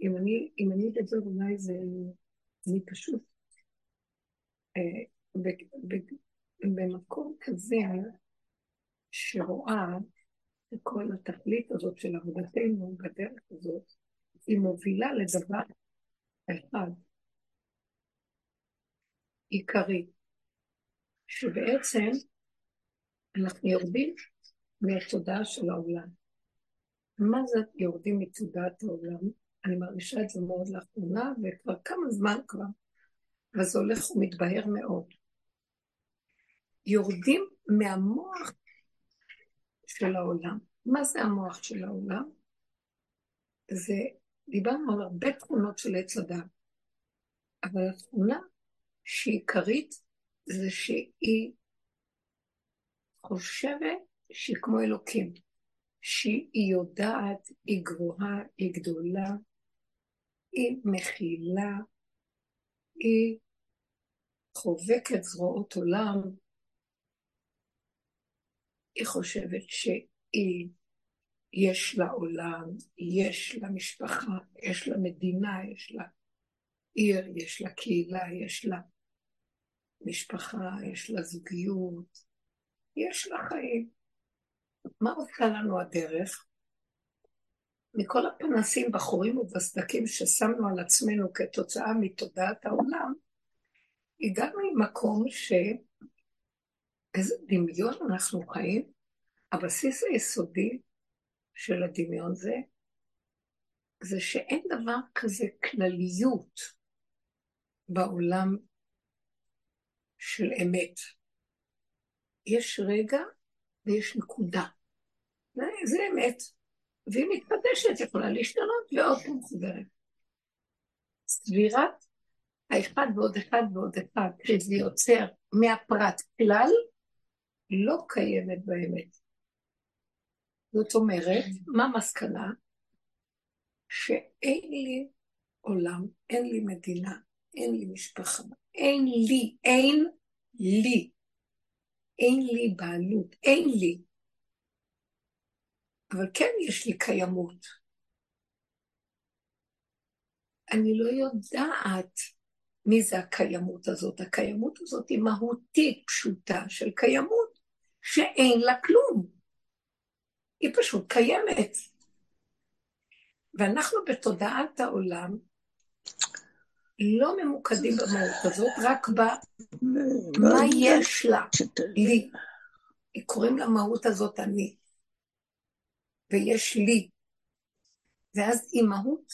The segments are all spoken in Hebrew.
אם אני, אם אני אדבר אולי זה, אני פשוט, אה, במקום כזה שרואה כל התכלית הזאת של עבודתנו בדרך הזאת, היא מובילה לדבר אחד, עיקרי, שבעצם אנחנו יורדים מהתודעה של העולם. מה זה יורדים מתודעת העולם? אני מרגישה את זה מאוד לאחרונה, וכבר כמה זמן כבר, וזה הולך ומתבהר מאוד. יורדים מהמוח של העולם. מה זה המוח של העולם? זה, דיברנו על הרבה תכונות של עץ הדת, אבל התכונה שהיא עיקרית זה שהיא חושבת שהיא כמו אלוקים, שהיא יודעת, היא גבוהה, היא גדולה, היא מכילה, היא חובקת זרועות עולם, היא חושבת שהיא, יש לה עולם, יש לה משפחה, יש לה מדינה, יש לה עיר, יש לה קהילה, יש לה משפחה, יש לה זוגיות, יש לה חיים. מה עושה לנו הדרך? מכל הפנסים בחורים ובסדקים ששמנו על עצמנו כתוצאה מתודעת העולם, הגענו למקום ש... איזה דמיון אנחנו חיים. הבסיס היסודי של הדמיון זה, זה שאין דבר כזה כלליות בעולם של אמת. יש רגע ויש נקודה. זה אמת. והיא מתחדשת, יכולה להשתנות ועוד פעם חוזרת. סבירת האחד ועוד אחד ועוד אחד, שזה יוצר מהפרט כלל, לא קיימת באמת. זאת אומרת, מה המסקנה? שאין לי עולם, אין לי מדינה, אין לי משפחה, אין לי, אין לי, אין לי בעלות, אין לי. אבל כן יש לי קיימות. אני לא יודעת מי זה הקיימות הזאת. הקיימות הזאת היא מהותית פשוטה של קיימות. שאין לה כלום. היא פשוט קיימת. ואנחנו בתודעת העולם לא ממוקדים במהות הזאת, רק במה יש לה, לי. קוראים למהות הזאת אני. ויש לי. ואז היא מהות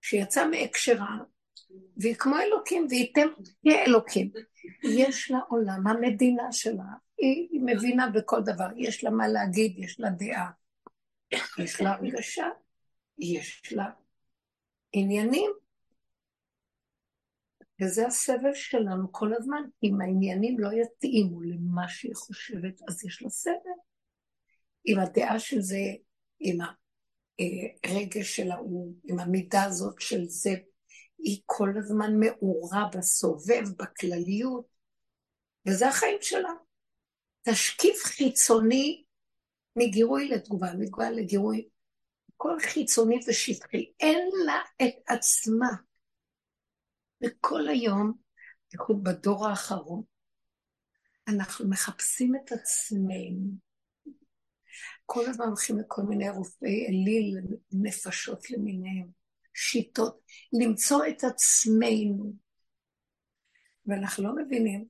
שיצאה מהקשרה, והיא כמו אלוקים, והיא תהיה אלוקים. יש לה עולם, המדינה שלה, היא מבינה בכל דבר, יש לה מה להגיד, יש לה דעה, יש לה הרגשה, יש לה עניינים. וזה הסבל שלנו כל הזמן. אם העניינים לא יתאימו למה שהיא חושבת, אז יש לה סבל. עם הדעה של זה, עם הרגש של ההוא, עם המידה הזאת של זה, היא כל הזמן מעורה בסובב, בכלליות, וזה החיים שלה. תשקיף חיצוני מגירוי לתגובה, מתגובה לגירוי, כל חיצוני ושטחי, אין לה את עצמה. וכל היום, בדור האחרון, אנחנו מחפשים את עצמנו. כל הזמן הולכים לכל מיני רופאי אליל, נפשות למיניהם, שיטות, למצוא את עצמנו. ואנחנו לא מבינים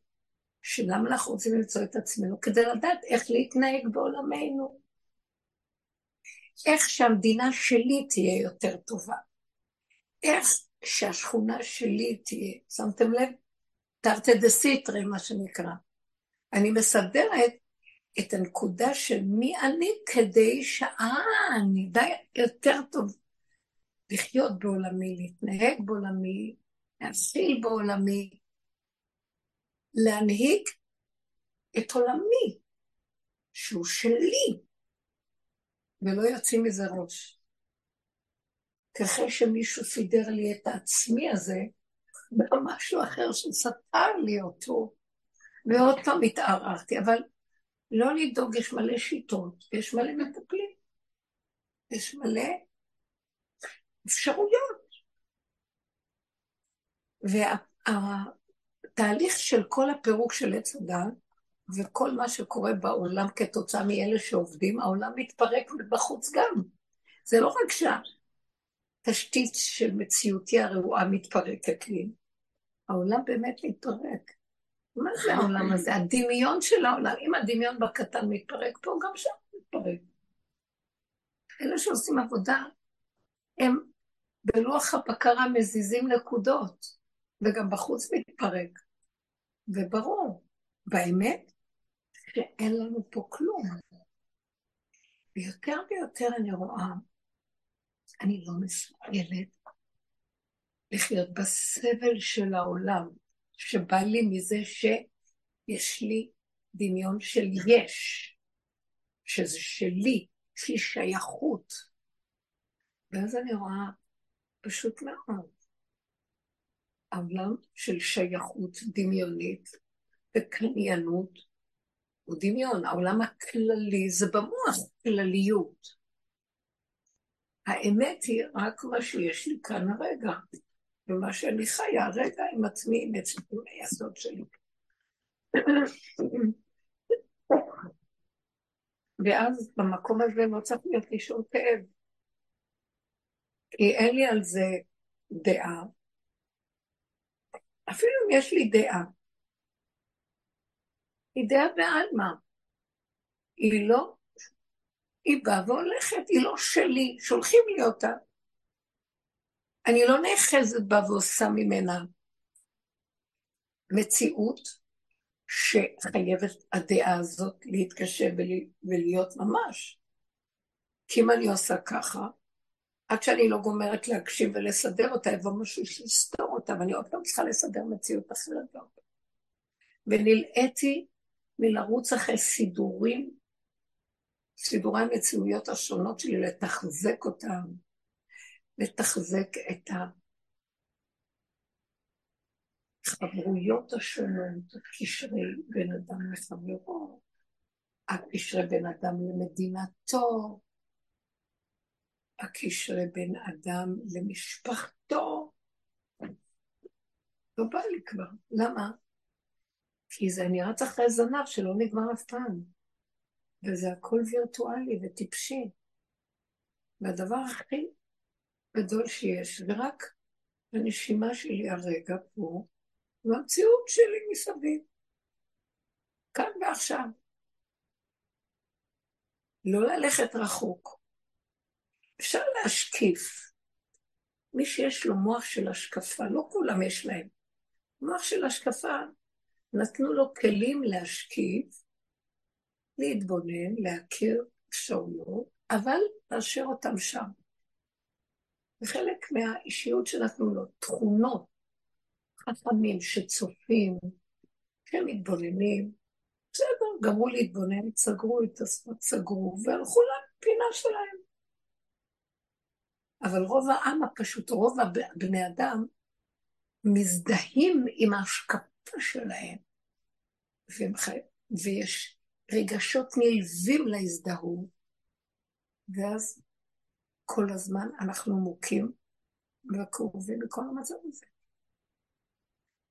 שלמה אנחנו רוצים למצוא את עצמנו? כדי לדעת איך להתנהג בעולמנו. איך שהמדינה שלי תהיה יותר טובה. איך שהשכונה שלי תהיה. שמתם לב? תרתי דה סיטרי, מה שנקרא. אני מסדרת את הנקודה של מי אני כדי שאני אדע יותר טוב לחיות בעולמי, להתנהג בעולמי, להפעיל בעולמי, להנהיג את עולמי, שהוא שלי, ולא יוצאים מזה ראש. ככל שמישהו סידר לי את העצמי הזה, במשהו אחר שסתר לי אותו, ועוד פעם התערערתי, אבל לא לדאוג, יש מלא שיטות, יש מלא מטפלים, יש מלא, אפשרויות. והתהליך של כל הפירוק של עץ הדת, וכל מה שקורה בעולם כתוצאה מאלה שעובדים, העולם מתפרק בחוץ גם. זה לא רק שהתשתית של מציאותי הרעועה מתפרקת לי, העולם באמת מתפרק. מה זה העולם הזה? הדמיון של העולם. אם הדמיון בקטן מתפרק פה, גם שם מתפרק. אלה שעושים עבודה, הם בלוח הבקרה מזיזים נקודות, וגם בחוץ מתפרק. וברור, באמת, שאין לנו פה כלום. ויותר ויותר אני רואה, אני לא מסוגלת לחיות בסבל של העולם, שבא לי מזה שיש לי דמיון של יש, שזה שלי, יש לי שייכות. ואז אני רואה פשוט מאוד, עולם של שייכות דמיונית וקניינות הוא דמיון, העולם הכללי זה במוח כלליות. האמת היא רק מה שיש לי כאן הרגע. ומה שאני חיה רגע עם עצמי, עם עצמי, היסוד שלי. ואז במקום הזה לא צריך להיות לי שום כאב. כי אין לי על זה דעה. אפילו אם יש לי דעה, היא דעה בעלמא. היא לא, היא באה והולכת, היא לא שלי, שולחים לי אותה. אני לא נאחזת בה ועושה ממנה מציאות שחייבת הדעה הזאת להתקשר ולהיות ממש. כי אם אני עושה ככה, עד שאני לא גומרת להקשיב ולסדר אותה, יבוא משהו שיסתור אותה, ואני עוד פעם צריכה לסדר מציאות אחרת. ונלאיתי מלרוץ אחרי סידורים, סידורי המציאויות השונות שלי, לתחזק אותם, לתחזק את החברויות השונות, הקשרי בין אדם לחברו, הקשרי בין אדם למדינתו, הקשרי בין אדם למשפחתו. לא בא לי כבר. למה? כי זה אני רץ אחרי זנב שלא נגמר אף פעם. וזה הכל וירטואלי וטיפשי. והדבר הכי גדול שיש, ורק הנשימה שלי הרגע פה, והמציאות שלי מסביב. כאן ועכשיו. לא ללכת רחוק. אפשר להשקיף. מי שיש לו מוח של השקפה, לא כולם יש להם. מוח של השקפה, נתנו לו כלים להשקיף, להתבונן, להכיר אפשרויות, אבל להשאיר אותם שם. וחלק מהאישיות שנתנו לו, תכונות, חכמים שצופים, שמתבוננים, בסדר, גמרו להתבונן, סגרו את עצמם, סגרו, והלכו לפינה שלהם. אבל רוב העם הפשוט, רוב בני אדם, מזדהים עם ההשקפה שלהם, ויש רגשות נלווים להזדהות, ואז כל הזמן אנחנו מוכים וכאובים מכל המצב הזה.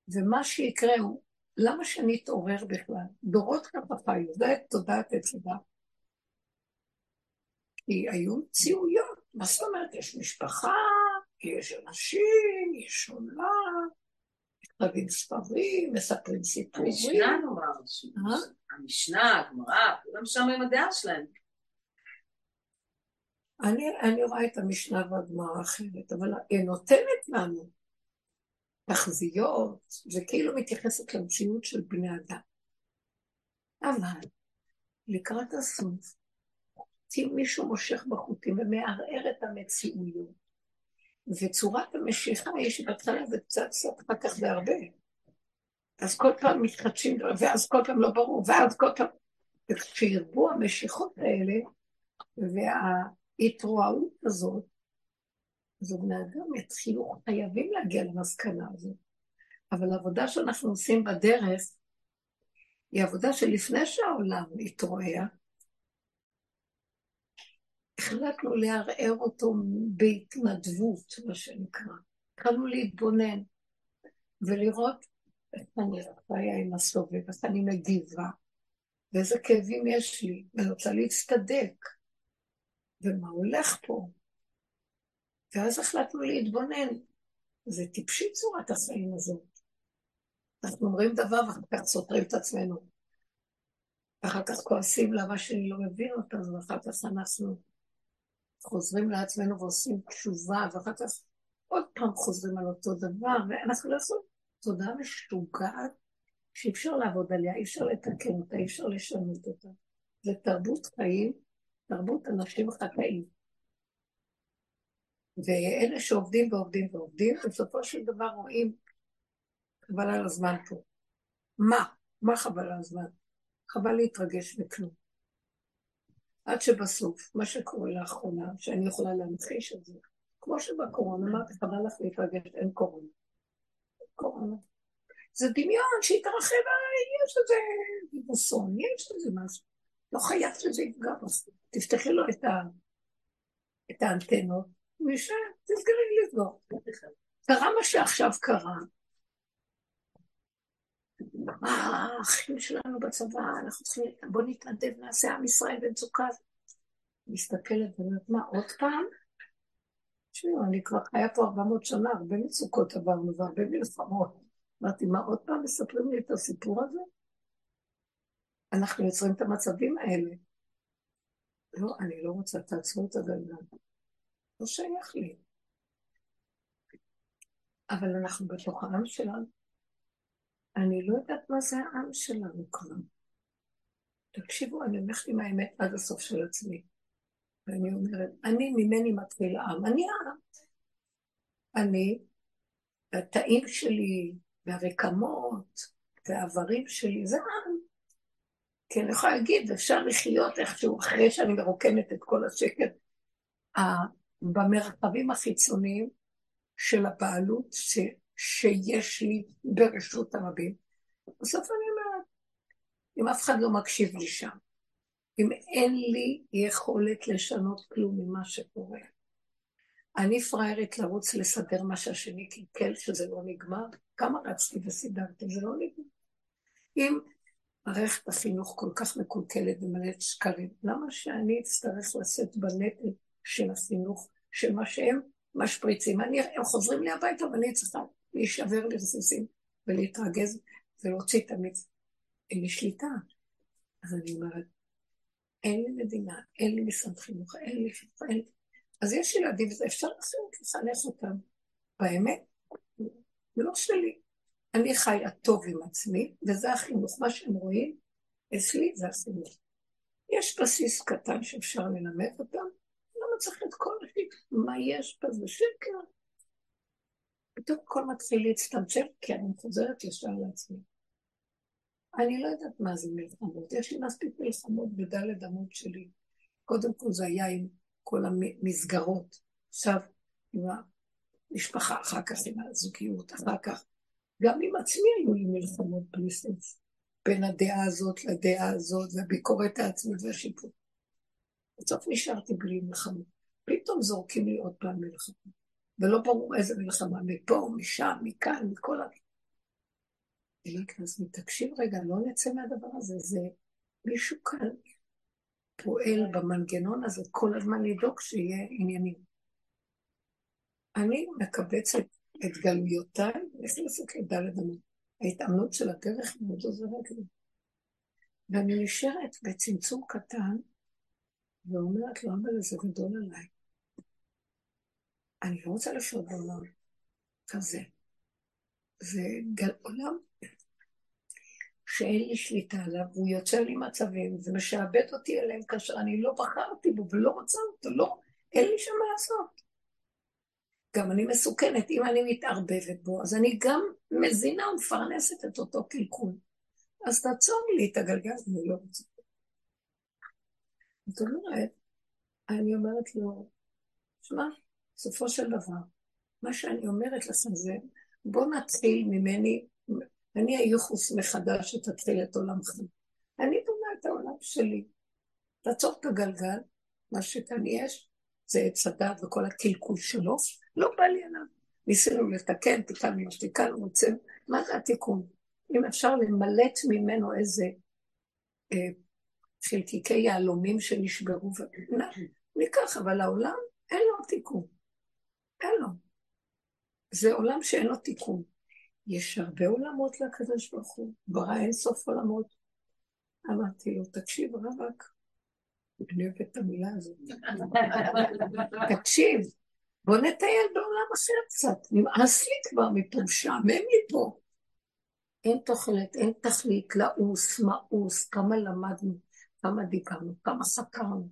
ומה שיקרה הוא, למה שאני אתעורר בכלל? דורות ככה חיו, זה תודעת אצלה. כי היו מציאויות, מה זאת אומרת? יש משפחה, יש אנשים, יש עולם, נכתבים ספרים, מספרים סיפורים. המשנה נאמר, אה? המשנה, הגמרא, כולם שם עם הדעה שלהם. אני, אני רואה את המשנה והגמרא אחרת, אבל היא נותנת לנו תחזיות, וכאילו מתייחסת למציאות של בני אדם. אבל לקראת הסוף, מישהו מושך בחוטים ומערער את המציאויות, וצורת המשיכה היא שבהתחלה זה קצת קצת, אחר כך זה הרבה. אז כל פעם מתחדשים, ואז כל פעם לא ברור, ואז כל פעם... וכשירבו המשיכות האלה, וה... ההתרועעות הזאת, אז בני אדם יתחילו, חייבים להגיע למסקנה הזאת. אבל העבודה שאנחנו עושים בדרך, היא עבודה שלפני שהעולם יתרועע, החלטנו לערער אותו בהתנדבות, מה שנקרא. התחלנו להתבונן ולראות איך אני חיה עם הסובב, איך אני מגיבה, ואיזה כאבים יש לי, ואני רוצה להצטדק, ומה הולך פה. ואז החלטנו להתבונן. זה טיפשי צורת החיים הזאת. אנחנו אומרים דבר ואחר כך סותרים את עצמנו. ואחר כך כועסים למה שאני לא מבין אותנו, ואחר כך אנחנו חוזרים לעצמנו ועושים תשובה, ואחר כך עוד פעם חוזרים על אותו דבר, ואנחנו לעשות תודעה משוגעת שאי אפשר לעבוד עליה, אי אפשר לתקן אותה, אי אפשר לשנות אותה. זה תרבות חיים, תרבות אנשים חטאים. ואלה שעובדים ועובדים ועובדים, בסופו של דבר רואים חבל על הזמן פה. מה? מה חבל על הזמן? חבל להתרגש מכלום. עד שבסוף, מה שקורה לאחרונה, שאני יכולה להמחיש את זה, כמו שבקורונה, אמרתי, חבל לך להתרגש, אין קורונה. קורונה. זה דמיון שהתרחב, יש איזה גיבוסון, יש איזה משהו. לא חייב שזה יפגע בסוף. תפתחי לו את, ה... את האנטנות, ושתסגרי לסגור. קרה מה שעכשיו קרה, האחים שלנו בצבא, אנחנו צריכים, בוא נתנדב, נעשה עם ישראל במצוקה. מסתכלת ואומרת, מה, עוד פעם? תשמעו, אני כבר חיה פה 400 שנה, הרבה מצוקות עברנו והרבה מלחמות. אמרתי, מה, עוד פעם מספרים לי את הסיפור הזה? אנחנו יוצרים את המצבים האלה. לא, אני לא רוצה, תעצרו את הגלגל. לא שייך לי. אבל אנחנו בתוך העם שלנו. אני לא יודעת מה זה העם שלנו כבר. תקשיבו, אני הולכת עם האמת עד הסוף של עצמי. ואני אומרת, אני ממני מתחיל העם, אני העם. אני, התאים שלי, והרקמות, והאיברים שלי, זה העם. כי אני יכולה להגיד, אפשר לחיות איכשהו אחרי שאני מרוקנת את כל השקט במרחבים החיצוניים של הבעלות, ש... שיש לי ברשות הרבים. בסוף אני אומרת, אם אף אחד לא מקשיב לי שם, אם אין לי יכולת לשנות כלום ממה שקורה, אני פראיירית לרוץ לסדר מה שהשני קלקל, שזה לא נגמר, כמה רצתי וסידרתי, זה לא נגמר. אם מערכת החינוך כל כך מקולקלת ומלאת שקרים, למה שאני אצטרך לשאת בנטל של החינוך, של מה שהם משפריצים? אני, הם חוזרים לי הביתה ואני צריכה להישבר לרסיסים ולהתרגז ולהוציא את המיץ. אין לי שליטה. אז אני אומרת, אין לי מדינה, אין לי משרד חינוך, אין לי אין לי... אז יש ילדים, אפשר לחנך אותם. באמת, זה לא שלי. אני חיה טוב עם עצמי, וזה החינוך. מה שהם רואים, אצלי זה החינוך. יש בסיס קטן שאפשר ללמד אותם, למה צריך את כל השיר? מה יש בזה? שקר. פתאום הכל מתחיל להצטמצם, כי אני חוזרת ישר לעצמי. אני לא יודעת מה זה מלחמות, יש לי מספיק מלחמות בדלת אמות שלי. קודם כל זה היה עם כל המסגרות, עכשיו עם המשפחה, אחר כך עם הזוגיות, אחר כך. גם עם עצמי היו לי מלחמות בלי בין הדעה הזאת לדעה הזאת, והביקורת העצמית והשיפוט. בסוף נשארתי בלי מלחמות. פתאום זורקים לי עוד פעם מלחמות. ולא ברור איזה מלחמה, מפה, משם, מכאן, מכל ה... אז תקשיב רגע, לא נצא מהדבר הזה, זה מישהו כאן פועל במנגנון הזה כל הזמן לדאוג שיהיה עניינים. אני מקבצת את גלויותיי, נכנסת לדלת אמות. ההתאמנות של הדרך מאוד עוזרת לי. ואני נשארת בצמצום קטן, ואומרת לו, אבל זה גדול עליי. אני לא רוצה לחיות בעולם כזה. זה גל עולם שאין לי שליטה עליו, והוא יוצר לי מצבים, ומשעבד אותי אליהם כאשר אני לא בחרתי בו ולא רוצה אותו, לא, אין לי שם מה לעשות. גם אני מסוכנת, אם אני מתערבבת בו, אז אני גם מזינה ומפרנסת את אותו קלקול. אז תעצור לי את הגלגל, אני לא רוצה. זאת אומרת, אני אומרת לו, שמע, בסופו של דבר, מה שאני אומרת לכם זה, בוא נתחיל ממני, אני הייחוס מחדש שתתחיל את עולמך. אני בונה את העולם שלי. תעצור את הגלגל, מה שכאן יש, זה עץ הדת וכל הקלקול שלו, לא בא לי עליו. ניסינו לתקן, תיקנו, תיקנו, רוצים, מה זה התיקון? אם אפשר למלט ממנו איזה אה, חלקיקי יהלומים שנשברו, ניקח, אבל העולם אין לו תיקון. אין לו. זה עולם שאין לו תיקון. יש הרבה עולמות לקדוש ברוך הוא, ברא אין סוף עולמות. אמרתי לו, תקשיב רבאק, אני אוהבת את המילה הזאת. תקשיב, בוא נטייל בעולם אחר קצת, נמאס לי כבר מפה, משעמם לי פה. אין תוחלת, אין תכלית, לעוס, מאוס, כמה למדנו, כמה דיברנו, כמה סקרנו,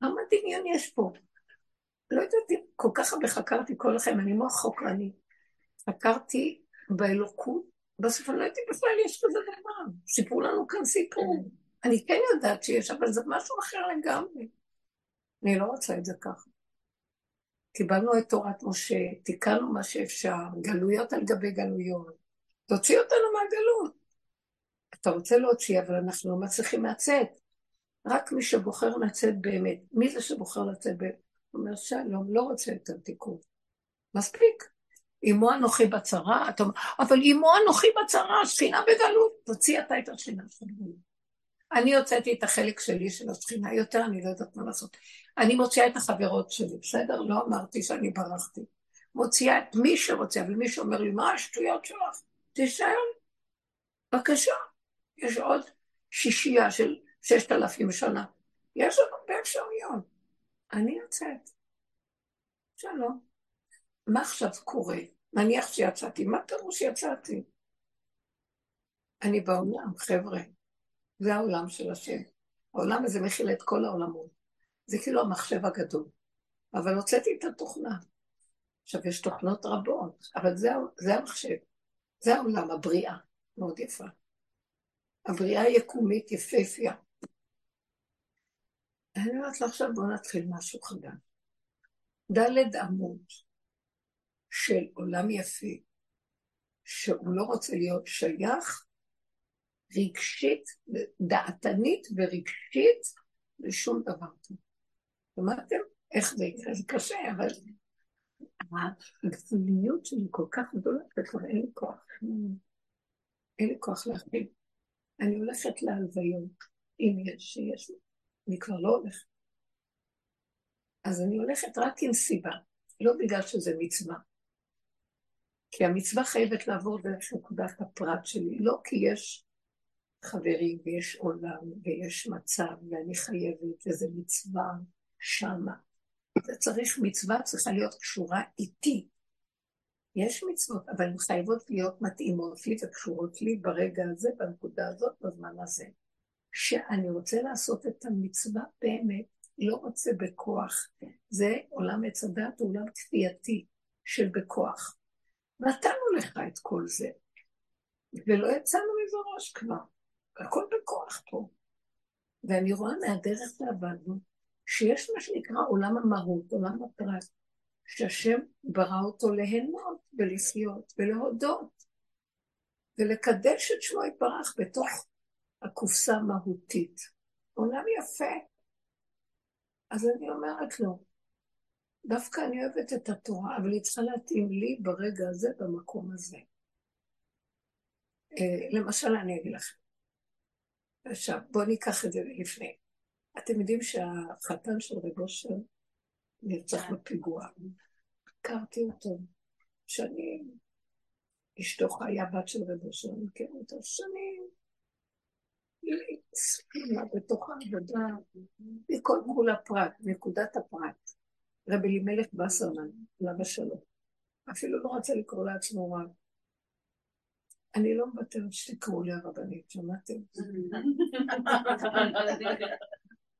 כמה דמיון יש פה. לא יודעת, כל כך הרבה חקרתי כל החיים, אני מוח חוקרני. חקרתי באלוקות, בסוף אני לא יודעת בכלל יש כזה דבר. סיפרו לנו כאן סיפור. אני כן יודעת שיש, אבל זה משהו אחר לגמרי. אני לא רוצה את זה ככה. קיבלנו את תורת משה, תיקנו מה שאפשר, גלויות על גבי גלויות. תוציא אותנו מהגלות. אתה רוצה להוציא, אבל אנחנו לא מצליחים לצאת. רק מי שבוחר לצאת באמת. מי זה שבוחר לצאת באמת? הוא אומר, שלום, לא רוצה יותר תיקון. מספיק. אמו אנוכי בצרה, אתה אומר, אבל אמו אנוכי בצרה, שכינה בגלות. תוציא אתה את השכינה בגלות. אני הוצאתי את החלק שלי של השכינה, יותר אני לא יודעת מה לעשות. אני מוציאה את החברות שלי, בסדר? לא אמרתי שאני ברחתי. מוציאה את מי שרוצה, אבל מי שאומר לי, מה השטויות שלך? תישאר. בבקשה. יש עוד שישייה של ששת אלפים שנה. יש עוד הרבה אפשרויות. אני יוצאת. שלום. מה עכשיו קורה? נניח שיצאתי, מה פירוש יצאתי? אני בעולם, חבר'ה. זה העולם של השם. העולם הזה מכיל את כל העולמות. זה כאילו המחשב הגדול. אבל הוצאתי את התוכנה. עכשיו, יש תוכנות רבות, אבל זה, זה המחשב. זה העולם, הבריאה. מאוד יפה. הבריאה היקומית יפהפייה. אני אומרת לו עכשיו בואו נתחיל משהו חדש. ד' עמוד של עולם יפה, שהוא לא רוצה להיות שייך רגשית, דעתנית ורגשית לשום דבר טוב. שמעתם? איך זה יקרה? זה קשה, אבל הגבוליות שלי כל כך גדולה, וכבר אין לי כוח. אין לי כוח להכין. אני הולכת להלוויות, אם יש שיש לי. אני כבר לא הולכת. אז אני הולכת רק עם סיבה, לא בגלל שזה מצווה. כי המצווה חייבת לעבור דרך נקודת הפרט שלי, לא כי יש חברים ויש עולם ויש מצב ואני חייבת וזה מצווה שמה. זה צריך, מצווה צריכה להיות קשורה איתי. יש מצוות, אבל הן חייבות להיות מתאימות לי וקשורות לי ברגע הזה, בנקודה הזאת, בזמן הזה. שאני רוצה לעשות את המצווה באמת, לא רוצה בכוח. זה עולם עץ הדת, עולם כפייתי של בכוח. נתנו לך את כל זה, ולא יצאנו מזה ראש כבר. הכל בכוח פה. ואני רואה מהדרך שעבדנו, שיש מה שנקרא עולם המהות, עולם הפרט, שהשם ברא אותו ליהנות ולחיות ולהודות ולקדש את שמו יתברך בתוך הקופסה המהותית. עולם יפה. אז אני אומרת לו, דווקא אני אוהבת את התורה, אבל היא צריכה להתאים לי ברגע הזה, במקום הזה. אה, למשל, אני אגיד לכם. עכשיו, בואו ניקח את זה לפני. אתם יודעים שהחתן של רב אושר נרצח כן. בפיגוע. הכרתי אותו שנים. אשתו חיה בת של רב אושר, אני מכיר אותו שנים. ספינה בתוך העבודה, מכל גבול הפרט, נקודת הפרט. רב אלימלך בסרמן, למה שלום. אפילו לא רוצה לקרוא לעצמו רב. אני לא מוותרת שתקראו לי הרבנית, שמעתם?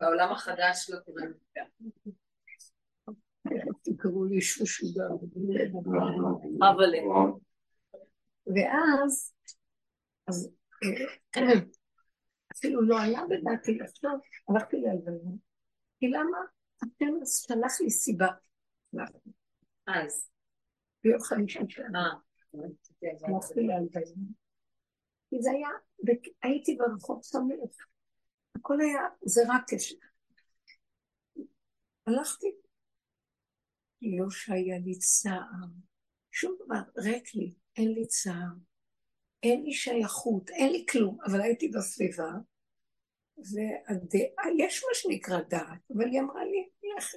בעולם החדש לא קוראים תקראו לי שושודה. אבל... ואז, אז אה, אפילו לא עלה בדעתי עכשיו, הלכתי להלוויה. כי למה? אתם שלח לי סיבה. אז. ביום חמישי שנה. הלכתי להלוויה. כי זה היה, הייתי ברחוב שמח. הכל היה, זה רק קשר. הלכתי. לא שהיה לי צער, שום דבר, ריק לי, אין לי צער, אין לי שייכות, אין לי כלום, אבל הייתי בסביבה, ויש מה שנקרא דעת, אבל היא אמרה לי, לכי.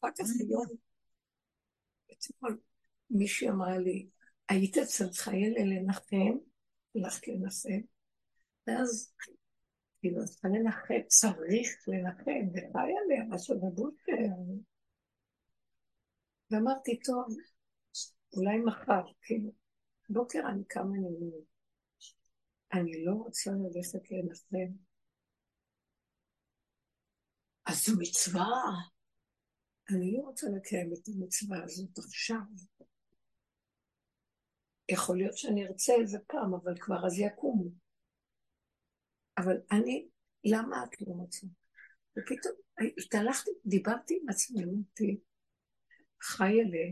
אחר כך היום, אתמול, מישהי אמרה לי, היית אצל חיילה לנחם, הלכת לנחם, ואז כאילו, צריכה לנחם, צריך לנחם, וחי עליה משהו בבוקר. ואמרתי, טוב, אולי מחר, כאילו, בוקר אני קמה נאמרת. אני לא רוצה ללכת לנחם. אז זו מצווה. אני לא רוצה לקיים את המצווה הזאת עכשיו. יכול להיות שאני ארצה איזה פעם, אבל כבר אז יקומו. אבל אני, למה את לא רוצה? ופתאום התהלכתי, דיברתי עם עצמי, אמרתי, חיילה,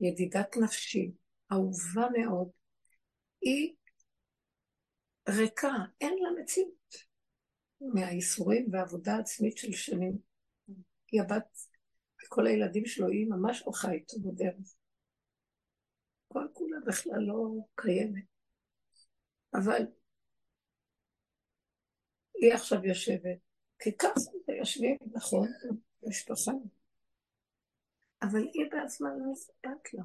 ידידת נפשי, אהובה מאוד, היא ריקה, אין לה מציאות מהאיסורים והעבודה העצמית של שנים. היא הבת, כל הילדים שלו, היא ממש לא חי איתו בדרך. כל כולה בכלל לא קיימת. אבל היא עכשיו יושבת, כי ככה יושבים, נכון, משפחה. אבל היא בעצמה לא אכפת לה.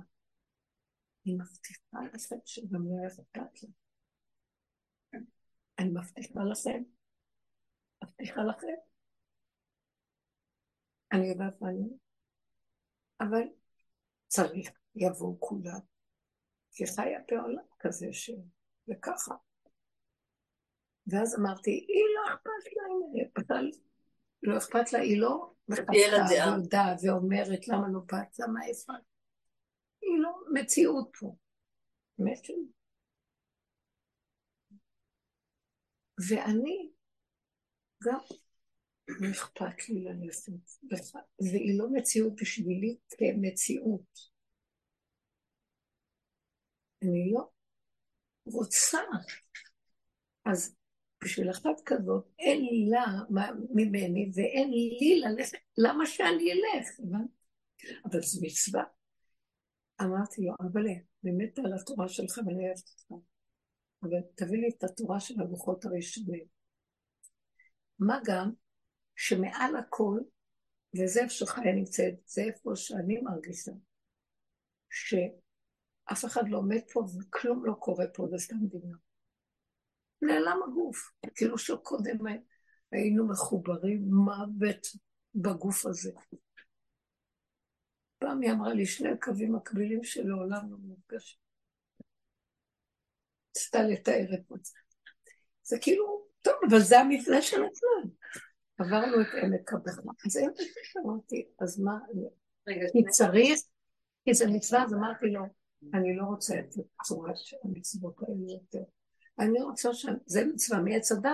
אני מבטיחה לכם שגם לא אכפת לה. אני מבטיחה לכם, מבטיחה לכם. אני יודעת מה אני אבל צריך, יבואו כולם. כי חיה בעולם כזה ש... וככה. ואז אמרתי, היא לא אכפת לה, בכלל לא אכפת לה, היא לא מחכה ועודה ואומרת למה לא באת, למה איפה. היא לא מציאות פה. באמת. ואני גם לא אכפת לי ללכת, והיא לא מציאות בשבילי כמציאות. אני לא רוצה. אז בשביל אחת כזאת, אין לה ממני ואין לי ללכת, למה שאני אלך? אבל זו מצווה. אמרתי לו, אבל באמת על התורה שלך ואני אוהבת אותך. אבל תביא לי את התורה של הלוחות הראשונים. מה גם שמעל הכל, וזה איפה שחיה נמצאת, זה איפה שאני מרגישה, שאף אחד לא עומד פה וכלום לא קורה פה, זה סתם דמיון. נעלם הגוף, כאילו שקודם היינו מחוברים מוות בגוף הזה. פעם היא אמרה לי שני קווים מקבילים שלעולם לא מופגשים. רצתה לתאר את מצב. זה כאילו, טוב, אבל זה המבנה של הזמן. עברנו את עמק הבכמה. אז היום אמרתי, אז מה, כי צריך, כי זה מצווה, אז אמרתי לו, אני לא רוצה את הצורה של המצוות האלה יותר. אני רוצה ש... זה מצווה מעץ הדת,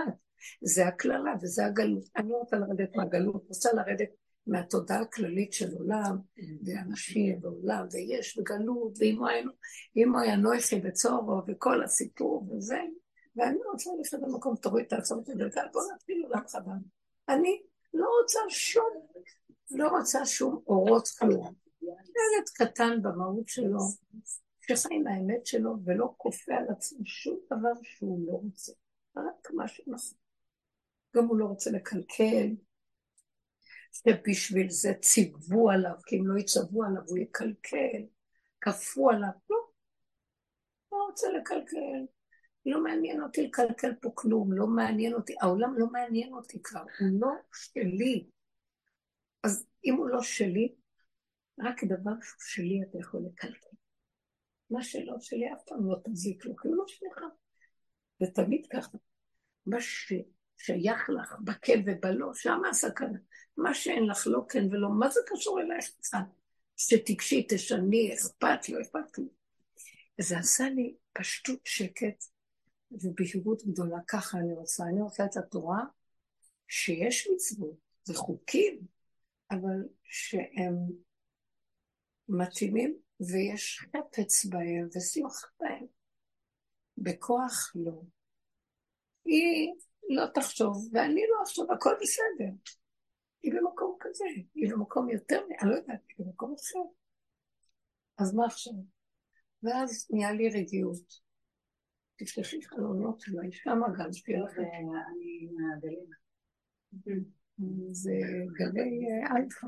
זה הקללה וזה הגלות. אני לא רוצה לרדת מהגלות, רוצה לרדת מהתודעה הכללית של עולם, ואנשים בעולם, ויש וגלות, ואם הוא היה נויכי בצורו, וכל הסיפור וזה, ואני רוצה ללכת במקום, תוריד את העצמות הגלגל, בואו נתחיל עולם חדש. אני לא רוצה שום, לא רוצה שום אורות כלום. ילד קטן במהות שלו, שחי עם האמת שלו ולא כופה על עצמו שום דבר שהוא לא רוצה, רק מה שנכון. גם הוא לא רוצה לקלקל, שבשביל זה ציוו עליו, כי אם לא יצוו עליו הוא יקלקל, כפו עליו, לא, לא רוצה לקלקל. לא מעניין אותי לקלקל פה כלום, לא מעניין אותי, העולם לא מעניין אותי כבר, הוא לא שלי. אז אם הוא לא שלי, רק דבר שהוא שלי אתה יכול לקלקל. מה שלא שלי אף פעם לא תזיק לו, כי הוא לא שלך. ותמיד ככה. מה ששייך לך בכן ובלא, שם הסכנה. מה שאין לך לא כן ולא, מה זה קשור אלייך קצת? שתיגשי, תשני, אכפת, לא אכפת לי. וזה עשה לי פשטות שקט ובהירות גדולה. ככה אני רוצה. אני רוצה את התורה שיש מצוות, זה חוקים, אבל שהם מתאימים ויש חפץ בהם ושמחה בהם. בכוח לא. היא לא תחשוב, ואני לא אחשוב, הכל בסדר. זה, היא במקום יותר, אני לא יודעת, היא במקום אחר. אז מה עכשיו? ואז נהיה לי רגיעות. תפתחי חלונות, אולי שמה גם שתהיה לכם. אני מהגלים. זה גלי אלפא.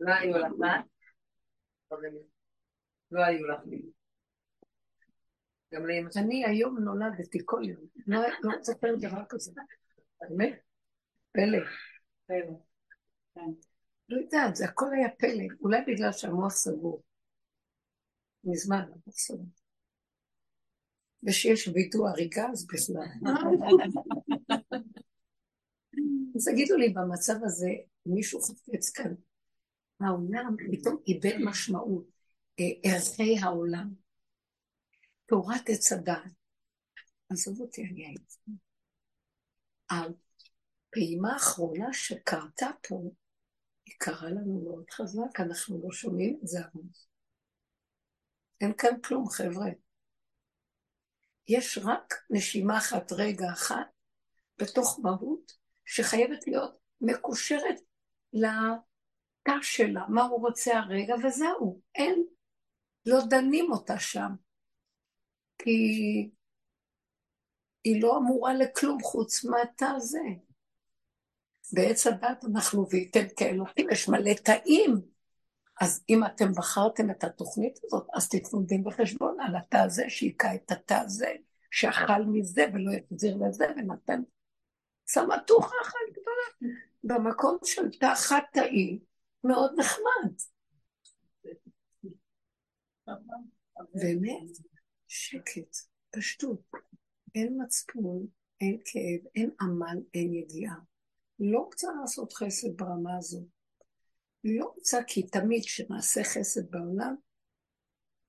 לא היו לך, מה? לא היו לך. גם לאמא שלי. אני היום נולדתי כל יום. לא אספר לא דבר כזה. באמת? פלא. פלא. כן. לא יודעת, זה הכל היה פלא. אולי בגלל שהמוח סגור. מזמן המוח סגור. ושיש וידוא הריגה, אז בכלל. אז תגידו לי, במצב הזה, מישהו חפץ כאן, העולם פתאום איבד משמעות, אה, ערכי העולם, תורת עץ הדעת. עזוב אותי, אני הייתי. הפעימה האחרונה שקרתה פה, היא קרה לנו מאוד חזק, אנחנו לא שומעים את זה הרבה. אין כאן כלום, חבר'ה. יש רק נשימה אחת, רגע אחת, בתוך מהות, שחייבת להיות מקושרת לתא שלה, מה הוא רוצה הרגע, וזהו. אין, לא דנים אותה שם. כי היא לא אמורה לכלום חוץ מהתא הזה. בעץ הדת אנחנו וייתם כאלוקים, יש מלא תאים. אז אם אתם בחרתם את התוכנית הזאת, אז תתנו דין וחשבון על התא הזה, שהיכה את התא הזה, שאכל מזה ולא יחזיר לזה, ונתן סמטוחה אחת גדולה. במקום של תא חד תאי, מאוד נחמד. באמת, שקט, פשטות. אין מצפון, אין כאב, אין עמל, אין יגיעה. לא רוצה לעשות חסד ברמה הזו. לא רוצה כי תמיד כשנעשה חסד בעולם,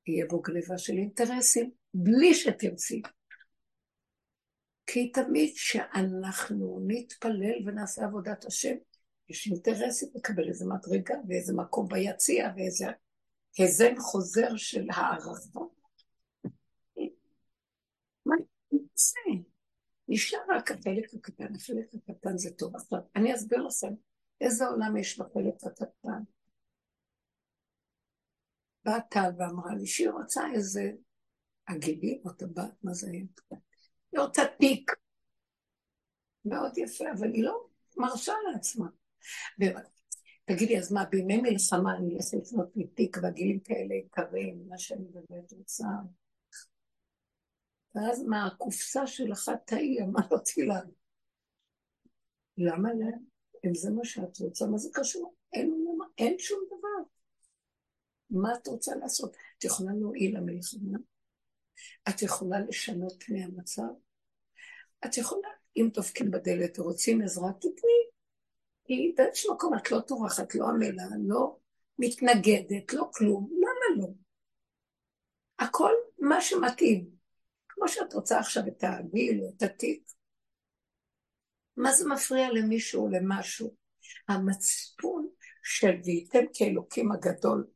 יהיה בו גניבה של אינטרסים, בלי שתרצי. כי תמיד כשאנחנו נתפלל ונעשה עבודת השם, יש אינטרסים לקבל איזה מדרגה ואיזה מקום ביציע ואיזה הזן חוזר של הערכה. מה נעשה? נשאר רק החלק הקטן, החלק הקטן זה טוב. עכשיו, אני אסביר לכם איזה עולם יש בחלק הקטן. באה טל ואמרה לי שהיא רוצה איזה עגילים או טבעת, מה זה היה? היא רוצה תיק. מאוד יפה, אבל היא לא מרשה לעצמה. תגידי, אז מה, בימי מלחמה אני אלך לפנות לי תיק ועגילים כאלה יקרים, מה שאני באמת רוצה. ואז מה, הקופסה של אחת תאי אמרתי לה, למה לא? אם זה מה שאת רוצה, מה זה קשור? אין, אין שום דבר. מה את רוצה לעשות? את יכולה להועיל למלחמה? את יכולה לשנות פני המצב? את יכולה, אם דופקים בדלת ורוצים עזרה, תתני. כי באיזשהו מקום את לא טורחת, לא עמלה, לא מתנגדת, לא כלום. למה לא? הכל מה שמתאים. כמו שאת רוצה עכשיו את הגיל או את התיק. מה זה מפריע למישהו או למשהו? המצפון של וייתם כאלוקים הגדול,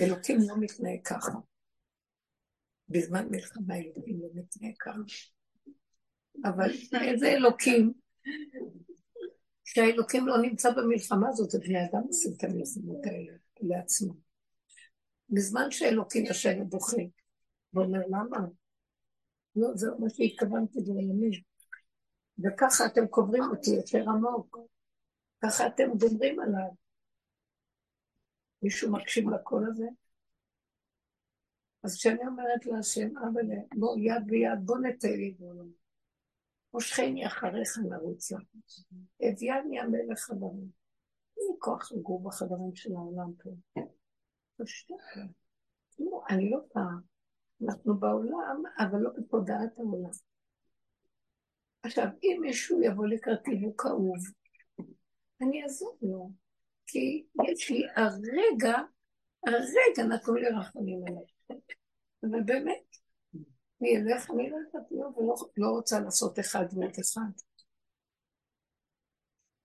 אלוקים לא מתנהג ככה. בזמן מלחמה אלוקים לא מתנהג ככה. אבל איזה אלוקים? כשהאלוקים לא נמצא במלחמה הזאת, בני אדם עושים את המלחמות האלה לעצמם. בזמן שאלוקים יושב ובוכה, ואומר, למה? לא, זה לא מה שהתכוונתי לימין. וככה אתם קוברים אותי יותר עמוק. ככה אתם דוברים עליו. מישהו מקשיב לקול הזה? אז כשאני אומרת להשם, אבא, בוא יד ביד, בוא נטייל בעולם. מושכני אחריך לרוץ לך. הביאני המלך חדרים. אין לי כוח לגור בחדרים של העולם פה. פשוט. אני לא באה. אנחנו בעולם, אבל לא בתודעת העולם. עכשיו, אם מישהו יבוא לקראתי והוא כאוב, אני אעזור לו, כי יש לי הרגע, הרגע נתנו לי רחמים עליי. אבל באמת, אני אלך, אני לא יודעת, לא, ולא לא רוצה לעשות אחד ועוד אחד.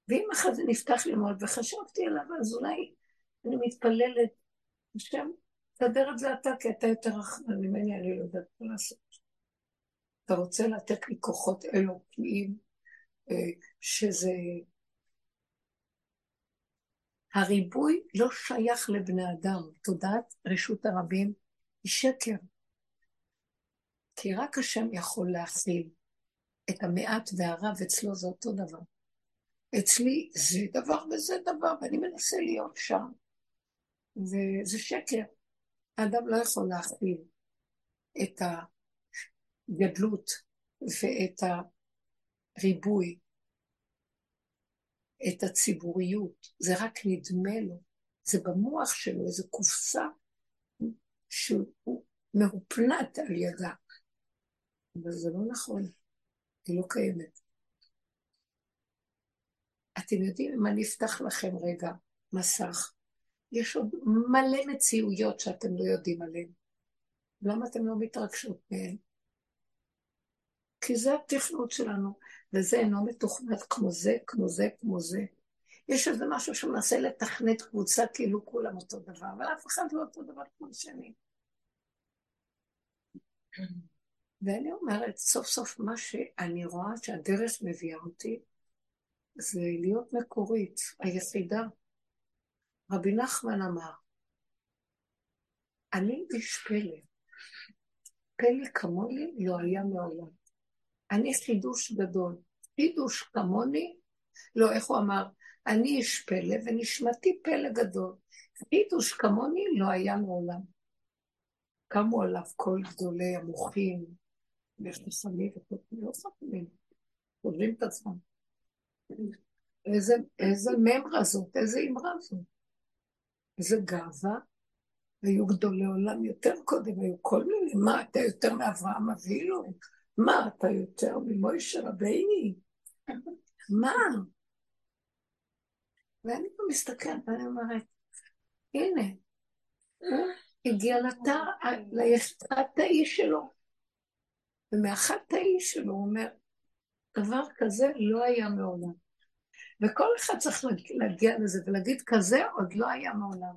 ואם אחרי זה נפתח לי מאוד, וחשבתי עליו, אז אולי אני מתפללת, השם, תסדר את זה אתה, כי אתה יותר אחראי ממני, אני לא יודעת מה לעשות. אתה רוצה לתת לי כוחות אלוקיים אה, שזה... הריבוי לא שייך לבני אדם. תודעת רשות הרבים היא שקר. כי רק השם יכול להכיל את המעט והרב, אצלו זה אותו דבר. אצלי זה דבר וזה דבר, ואני מנסה להיות שם. וזה שקר. האדם לא יכול להכיל את הגדלות ואת הריבוי, את הציבוריות. זה רק נדמה לו. זה במוח שלו, איזו קופסה שהוא מהופנט על ידה. אבל זה לא נכון, היא לא קיימת. אתם יודעים, אם אני אפתח לכם רגע מסך, יש עוד מלא מציאויות שאתם לא יודעים עליהן. למה אתם לא מתרגשות מהן? כי זה התכנות שלנו, וזה אינו מתוכנת כמו זה, כמו זה, כמו זה. יש איזה משהו שמנסה לתכנת קבוצה כאילו כולם אותו דבר, אבל אף אחד לא אותו דבר כמו השני. ואני אומרת, סוף סוף מה שאני רואה שהדרך מביאה אותי, זה להיות מקורית, היחידה. רבי נחמן אמר, אני איש פלא, פלא כמוני לא היה מעולם. אני חידוש גדול, חידוש כמוני, לא, איך הוא אמר? אני איש פלא ונשמתי פלא גדול. חידוש כמוני לא היה מעולם. קמו עליו כל גדולי המוחים, יש נחסמים לא חכמים, חושבים את עצמם. איזה, איזה ממרה זאת, איזה אמרה זאת. איזה גאווה. היו גדולי עולם יותר קודם, היו כל מיני, מה, אתה יותר מאברהם אבינו? מה, אתה יותר ממוישה רביני? מה? ואני פה מסתכלת ואני אומרת, הנה, הוא הגיע לתא, ליחידת האיש שלו. ומאחד האיש שלו הוא אומר, דבר כזה לא היה מעולם. וכל אחד צריך להגיע לזה ולהגיד, כזה עוד לא היה מעולם.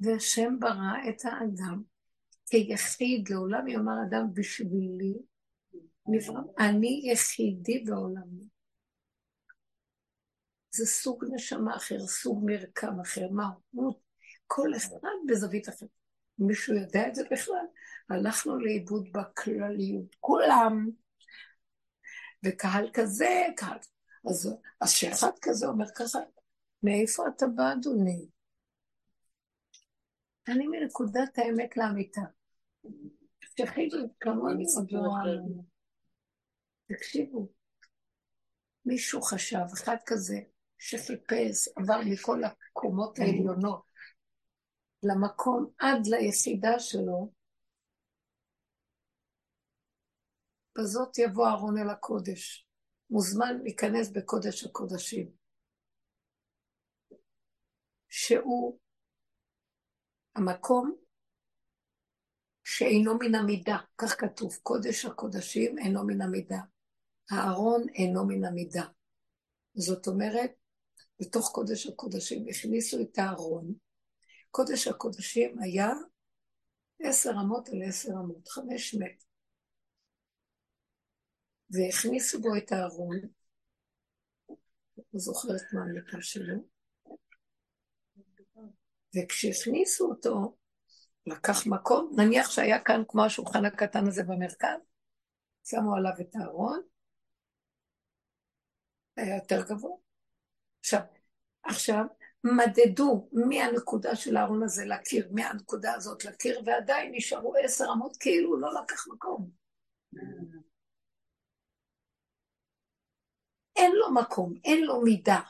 והשם ברא את האדם כיחיד, לעולם יאמר אדם בשבילי, נברא, אני יחידי בעולמי. זה סוג נשמה אחר, סוג מרקם אחר, מהות, כל אחד בזווית אחרת. מישהו יודע את זה בכלל? הלכנו לאיבוד בכלליות, כולם. וקהל כזה, קהל. אז, אז שאחד כזה אומר ככה, מאיפה אתה בא, אדוני? אני מנקודת האמת לאמיתה. שחידו כמוני עוד לא תקשיבו, מישהו חשב, אחד כזה, שחיפש, עבר מכל הקומות העליונות למקום עד ליחידה שלו, בזאת יבוא אהרון אל הקודש. מוזמן להיכנס בקודש הקודשים. שהוא המקום שאינו מן המידה, כך כתוב, קודש הקודשים אינו מן המידה. הארון אינו מן המידה. זאת אומרת, בתוך קודש הקודשים הכניסו את הארון. קודש הקודשים היה עשר אמות על עשר אמות, חמש מטר. והכניסו בו את הארון, לא זוכרת מה המיטה שלו, וכשהכניסו אותו, לקח מקום, נניח שהיה כאן כמו השולחן הקטן הזה במרכז, שמו עליו את הארון, היה יותר גבוה. עכשיו, עכשיו, מדדו מהנקודה של הארון הזה לקיר, מהנקודה הזאת לקיר, ועדיין נשארו עשר אמות כאילו לא לקח מקום. אין לו מקום, אין לו מידה.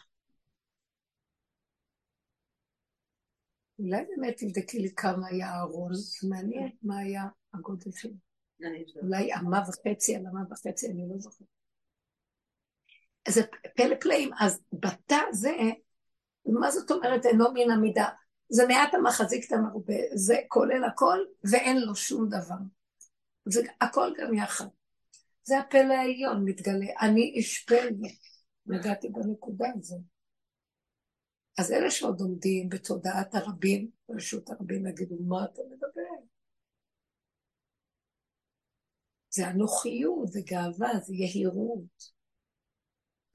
אולי באמת תבדקי לי כמה היה הארון, מעניין מה היה הגודל שלו. אולי אמה וחצי על אמה וחצי, אני לא זוכרת. זה פלא פלאים, אז בתא זה, מה זאת אומרת אינו מן המידה? זה מעט המחזיק את המרובה, זה כולל הכל ואין לו שום דבר. זה הכל גם יחד. זה הפלא העליון מתגלה, אני איש פלא. נגעתי בנקודה הזו. אז אלה שעוד עומדים בתודעת הרבים, ברשות הרבים, יגידו, מה אתה מדבר? זה אנוכיות, זה גאווה, זה יהירות.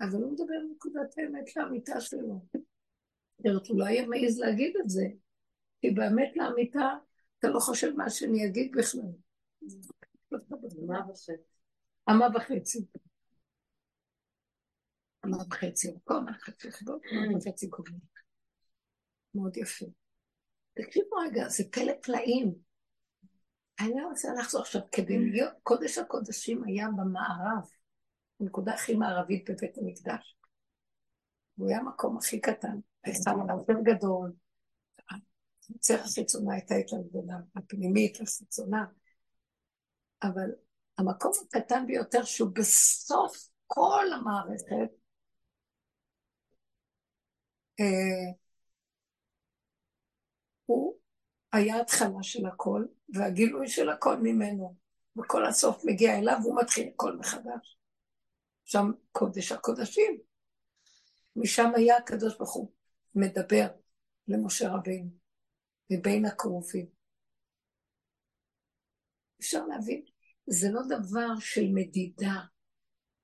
אבל הוא מדבר בנקודת האמת לאמיתה שלו. אחרת הוא לא היה מעז להגיד את זה, כי באמת לאמיתה אתה לא חושב מה שאני אגיד בכלל. אמה וחצי. אמה וחצי, אמה וחצי, אמה וחצי קוראים. מאוד יפה. תקשיבו רגע, זה פלא פלאים. אני רוצה לחזור עכשיו, כדי להיות, קודש הקודשים היה במערב, הנקודה הכי מערבית בבית המקדש. הוא היה המקום הכי קטן, היכל יותר גדול, היוצר החיצונה הייתה גדולה, הפנימית החיצונה, אבל המקום הקטן ביותר שהוא בסוף כל המערכת, אה, הוא היה התחלה של הכל, והגילוי של הכל ממנו, וכל הסוף מגיע אליו והוא מתחיל הכל מחדש. שם קודש הקודשים. משם היה הקדוש ברוך הוא מדבר למשה רבינו, מבין הקרובים. אפשר להבין, זה לא דבר של מדידה,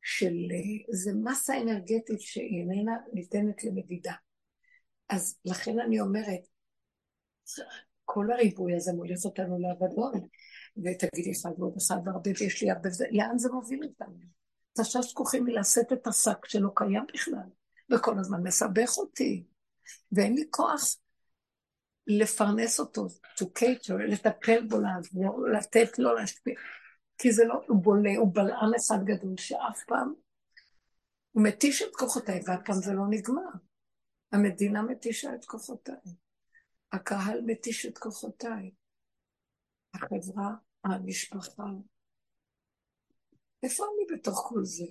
של... זה מסה אנרגטית שאיננה ניתנת למדידה. אז לכן אני אומרת, כל הריבוי הזה מוליך אותנו לאבדון, ותגידי אחד ועוד אחד והרבה ויש לי הרבה, לאן זה מוביל אותנו? תשש כוחי מלשאת את השק שלא קיים בכלל, וכל הזמן מסבך אותי, ואין לי כוח לפרנס אותו, to cater, לטפל בו, לעזור, לתת לו להשפיע, כי זה לא, הוא בולה, הוא בלען אחד גדול שאף פעם, הוא מתיש את כוחותיי, ואף פעם זה לא נגמר. המדינה מתישה את כוחותיי. הקהל מתיש את כוחותיי. החברה, המשפחה. איפה אני בתוך כל זה?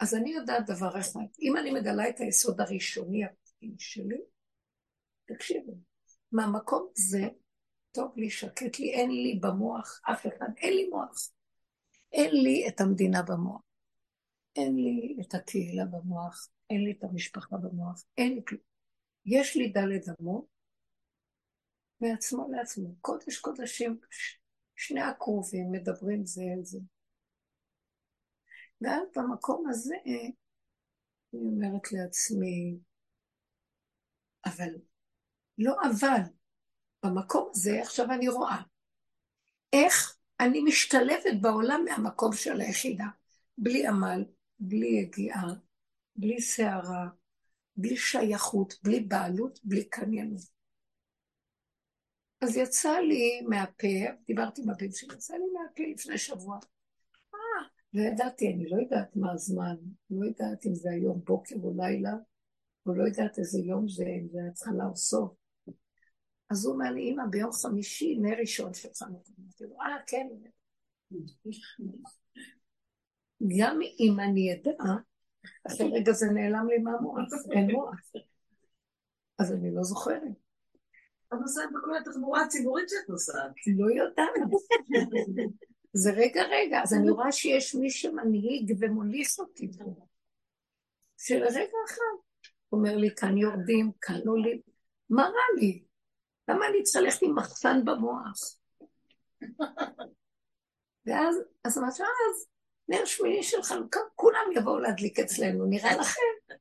אז אני יודעת דבר אחד, אם אני מגלה את היסוד הראשוני הפנימי שלי, תקשיבו, מהמקום הזה, טוב לי, שקט לי, אין לי במוח אף אחד, אין לי מוח. אין לי את המדינה במוח, אין לי את הקהילה במוח, אין לי את המשפחה במוח, אין לי כלום. יש לי דלת אמות מעצמו לעצמו. קודש קודשים, שני הקרובים מדברים זה אל זה. ואז במקום הזה אני אומרת לעצמי, אבל, לא אבל, במקום הזה עכשיו אני רואה איך אני משתלבת בעולם מהמקום של היחידה, בלי עמל, בלי יגיעה, בלי שערה, בלי שייכות, בלי בעלות, בלי קניינות. אז יצא לי מהפה, דיברתי עם הבן שלי, יצא לי מהפה לפני שבוע. אה, לא ידעתי, אני לא יודעת מה הזמן, לא יודעת אם זה היום בוקר או לילה, או לא יודעת איזה יום זה, אם זה התחלה או סוף. אז הוא אומר לי, אמא, ביום חמישי, נר ראשון של חנוכה. אמרתי לו, אה, כן. גם אם אני אדע, אחרי רגע זה נעלם לי מהמוח, אין מוח. אז אני לא זוכרת. את נוסעת בכל התחבורה הציבורית שאת נוסעת. לא יודעת. זה רגע רגע, אז אני רואה שיש מי שמנהיג ומוליך אותי פה. של רגע אחד. אומר לי, כאן יורדים, כאן עולים. מה רע לי? למה אני צריכה ללכת עם מחסן במוח? ואז, אז אמרתי, אז נר שמיני של חנוכה, כולם יבואו להדליק אצלנו, נראה לכם?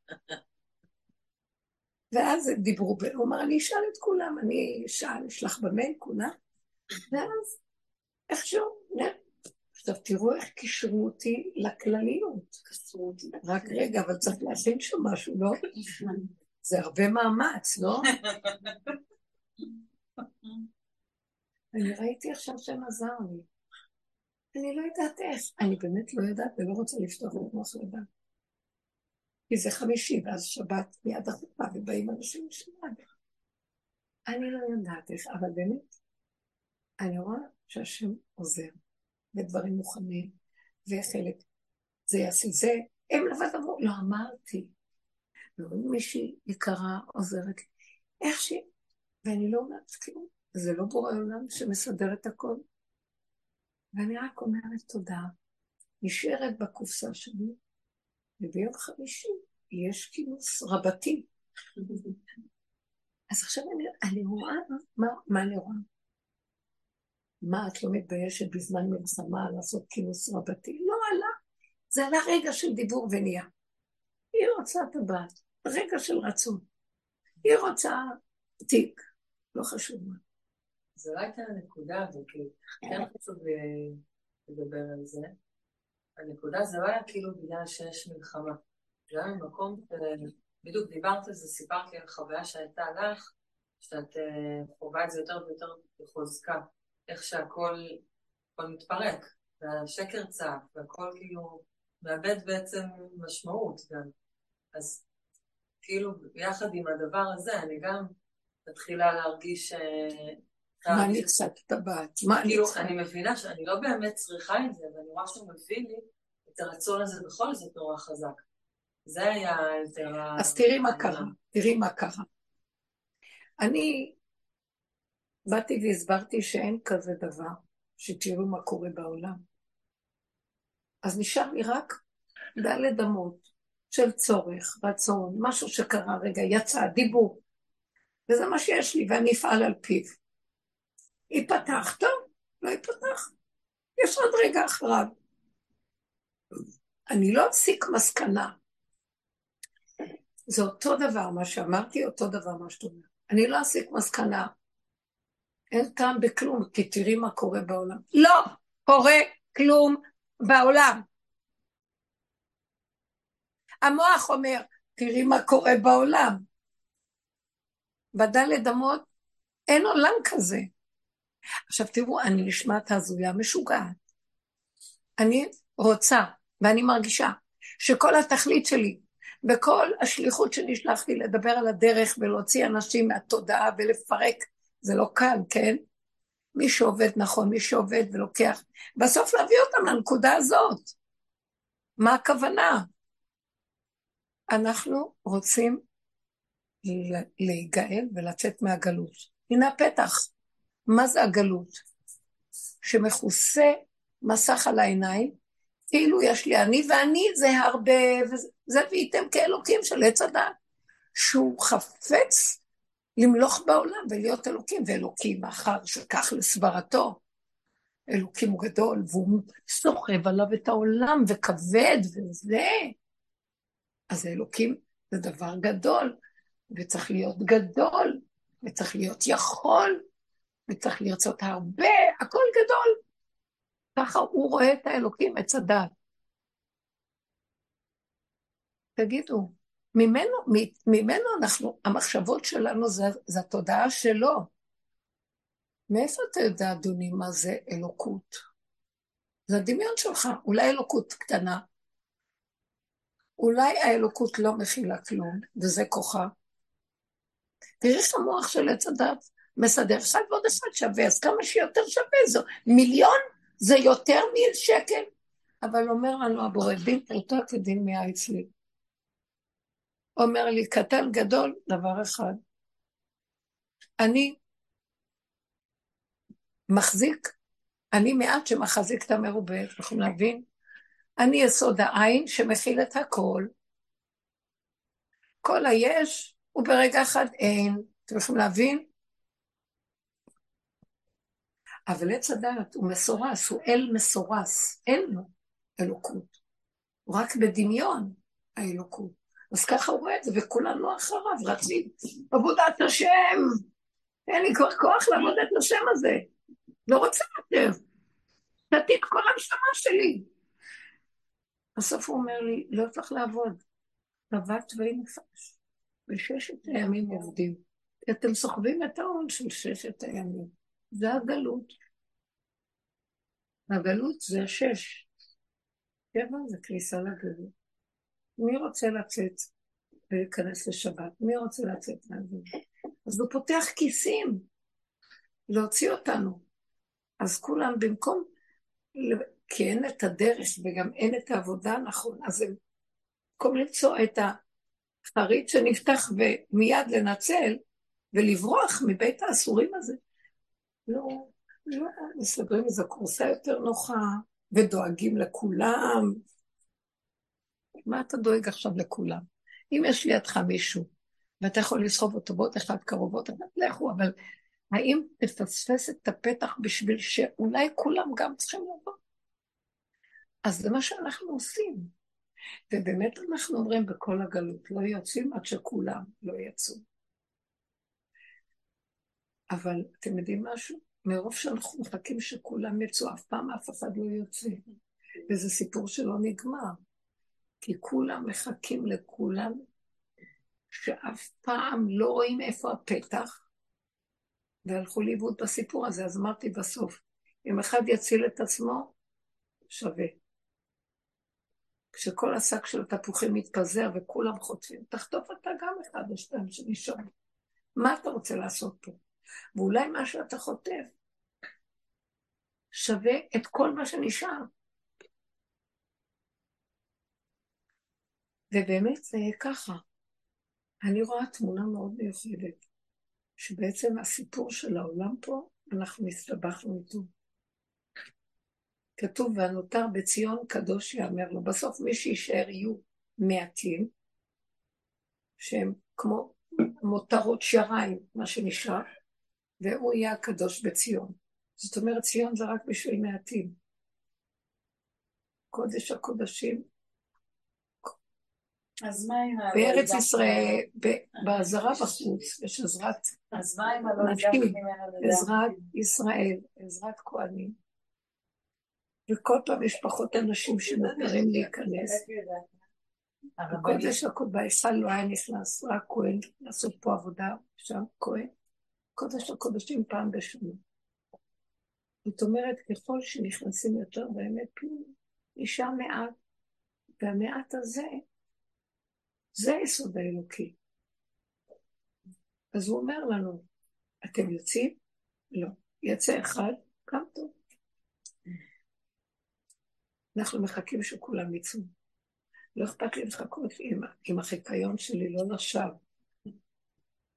ואז דיברו, הוא אמר, אני אשאל את כולם, אני אשאל, אשלח במייל כולם, ואז איכשהו. עכשיו תראו איך קישרו אותי לכלליות. רק רגע, אבל צריך להכין שם משהו, לא? זה הרבה מאמץ, לא? אני ראיתי עכשיו שם עזר לי. אני לא יודעת איך. אני באמת לא יודעת ולא רוצה לפתוח את מוח לדעת. כי זה חמישי, ואז שבת מיד החופה, ובאים אנשים לשמוע. אני לא יודעת איך, אבל באמת, אני רואה שהשם עוזר, ודברים מוכנים, וחלק, זה יעשה זה, הם לבד אמרו, לא אמרתי. מישהי יקרה עוזרת לי, איך ש... ואני לא אומרת כלום, זה לא בורא עולם שמסדר את הכל. ואני רק אומרת תודה, נשארת בקופסה שלי, וביום חמישי יש כינוס רבתי. אז עכשיו אני, אני רואה, מה, מה אני רואה? מה, את לא מתביישת בזמן מלחמה לעשות כינוס רבתי? לא עלה. זה עלה רגע של דיבור ונהיה. היא רוצה טבעת, רגע של רצון. היא רוצה תיק, לא חשוב מה. זו לא הייתה הנקודה, וכי כן חשוב אה, לדבר על זה. הנקודה זה לא היה כאילו בגלל שיש מלחמה. זה היה ממקום, בדיוק דיברת על זה, סיפרת לי על חוויה שהייתה לך, שאת uh, חווה את זה יותר ויותר בחוזקה, איך שהכל מתפרק, והשקר צעק, והכל כאילו מאבד בעצם משמעות גם. אז כאילו, יחד עם הדבר הזה, אני גם מתחילה להרגיש... אה, מה אני קצת טבעת? כאילו? אני מבינה שאני לא באמת צריכה את זה, ואני רואה שהוא מביא לי את הרצון הזה בכל זאת נורא חזק. זה היה יותר... אז תראי מה קרה, תראי מה קרה. אני באתי והסברתי שאין כזה דבר, שתראו מה קורה בעולם. אז נשאר לי רק דלת אמות של צורך, רצון, משהו שקרה רגע, יצא, דיבור. וזה מה שיש לי, ואני אפעל על פיו. ייפתח, טוב, לא ייפתח. יש עוד רגע אחריו. אני לא אסיק מסקנה. זה אותו דבר מה שאמרתי, אותו דבר מה שאתה אומר. אני לא אסיק מסקנה. אין טעם בכלום, כי תראי מה קורה בעולם. לא קורה כלום בעולם. המוח אומר, תראי מה קורה בעולם. בדלת אמות אין עולם כזה. עכשיו תראו, אני נשמעת הזויה משוגעת. אני רוצה ואני מרגישה שכל התכלית שלי בכל השליחות שנשלחתי לדבר על הדרך ולהוציא אנשים מהתודעה ולפרק, זה לא קל, כן? מי שעובד נכון, מי שעובד ולוקח, בסוף להביא אותם לנקודה הזאת. מה הכוונה? אנחנו רוצים להיגאל ולצאת מהגלות. הנה הפתח. מה זה הגלות? שמכוסה מסך על העיניים, כאילו יש לי אני, ואני זה הרבה, וזה והייתם כאלוקים של עץ הדת, שהוא חפץ למלוך בעולם ולהיות אלוקים, ואלוקים אחר שכך לסברתו. אלוקים הוא גדול, והוא סוחב עליו את העולם, וכבד, וזה. אז אלוקים זה דבר גדול, וצריך להיות גדול, וצריך להיות יכול, וצריך לרצות הרבה, הכל גדול. ככה הוא רואה את האלוקים, עץ הדת. תגידו, ממנו, ממנו אנחנו, המחשבות שלנו זה, זה התודעה שלו. מאיפה אתה יודע, אדוני, מה זה אלוקות? זה הדמיון שלך, אולי אלוקות קטנה, אולי האלוקות לא מכילה כלום, וזה כוחה. תראי איך המוח של עץ הדת מסדר אחד ועוד אחד שווה, אז כמה שיותר שווה זו. מיליון זה יותר משקל. אבל אומר לנו הבורא, דין פרוטה כדין מאה אצלי. אומר לי, קטן גדול, דבר אחד. אני מחזיק, אני מעט שמחזיק את המרובה, אתם יכולים להבין? אני יסוד העין שמכיל את הכל. כל היש הוא ברגע אחד אין. אתם יכולים להבין? אבל עץ הדעת הוא מסורס, הוא אל מסורס, אין לו אלוקות. הוא רק בדמיון האלוקות. אז ככה הוא רואה את זה, וכולנו אחריו רצים. עבודת השם! אין לי כבר כוח לעבוד את השם הזה. לא רוצה יותר. נתתי את כל הנשמה שלי. בסוף הוא אומר לי, לא צריך לעבוד. טבת ואי נפש. בששת הימים עובדים. אתם סוחבים את העול של ששת הימים. זה הגלות. הגלות זה השש. שבע זה כניסה לגלות. מי רוצה לצאת ולהיכנס לשבת? מי רוצה לצאת מהגלות? אז הוא פותח כיסים להוציא אותנו. אז כולם במקום, כי אין את הדרך וגם אין את העבודה נכון, אז הם במקום למצוא את החריץ שנפתח ומיד לנצל ולברוח מבית האסורים הזה, לא, לא, מסדרים איזו קורסה יותר נוחה ודואגים לכולם. מה אתה דואג עכשיו לכולם? אם יש לידך מישהו ואתה יכול לסחוב אותו בעוד אחד קרוב, עוד אחד, לכו, אבל האם תפספס את הפתח בשביל שאולי כולם גם צריכים לבוא? אז זה מה שאנחנו עושים. ובאמת אנחנו אומרים בכל הגלות, לא יוצאים עד שכולם לא יצאו. אבל אתם יודעים משהו? מרוב שאנחנו מחכים שכולם יצאו, אף פעם אף אחד לא יוצא. וזה סיפור שלא נגמר. כי כולם מחכים לכולם, שאף פעם לא רואים איפה הפתח, והלכו לאיבוד בסיפור הזה. אז אמרתי בסוף, אם אחד יציל את עצמו, שווה. כשכל השק של התפוחים מתפזר וכולם חוטפים, תחטוף אתה גם אחד או שתיים שנשאר. מה אתה רוצה לעשות פה? ואולי מה שאתה חוטף שווה את כל מה שנשאר. ובאמת זה יהיה ככה. אני רואה תמונה מאוד מיוחדת, שבעצם הסיפור של העולם פה, אנחנו הסתבכנו איתו. כתוב, והנותר בציון קדוש יאמר לו. בסוף מי שיישאר יהיו מעטים, שהם כמו מותרות שריים, מה שנשאר, והוא יהיה הקדוש בציון. זאת אומרת, ציון זה רק בשביל מעטים. קודש הקודשים. אז מה עם בארץ ישראל, בעזרה בחוץ, יש עזרת אז מה עם נשים, עזרת ישראל, עזרת כהנים. וכל פעם יש פחות אנשים שמותרים להיכנס. הקודש הקודש, בהיכל לא היה נכנס, רק כהן, לעשות פה עבודה, שם כהן. קודש הקודשים פעם בשנה. זאת אומרת, ככל שנכנסים יותר באמת נשאר מעט, והמעט הזה, זה היסוד האלוקי. אז הוא אומר לנו, אתם יוצאים? לא. יצא אחד, גם טוב. אנחנו מחכים שכולם יצאו. לא אכפת לי לחכות עם, עם החיקיון שלי, לא לשווא.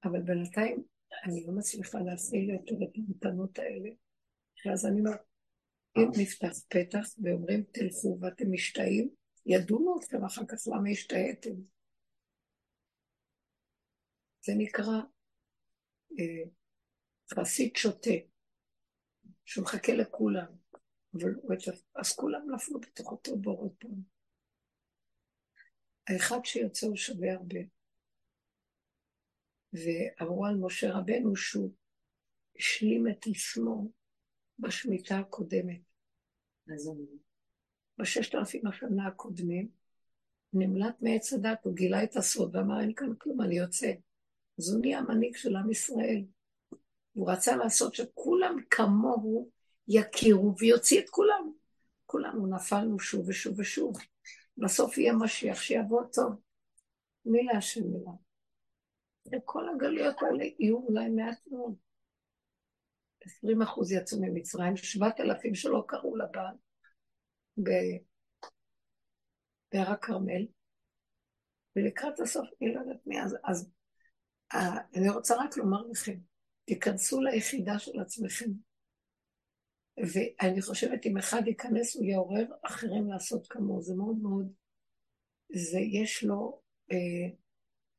אבל בינתיים אני לא מצליחה להפעיל את המתנות האלה. ואז אני אומרת, אם נפתח פתח ואומרים תלכו ואתם משתאים, ידונו אתכם אחר כך למה השתהיתם. זה נקרא אה, חסיד שוטה, שהוא מחכה לכולם, אבל אז כולם נפלו בתוך אותו בור עוד פעם. האחד שיוצא הוא שווה הרבה. ואמרו על משה רבנו שהוא השלים את עצמו בשמיטה הקודמת. בששת אלפים השנה הקודמים, נמלט מעץ הדת, הוא גילה את הסוד ואמר, אין כאן כלום, אני יוצא. אז הוא נהיה המנהיג של עם ישראל. הוא רצה לעשות שכולם כמוהו יכירו ויוציא את כולם. כולנו נפלנו שוב ושוב ושוב. בסוף יהיה משיח שיבוא טוב. מי להשם מילה? וכל הגלויות האלה יהיו אולי מעט מאוד. עשרים אחוז יצאו ממצרים, שבעת אלפים שלא קראו לבעל בהר הכרמל, ולקראת הסוף, אני לא יודעת מי, אז, אז אה, אני רוצה רק לומר לכם, תיכנסו ליחידה של עצמכם. ואני חושבת אם אחד ייכנס הוא יעורר אחרים לעשות כמוהו, זה מאוד מאוד, זה יש לו אה,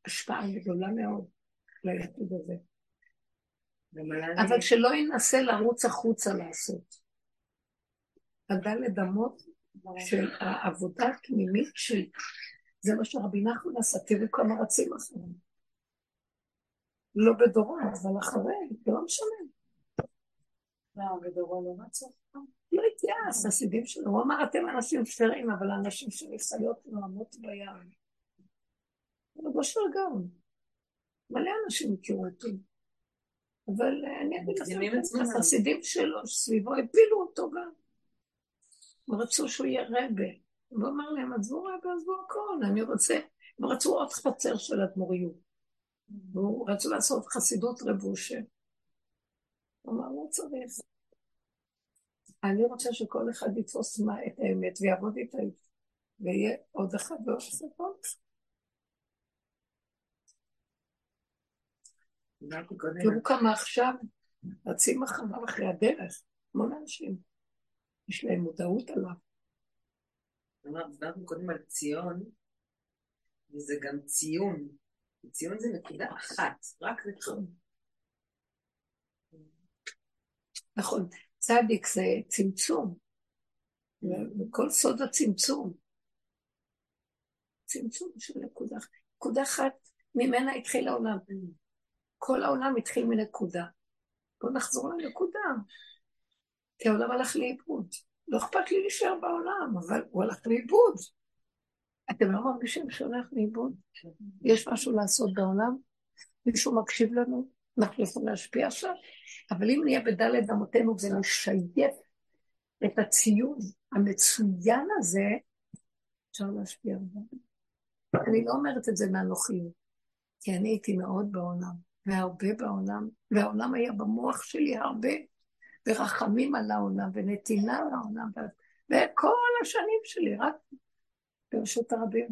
השפעה גדולה מאוד ליחיד הזה. אבל שלא ינסה לרוץ החוצה לעשות. הדלת אמות של העבודה הפנימית של... זה מה שרבי נחמן עשה, תראו כמה רצים אחרים. לא בדורו, אבל אחרי, לא משנה. לא, בדורו לא רצו? לא התייעס, הסידים שלו. הוא אמר, אתם אנשים פיירים, אבל האנשים שלי חיות נועמות בים. של גאון. מלא אנשים הכירו אותי. אבל אה, אני אגיד לכם, החסידים שלו סביבו הפילו אותו גם. הם רצו שהוא יהיה רבה. הוא אמר להם, עזבו רבה, עזבו הכל, אני רוצה... הם רצו עוד חצר של אדמו"ריות. והוא רצו לעשות חסידות רבושה. הוא אמר, לא צריך. אני רוצה שכל אחד יתפוס את האמת ויעבוד איתה, ויהיה עוד אחד ועוד אחד ועוד אחד. תראו כמה עכשיו רצים אחריו אחרי הדרך, המון אנשים. יש להם מודעות עליו. דיברנו קודם על ציון, וזה גם ציון. ציון זה נקודה אחת, רק נכון. נכון, צדיק זה צמצום. וכל סוד הצמצום. צמצום של נקודה. נקודה אחת, ממנה התחיל העולם. כל העולם התחיל מנקודה. בואו נחזור לנקודה. כי העולם הלך לאיבוד. לא אכפת לי להישאר בעולם, אבל הוא הלך לאיבוד. אתם לא מרגישים שהוא הולך לאיבוד? יש משהו לעשות בעולם? מישהו מקשיב לנו? אנחנו יכולים להשפיע עכשיו? אבל אם נהיה בדלת אמותינו ונשייף את הציון המצוין הזה, אפשר להשפיע עליו. אני לא אומרת את זה מהנוחיות, כי אני הייתי מאוד בעולם, והרבה בעולם, והעולם היה במוח שלי הרבה, ורחמים על העולם, ונתינה על העולם, וכל השנים שלי, רק ברשות הרבים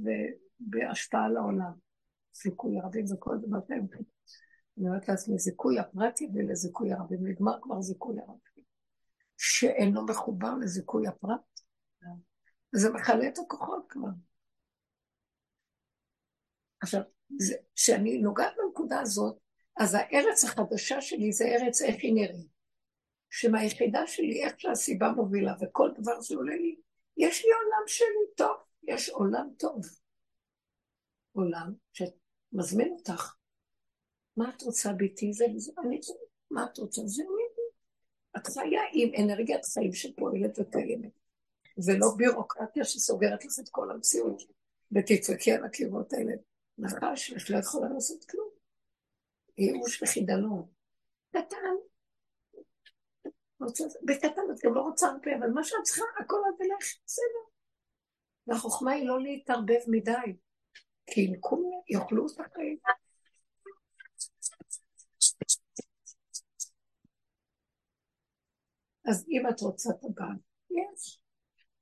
ובהשפעה על העולם. זיכוי הרבים וכל דבר שהם. אני אומרת לעצמי, זיכוי הפרט יביא לזיכוי הרבים, נגמר כבר זיכוי הרבים. שאינו מחובר לזיכוי הפרט. זה מכלה את הכוחות כבר. עכשיו, כשאני נוגעת בנקודה הזאת, אז הארץ החדשה שלי זה ארץ איך היא נראית. שמהיחידה שלי, איך שהסיבה מובילה וכל דבר שעולה לי, יש לי עולם שלי טוב, יש עולם טוב. עולם שמזמין אותך. מה את רוצה ביתי? זה וזה, אני זה. מה את רוצה? זה אני. את חיה עם אנרגיית חיים שפועלת וקיימת. ולא בירוקרטיה שסוגרת לך את כל המציאות. ותדפקי על הקירות האלה. נחש, את לא יכולה לעשות כלום. ייאוש וחידלון. קטן. בקטן את גם לא רוצה הרבה, אבל מה שאת צריכה, הכל עד אלייך, בסדר. והחוכמה היא לא להתערבב מדי, כי אם כולם יאכלו את החיים. אז אם את רוצה את הבעל, יש.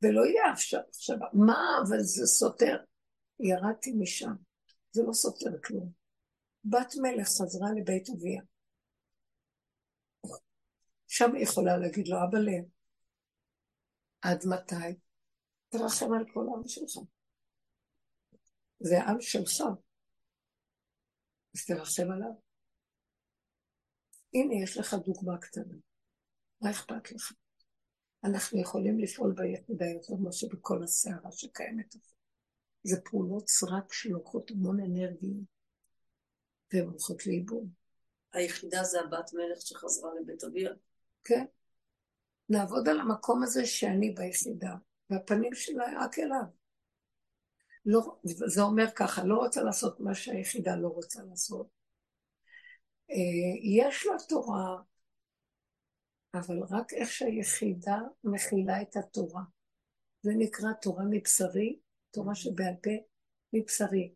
ולא יהיה עכשיו, מה, אבל זה סותר. ירדתי משם, זה לא סותר כלום. בת מלך חזרה לבית אביה. שם היא יכולה להגיד לו, אבא לב, עד מתי? תרחם על כל העם שלך. זה העם שלך, אז תרחם עליו. הנה, יש לך דוגמה קטנה. מה אכפת לך? אנחנו יכולים לפעול ביחידה יותר מאשר בכל הסערה שקיימת. זה פעולות סרק שלוקחות המון אנרגיה, והן הולכות לאיבוד. היחידה זה הבת מלך שחזרה לבית אביה? כן. נעבוד על המקום הזה שאני ביחידה, והפנים שלה רק אליו. לא, זה אומר ככה, לא רוצה לעשות מה שהיחידה לא רוצה לעשות. אה, יש לה תורה, אבל רק איך שהיחידה מכילה את התורה. זה נקרא תורה מבשרי, תורה שבעל פה מבשרי.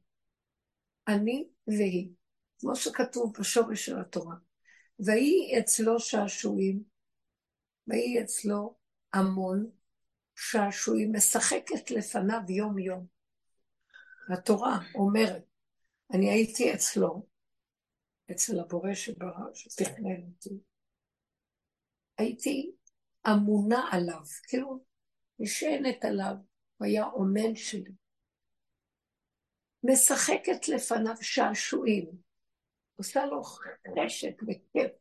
אני והיא, כמו שכתוב בשורש של התורה. ויהי אצלו שעשועים, ויהי אצלו המון, שעשועים, משחקת לפניו יום-יום. התורה אומרת, אני הייתי אצלו, אצל הבורא שברא, שתכנן אותי. הייתי אמונה עליו, כאילו נשענת עליו, הוא היה אומן שלי. משחקת לפניו שעשועים, עושה לו חשק וכיף,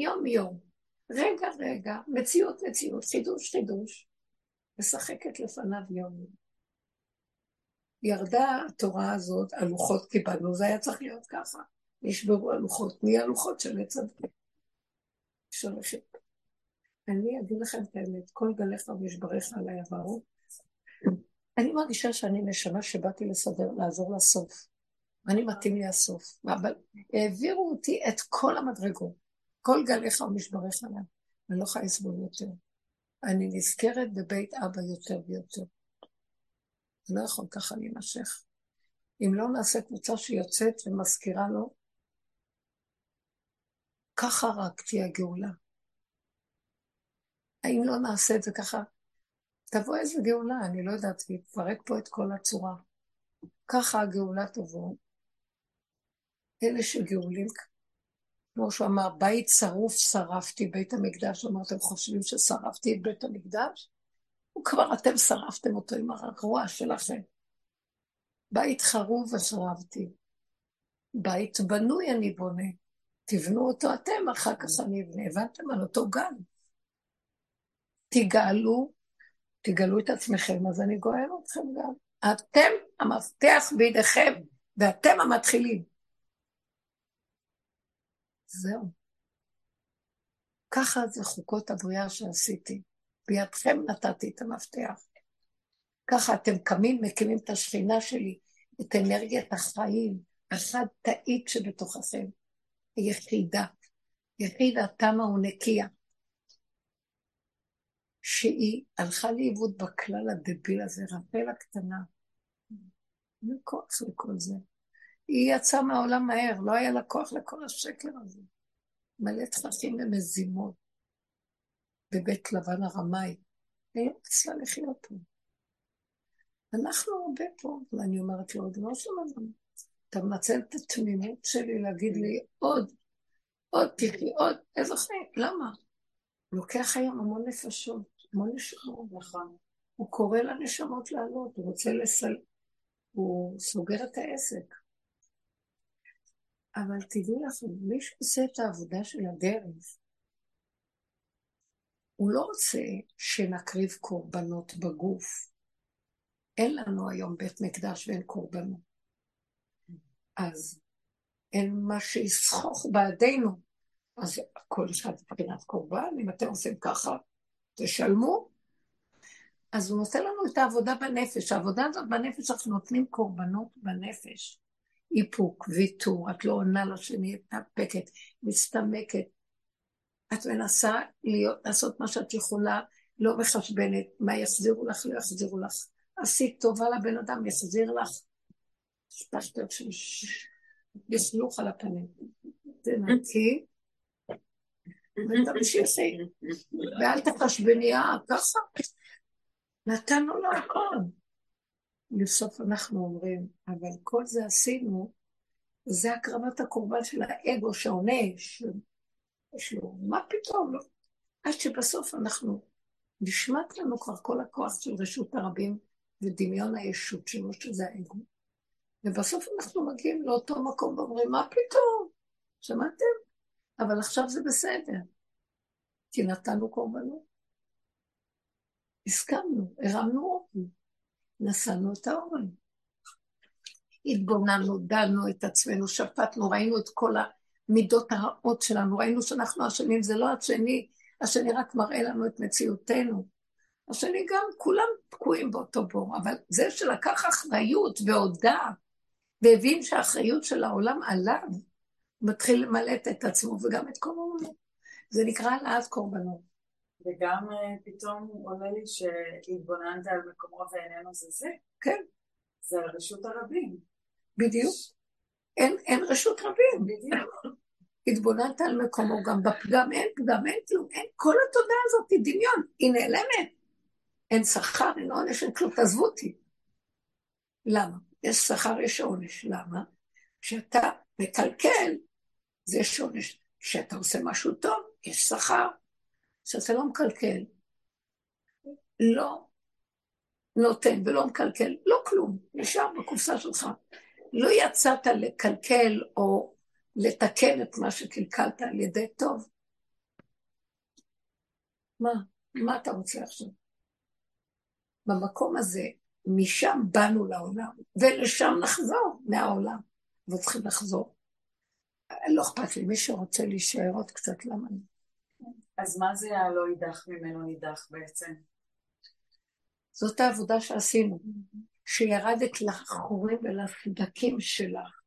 יום יום, רגע רגע, מציאות מציאות, חידוש חידוש. משחקת לפניו יום. ירדה התורה הזאת, הלוחות קיבלנו, זה היה צריך להיות ככה. נשברו הלוחות, נהיה לוחות של עץ הדין. שולחת. אני אגיד לכם את האמת, כל גליך ומשבריך עליי עברו. אני מרגישה שאני נשמה שבאתי לסדר, לעזור לסוף. אני מתאים לי הסוף. אבל העבירו אותי את כל המדרגות. כל גליך ומשבריך עליי. אני לא יכולה לסבול יותר. אני נזכרת בבית אבא יותר ויותר. זה לא יכול ככה להימשך. אם לא נעשה קבוצה שיוצאת ומזכירה לו, ככה רק תהיה הגאולה. האם לא נעשה את זה ככה, תבוא איזה גאולה, אני לא יודעת, ויפרק פה את כל הצורה. ככה הגאולה תבוא. אלה שגאולים כמו שהוא אמר, בית שרוף שרפתי, בית המקדש, הוא אמר, אתם חושבים ששרפתי את בית המקדש? וכבר אתם שרפתם אותו עם הרוע שלכם. בית חרוב ושרפתי. בית בנוי אני בונה. תבנו אותו אתם, אחר כך אני אבנה. הבנתם על אותו גל. תגאלו תגלו את עצמכם, אז אני גואל אתכם גם. אתם המפתח בידיכם, ואתם המתחילים. זהו. ככה זה חוקות הבריאה שעשיתי. בידכם נתתי את המפתח. ככה אתם קמים, מקימים את השכינה שלי, את אנרגיית החיים, החד-תאית שבתוככם, היחידה. יחידה תמה ונקייה. שהיא הלכה לאיבוד בכלל הדביל הזה, רפל הקטנה. אין כוח לכל זה. היא יצאה מהעולם מהר, לא היה לה כוח לכל השקר הזה. מלא תככים ומזימות בבית לבן הרמאי. היא לא רצתה לחיות פה. אנחנו הרבה פה, ואני אומרת לו, לא שלנו. אתה מנצל את התמימות שלי להגיד לי עוד, עוד תחי, עוד, איזה חיים, למה? לוקח היום המון נפשות, המון נשמות, נכון. הוא קורא לנשמות לעלות, הוא רוצה לסל... הוא סוגר את העסק. אבל תדעו לכם, מי שעושה את העבודה של הדרך, הוא לא רוצה שנקריב קורבנות בגוף. אין לנו היום בית מקדש ואין קורבנות. אז אין מה שיסחוך בעדינו. אז כל אחד מבחינת קורבן, אם אתם עושים ככה, תשלמו. אז הוא נותן לנו את העבודה בנפש. העבודה הזאת בנפש, אנחנו נותנים קורבנות בנפש. איפוק, ויתור, את לא עונה לשני, את מאפקת, מסתמקת. את מנסה להיות, לעשות מה שאת יכולה, לא מחשבנת, מה יחזירו לך, לא יחזירו לך. עשית טובה לבן אדם, יחזיר לך. שפשטות של לכלוך על הפנים. תנקי, ותמשיכי, ואל תחשבני, אה, ככה. נתנו לו הכל. בסוף אנחנו אומרים, אבל כל זה עשינו, זה הקרבת הקורבן של האגו שעונה, יש לו, מה פתאום, לא. עד שבסוף אנחנו, נשמט לנו כבר כל הכוח של רשות הרבים ודמיון הישות שלו, שזה האגו. ובסוף אנחנו מגיעים לאותו מקום ואומרים, מה פתאום? שמעתם? אבל עכשיו זה בסדר, כי נתנו קורבנות. הסכמנו, הרמנו אופן. נשאנו את העורם. התבוננו, דנו את עצמנו, שפטנו, ראינו את כל המידות הרעות שלנו, ראינו שאנחנו אשמים, זה לא השני, השני רק מראה לנו את מציאותנו. השני גם, כולם תקועים באותו בור, אבל זה שלקח אחריות והודה, והבין שהאחריות של העולם עליו, מתחיל למלט את עצמו וגם את כל העולם. זה נקרא העלאת קורבנות. וגם אה, פתאום עולה לי שהתבוננת על מקומו ואיננו זזה. כן. זה על רשות הרבים. בדיוק. אין, אין רשות רבים. בדיוק. התבוננת על מקומו, גם בפגם אין פגם, אין כלום, אין, כל התודעה הזאת היא דמיון, היא נעלמת. אין שכר, אין עונש, אין כלום, תעזבו אותי. למה? יש שכר, יש עונש. למה? כשאתה מקלקל, זה יש עונש. כשאתה עושה משהו טוב, יש שכר. שאתה לא מקלקל, לא נותן ולא מקלקל, לא כלום, נשאר בקופסה שלך. לא יצאת לקלקל או לתקן את מה שקלקלת על ידי טוב. מה? מה אתה רוצה עכשיו? במקום הזה, משם באנו לעולם, ולשם נחזור מהעולם, וצריכים לחזור. לא אכפת לי, מי שרוצה להישאר עוד קצת, למה אני? אז מה זה הלא יידח ממנו נידח בעצם? זאת העבודה שעשינו, שירדת לחורים ולסדקים שלך.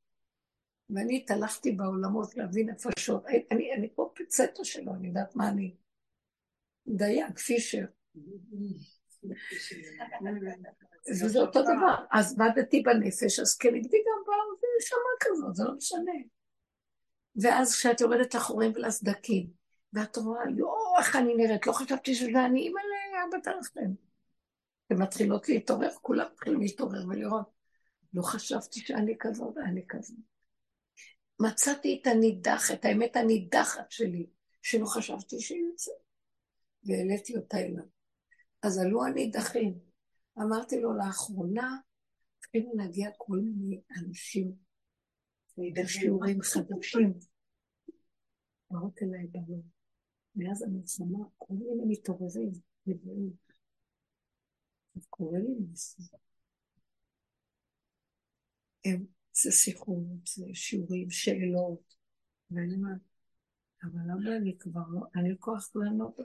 ואני התהלכתי בעולמות להבין נפשות. אני, אני פה פצטה שלו, אני יודעת מה אני. דייג, פישר. וזה אותו דבר. אז עבדתי בנפש, אז כנגדי גם באו ונשמה כזאת, זה לא משנה. ואז כשאת יורדת לחורים ולסדקים, ואת רואה, יואו, איך אני נראית, לא חשבתי שזה אני, אימא לאבא תרחם. ומתחילות להתעורר, כולם מתחילים להתעורר ולראות. לא חשבתי שאני כזאת, אני כזאת. מצאתי את הנידח, את האמת הנידחת שלי, שלא חשבתי שהיא יוצאת. והעליתי אותה אליו. אז עלו הנידחים. אמרתי לו, לאחרונה התחילו להגיע כל מיני אנשים, שיעורים חדשים, באות אליי בלב. מאז המלחמה, כל מיני מתעוררים, נבואים. זה קורה לי. זה שיחות, זה שיעורים, שאלות, ואני אומרת, אבל למה אני כבר לא, אין לי כוח לענות.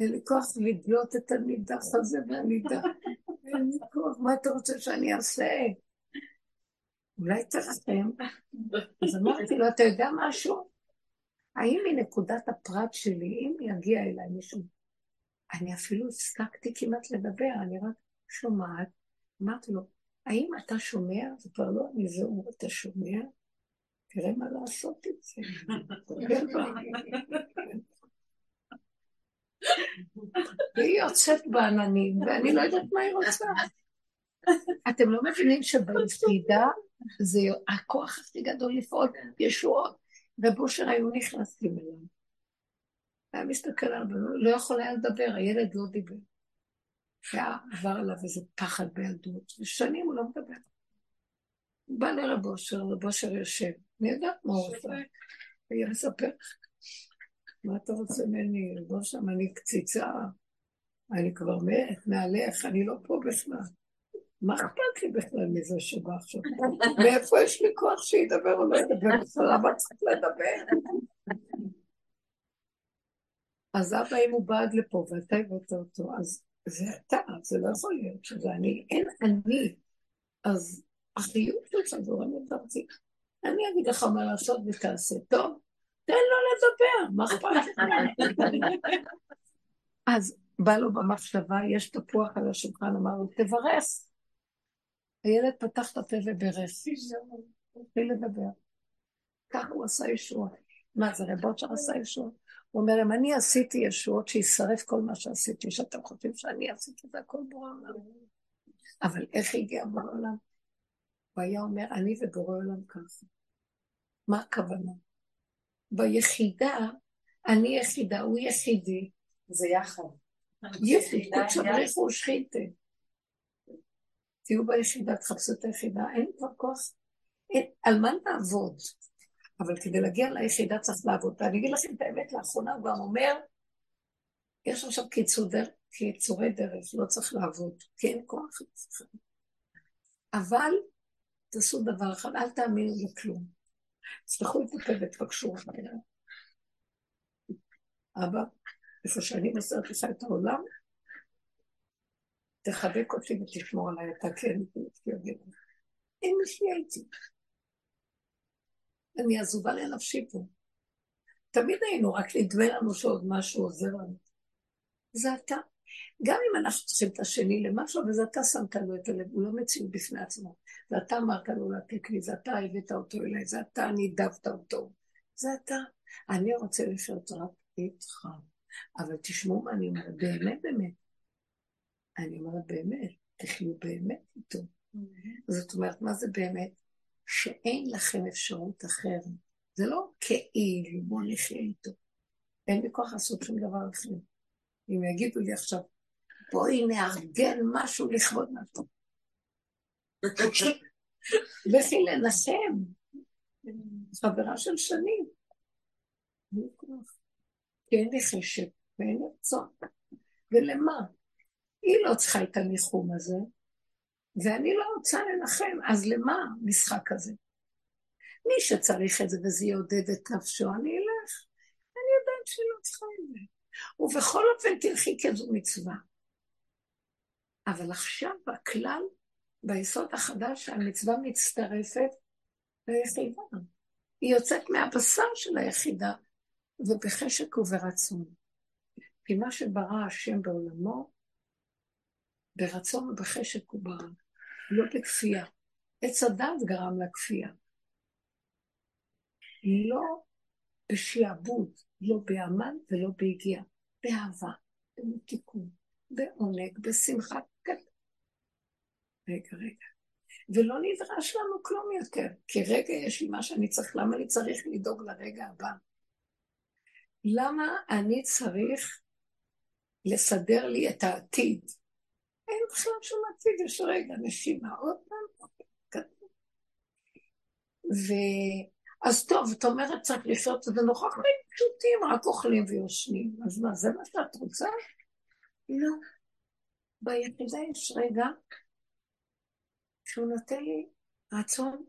אין לי כוח לדלות את הנידח הזה והנידח. אין לי כוח, מה אתה רוצה שאני אעשה? אולי תרחם. אז אמרתי לו, אתה יודע משהו? האם מנקודת הפרט שלי, אם יגיע אליי מישהו, אני אפילו הפסקתי כמעט לדבר, אני רק שומעת, אמרתי לו, האם אתה שומע? זה כבר לא אני זהו, אתה שומע? תראה מה לעשות את זה. והיא יוצאת בעננים, ואני לא יודעת מה היא רוצה. אתם לא מבינים שביחידה זה הכוח הכי גדול לפעול ישועות, ובושר היו נכנסים אליו. היה מסתכל עליו, לא יכול היה לדבר, הילד לא דיבר. היה עבר עליו איזה פחד בילדות, ושנים הוא לא מדבר. הוא בא לרב אושר, רב אושר יושב, אני יודעת מה הוא עושה. והיא מספר, מה אתה רוצה ממני? רב אושר, אני קציצה, אני כבר מת, מעליך, אני לא פה בכלל. מה אכפת לי בכלל מזה שבא עכשיו? מאיפה יש לי כוח שידבר או לא ידבר? למה צריך לדבר? אז אבא, אם הוא בא עד לפה ואתה הבאת אותו, אז זה אתה, זה לא יכול להיות שזה אני, אין אני. אז החיות שלך גורמת דרכי. אני אגיד לך מה לעשות ותעשה. טוב, תן לו לדבר, מה אכפת לך? אז בא לו במחשבה, יש תפוח על השולחן, אמר לו, תברך. הילד פתח את הפה וברך. התחיל לדבר. ככה הוא עשה ישועה. מה זה, רבות עשה ישועה? הוא אומר להם, אני עשיתי ישועות שישרף כל מה שעשיתי, שאתם חושבים שאני עשיתי את הכל בורא עולם. אבל איך הגיע בורא עולם? הוא היה אומר, אני ובורא עולם ככה. מה הכוונה? ביחידה, אני יחידה, הוא יחידי. זה יחד. יחידה, שבריחו ושחיתה. תהיו ביחידה, תחפשו את היחידה, אין כבר כוח. על מה נעבוד? אבל כדי להגיע ליחידה צריך לעבוד. ואני אגיד לכם את האמת, לאחרונה הוא גם אומר, יש עכשיו קיצור דרך, קיצורי דרך, לא צריך לעבוד, כי אין כוח. אבל תעשו דבר אחד, אל תאמינו לכלום. תפתחו את הפה ותבקשו אבא, איפה שאני מסרת לך את העולם, תחבק אותי ותשמור עליי, אתה כן, אין מי שיהיה איתי. אני עזובה לנפשי פה. תמיד היינו, רק נדמה לנו שעוד משהו עוזר לנו. זה אתה. גם אם אנחנו צריכים את השני למשהו, וזה אתה שמת לו את הלב, הוא לא מציאות בפני עצמו. ואתה אמרת לו לתת לי, זה אתה הבאת אותו אליי, זה אתה נידבת אותו. זה אתה. אני רוצה לחיות רק איתך. אבל תשמעו מה אני אומרת, באמת באמת. אני אומרת באמת, תחיו באמת איתו. Mm-hmm. זאת אומרת, מה זה באמת? שאין לכם אפשרות אחרת. זה לא כאילו בוא נחיה איתו. אין לי כוח לעשות שום דבר אחר. אם יגידו לי עכשיו, בואי נארגן משהו לכבוד נתון. לכי לנחם. חברה של שנים. כי אין לי חשב ואין לי רצון. ולמה? היא לא צריכה את הניחום הזה, ואני לא רוצה לנחם, אז למה משחק כזה? מי שצריך את זה וזה יעודד את נפשו, אני אלך. אני יודעת שאני לא צריכה את זה. ובכל אופן תלכי כזו מצווה. אבל עכשיו הכלל, ביסוד החדש, המצווה מצטרפת ליחידה. היא יוצאת מהבשר של היחידה, ובחשק וברצון. כי מה שברא השם בעולמו, ברצון ובחשק הוא ברא. לא בכפייה. עץ הדת גרם לכפייה. לא בשעבוד, לא בעמל ולא ביגיעה, באהבה, במתיקון, בעונג, בשמחה. רגע, רגע. ולא נדרש לנו כלום יותר, כי רגע יש לי מה שאני צריך, למה אני צריך לדאוג לרגע הבא? למה אני צריך לסדר לי את העתיד? אין בכלל שום עתיד, יש רגע נשימה, עוד פעם, ו... אז טוב, את אומרת צריך לחיות את זה נוכח חיים פשוטים, רק אוכלים ויושנים. אז מה, זה מה שאת רוצה? לא. ביחידה יש רגע שהוא נותן לי רצון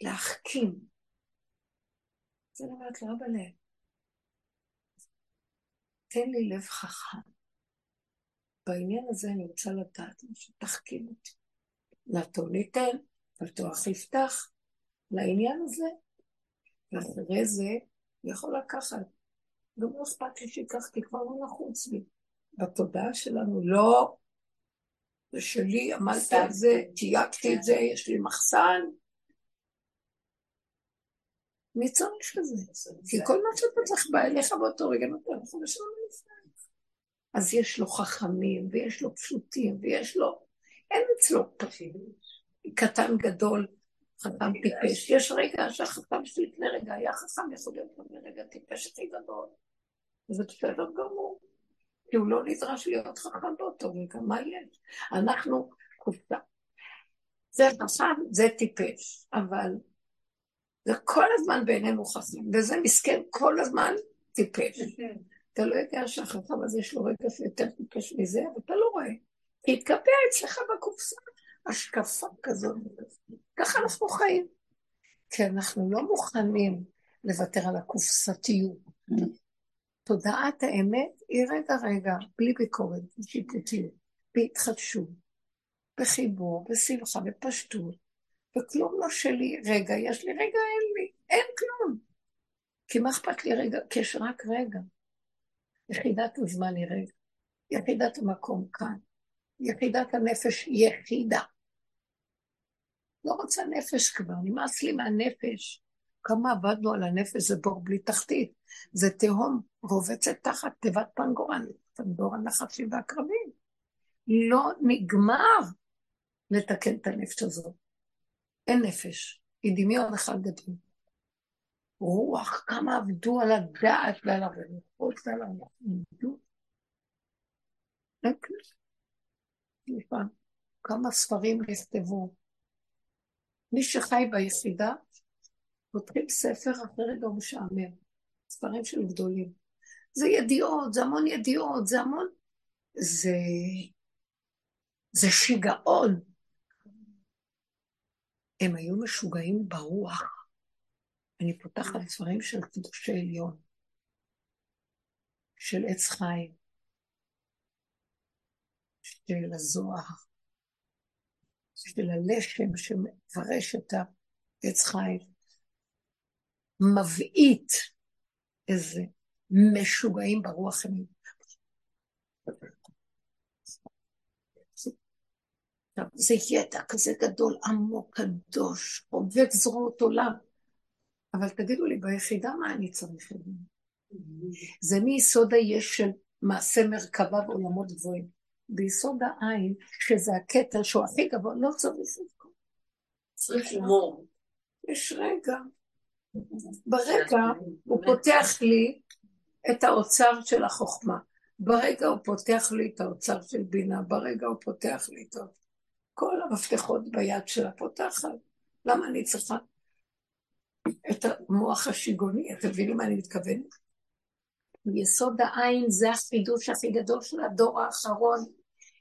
להחכים. זה אומרת לו, בלב. תן לי לב חכם. בעניין הזה אני רוצה לדעת שתחכים אותי. נתון ניתן, פתוח יפתח. לעניין הזה, ואחרי זה יכול לקחת. גם לא אכפת לי שייקח, כי כבר לא נחוץ לי. בתודעה שלנו לא, זה שלי, עמלתי על זה, תייגתי את זה, יש לי מחסן. מי צריך את זה? כי כל מה שאתה צריך בא אליך באותו רגע נותן לך לפני. אז יש לו חכמים, ויש לו פשוטים, ויש לו... אין אצלו קטן גדול, חכם טיפש. יש רגע שהחכם שלי לפני רגע היה חכם, יכול להיות גם לרגע טיפש הכי גדול. זה בסדר גמור. כי הוא לא נדרש להיות חכם באותו רגע, מה יש? אנחנו קופצה. זה חכם, זה טיפש, אבל זה כל הזמן בעינינו חכם, וזה מסכן כל הזמן טיפש. אתה לא יודע שהחכם הזה יש לו רגע שיותר טיפש מזה, אבל אתה לא רואה. כי התקבע אצלך בקופסה השקפה כזאת. ככה אנחנו חיים. כי אנחנו לא מוכנים לוותר על הקופסתיות. תודעת האמת היא רגע רגע, בלי ביקורת, בשיפוטיות, בהתחדשות, בחיבור, בשמחה, בפשטות, וכלום לא שלי. רגע, יש לי, רגע, אין לי, אין כלום. כי מה אכפת לי רגע? כי יש רק רגע. יחידת הזמן היא רגע. יחידת המקום כאן. יחידת הנפש יחידה. לא רוצה נפש כבר, נמאס לי מהנפש. כמה עבדנו על הנפש, זה בור בלי תחתית. זה תהום רובצת תחת תיבת פנגורה, פנגורה נחשים ועקרבים. לא נגמר לתקן את הנפש הזאת. אין נפש, היא דמיון אחד גדול. רוח, כמה עבדו על הדעת ועל הרוחות ועל כלום. כמה ספרים נכתבו. מי שחי ביחידה, פותחים ספר, אחרי רגע משעמם. ספרים של גדולים. זה ידיעות, זה המון ידיעות, זה המון... זה... זה שיגעון. הם היו משוגעים ברוח. אני פותחת ספרים של קדושי עליון, של עץ חיים, של הזוהר, של הלשם שמפרש את העץ חיים. מבעית איזה משוגעים ברוח הם. זה ידע כזה גדול, עמוק, קדוש, עובד זרועות עולם. אבל תגידו לי, ביחידה מה אני צריך את זה? זה מיסוד היש של מעשה מרכבה ועולמות גבוהים. ביסוד העין, שזה הכתר שהוא הכי גבוה, לא צריך את זה. צריך הומור. יש רגע. ברגע הוא פותח לי את האוצר של החוכמה. ברגע הוא פותח לי את האוצר של בינה, ברגע הוא פותח לי את כל המפתחות ביד שלה פותחת. למה אני צריכה את המוח השיגעוני? אתם מבינים מה אני מתכוונת? יסוד העין זה החידוש הכי גדול של הדור האחרון,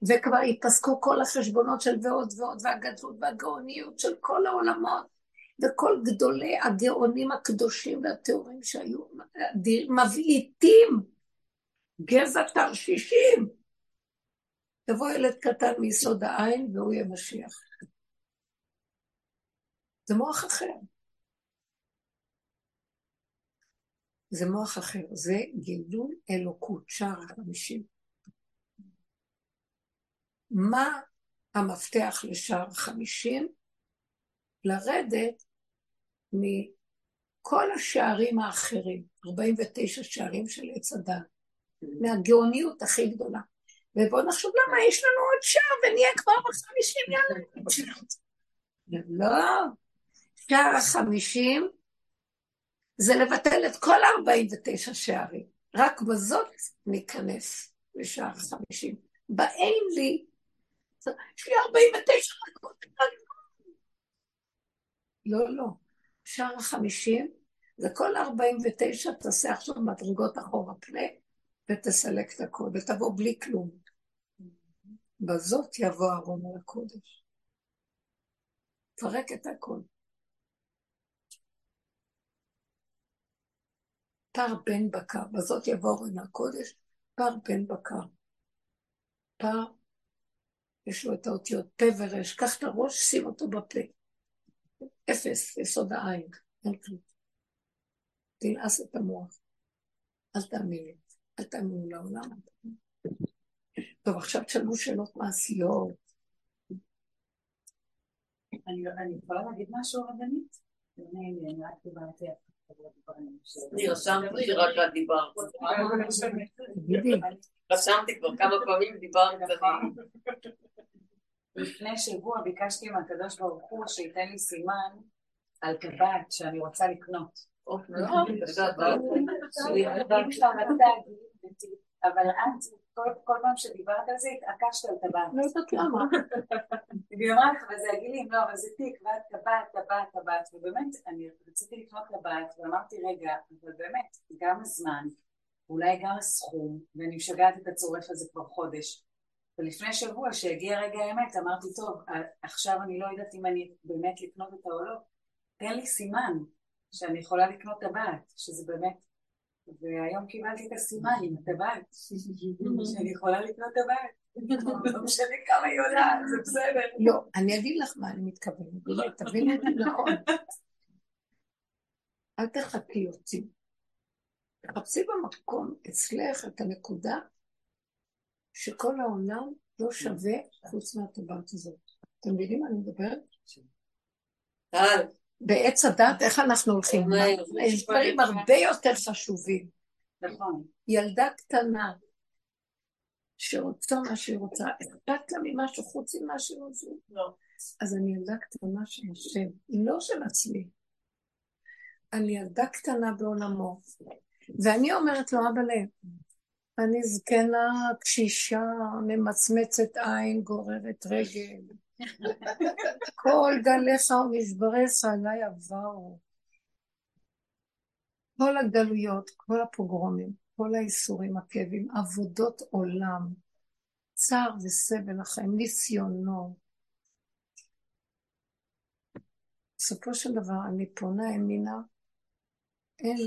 וכבר ייפסקו כל החשבונות של ועוד ועוד, והגדלות והגאוניות של כל העולמות. וכל גדולי הגאונים הקדושים והטהורים שהיו מבעיטים גזע תרשישים. תבוא ילד קטן מיסוד העין והוא יהיה משיח. זה מוח אחר. זה מוח אחר, זה גילוי אלוקות, שער החמישים. מה המפתח לשער חמישים? לרדת מכל השערים האחרים, 49 שערים של עץ הדת, מהגאוניות הכי גדולה. ובואו נחשוב למה יש לנו עוד שער ונהיה כבר בחמישים ימים. לא, שער החמישים זה לבטל את כל ה-49 שערים. רק בזאת ניכנס לשער החמישים. באין לי, יש לי 49 דקות. לא, לא. שער החמישים, זה כל ארבעים ותשע, תעשה עכשיו מדרגות אחורה פנה, ותסלק את הכל, ותבוא בלי כלום. בזאת יבוא אהרון על הקודש. פרק את הכל. פר בן בקר, בזאת יבוא על הקודש, פר בן בקר. פר, יש לו את האותיות פה ורש, קח את הראש, שים אותו בפה. אפס, יסוד העין, אין כלום. תנעס את המוח. אל תאמיני, אל תאמינו לעולם. טוב, עכשיו תשאלו שאלות מעשיות. אני יכולה להגיד משהו רבנית? אני רשמתי שרק את דיברת. רשמתי כבר כמה פעמים דיברת. לפני שבוע ביקשתי מהקדוש ברוך הוא שייתן לי סימן על טבעת שאני רוצה לקנות. אבל את, כל פעם שדיברת על זה, התעקשת על טבעת. לא יודעת למה. והיא אמרה לך, אבל זה הגילים, לא, אבל זה תיק, ואת טבעת, טבעת, טבעת, ובאמת, אני רציתי לקנות טבעת, ואמרתי, רגע, אבל באמת, גם הזמן, אולי גם הסכום, ואני משגעת את הצורף הזה כבר חודש. ולפני שבוע, שהגיע רגע האמת, אמרתי, טוב, עכשיו אני לא יודעת אם אני באמת לקנות אותה או לא, תן לי סימן שאני יכולה לקנות טבעת, שזה באמת והיום קיבלתי את הסימן עם הטבעת, שאני יכולה לקנות טבעת. לא משנה כמה היא עולה, זה בסדר. לא, אני אגיד לך מה אני מתכוונת, תביני אותי נכון. אל תחכי אותי. תחפשי במקום אצלך את הנקודה שכל העולם לא שווה חוץ מהטבעת הזאת. אתם מבינים מה אני מדברת? בעץ הדת, איך אנחנו הולכים? יש דברים הרבה יותר חשובים. נכון. ילדה קטנה שרוצה מה שהיא רוצה, אכפת לה ממשהו חוץ ממה שהיא רוצה? לא. אז אני ילדה קטנה של השם, לא של עצמי. אני ילדה קטנה בעולמו. ואני אומרת לו, אבא לב, אני זקנה, קשישה, ממצמצת עין, גוררת רגל. כל גליך ומשבריך עליי עברו. כל הגלויות, כל הפוגרומים, כל האיסורים, הכאבים, עבודות עולם, צער וסבל החיים, ניסיונות. בסופו של דבר אני פונה ימינה, אין,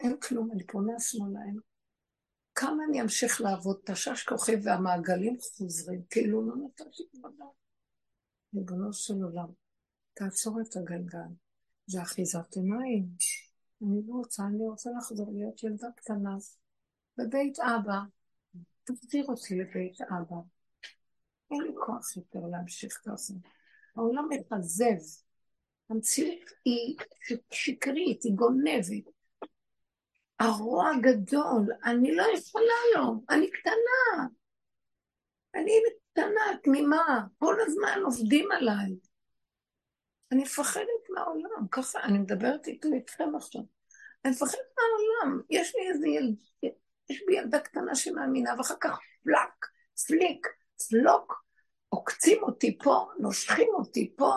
אין כלום, אני פונה שמאלה, אין. כמה אני אמשיך לעבוד, תשש כוחי והמעגלים חוזרים, כאילו לא נתתי כבודה. ריבונו של עולם, תעצור את הגלגל. זה אחיזת עיניים. אני לא רוצה, אני רוצה לחזור להיות ילדה קטנה בבית אבא. תחזיר אותי לבית אבא. אין לי כוח יותר להמשיך ככה. העולם מכזב. המציאות היא שקרית, היא גונבת. הרוע גדול, אני לא יכולה לו, אני קטנה. אני קטנה, תמימה, כל הזמן עובדים עליי. אני מפחדת מהעולם, ככה, אני מדברת איתו איתכם עכשיו. אני מפחדת מהעולם, יש לי איזה ילד, יש בי ילדה קטנה שמאמינה, ואחר כך פלק, פליק, פלוק, עוקצים אותי פה, נושכים אותי פה.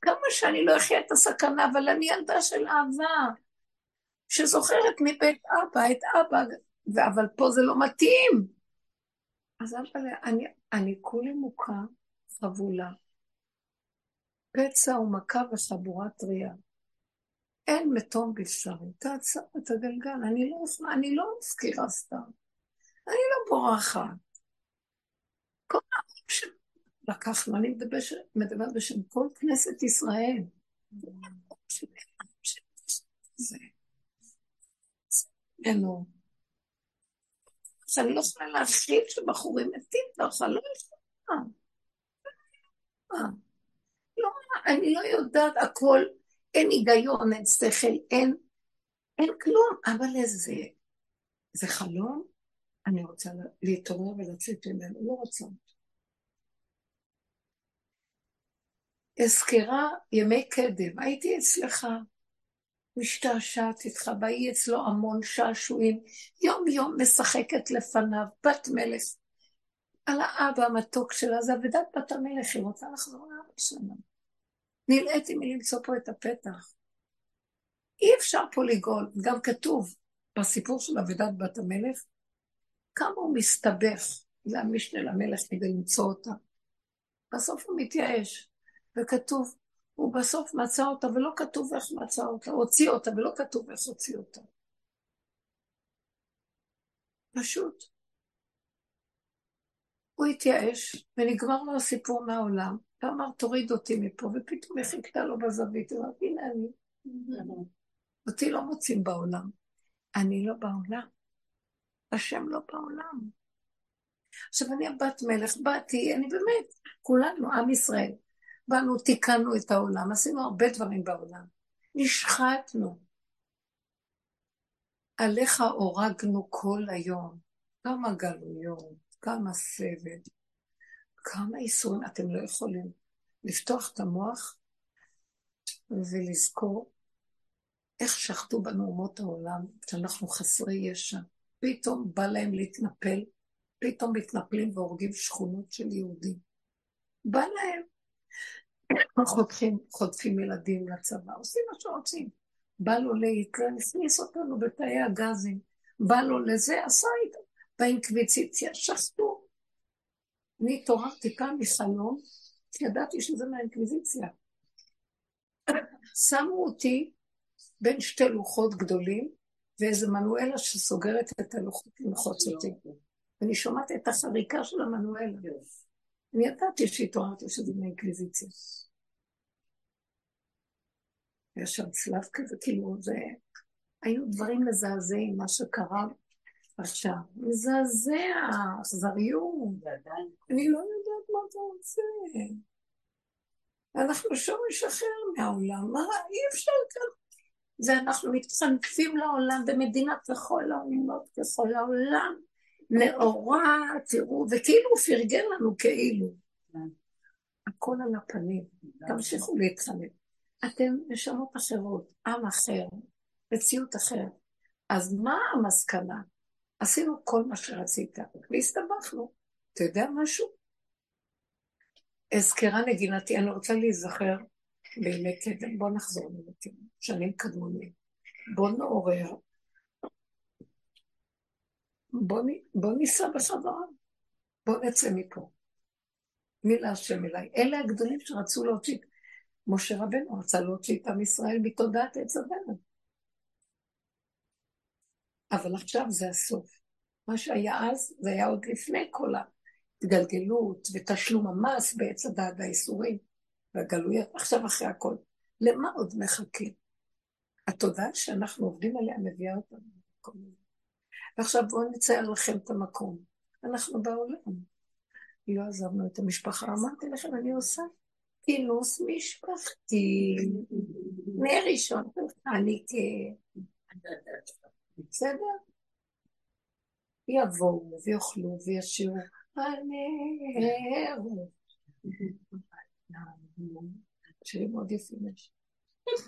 כמה שאני לא אחיה את הסכנה, אבל אני ילדה של אהבה, שזוכרת מבית אבא את אבא, אבל פה זה לא מתאים. אז אני, אני כולי מוכה, חבולה. פצע ומכה וחבורה טריה. אין מתום בשרי, תעצור את הגלגל, אני לא, אני לא מזכירה סתם, אני לא בורחת. כל העם שלקחנו, אני מדבר, מדבר בשם כל כנסת ישראל. זה. אנו. שאני לא יכולה להכיל שבחורים מתים ככה, לא יכולה. לא, אני לא יודעת הכל, אין היגיון, אין שכל, אין, אין כלום, אבל איזה, זה חלום, אני רוצה להתעורר ולצאת ממנו, לא רוצה. אזכרה ימי קדם, הייתי אצלך, משתעשעת איתך, ויהי אצלו המון שעשועים, יום יום משחקת לפניו, בת מלך. על האבא המתוק שלה, זה אבידת בת המלך, היא רוצה לחזור לאבא שלה. נלאיתי מלמצוא פה את הפתח. אי אפשר פה לגאול, גם כתוב בסיפור של אבידת בת המלך, כמה הוא מסתבך למשנה למלך כדי למצוא אותה. בסוף הוא מתייאש, וכתוב, הוא בסוף מצא אותה ולא כתוב איך מצא אותה, הוציא אותה ולא כתוב איך הוציא אותה. פשוט. הוא התייאש, ונגמר לו הסיפור מהעולם, ואמר, תוריד אותי מפה, ופתאום היא חיכתה לו בזווית, הוא אמר, הנה אני. אותי לא מוצאים בעולם. אני לא בעולם. השם לא בעולם. עכשיו, אני הבת מלך, באתי, אני באמת, כולנו, עם ישראל. באנו, תיקנו את העולם, עשינו הרבה דברים בעולם. נשחטנו. עליך הורגנו כל היום. כמה גלויות, כמה סבל, כמה איסורים. אתם לא יכולים לפתוח את המוח ולזכור איך שחטו בנו אומות העולם, שאנחנו חסרי ישע. פתאום בא להם להתנפל, פתאום מתנפלים והורגים שכונות של יהודים. בא להם. חותכים, חוטפים ילדים לצבא, עושים מה שרוצים. בא לו להיטלר, הכניס אותנו בתאי הגזים. בא לו לזה, עשה איתו. באינקוויציציה, שחטו. אני התעוררתי פעם מחלום, ידעתי שזה מהאינקוויזיציה. שמו אותי בין שתי לוחות גדולים, ואיזה מנואלה שסוגרת את הלוחות ללחוץ אותי. ואני שומעת את החריקה של המנואלה. אני ידעתי שהתעוררתי שזה מהאינקוויזיציה. יש שם צלב כזה, כאילו זה... היו דברים מזעזעים, מה שקרה עכשיו. מזעזע, אכזריות. אני לא יודעת מה אתה רוצה. אנחנו שורש אחר מהעולם, מה, אי אפשר ככה. זה אנחנו מתחנפים לעולם במדינת ככל העולמות, ככל העולם, נאורה, תראו, וכאילו הוא פרגן לנו כאילו. הכל על הפנים, תמשיכו להתחנף. אתם נשמות אחרות, עם אחר, מציאות אחרת. אז מה המסקנה? עשינו כל מה שרצית, והסתבכנו. אתה יודע משהו? אזכרה נגינתי, אני רוצה להיזכר בימי קדם, בואו נחזור לבתים, שנים קדמונים. בואו נעורר. בוא ניסע בחזרה. בואו נצא מפה. מי להשם אליי. אלה הגדולים שרצו להוציא. משה רבנו רצה להוציא את עם ישראל מתודעת עץ הדרך. אבל עכשיו זה הסוף. מה שהיה אז, זה היה עוד לפני כל ההתגלגלות ותשלום המס בעץ הדעת והאיסורים. והגלויות, עכשיו אחרי הכל. למה עוד מחכים? התודעה שאנחנו עובדים עליה מביאה אותנו למקום הזה. ועכשיו בואו נצייר לכם את המקום. אנחנו בעולם. לא עזבנו את המשפחה. אמרתי לכם, אני עושה כינוס משפחתי. נר ראשון, אני כ... בסדר? יבואו ויאכלו וישירו. הנר. שירים מאוד יפים יש.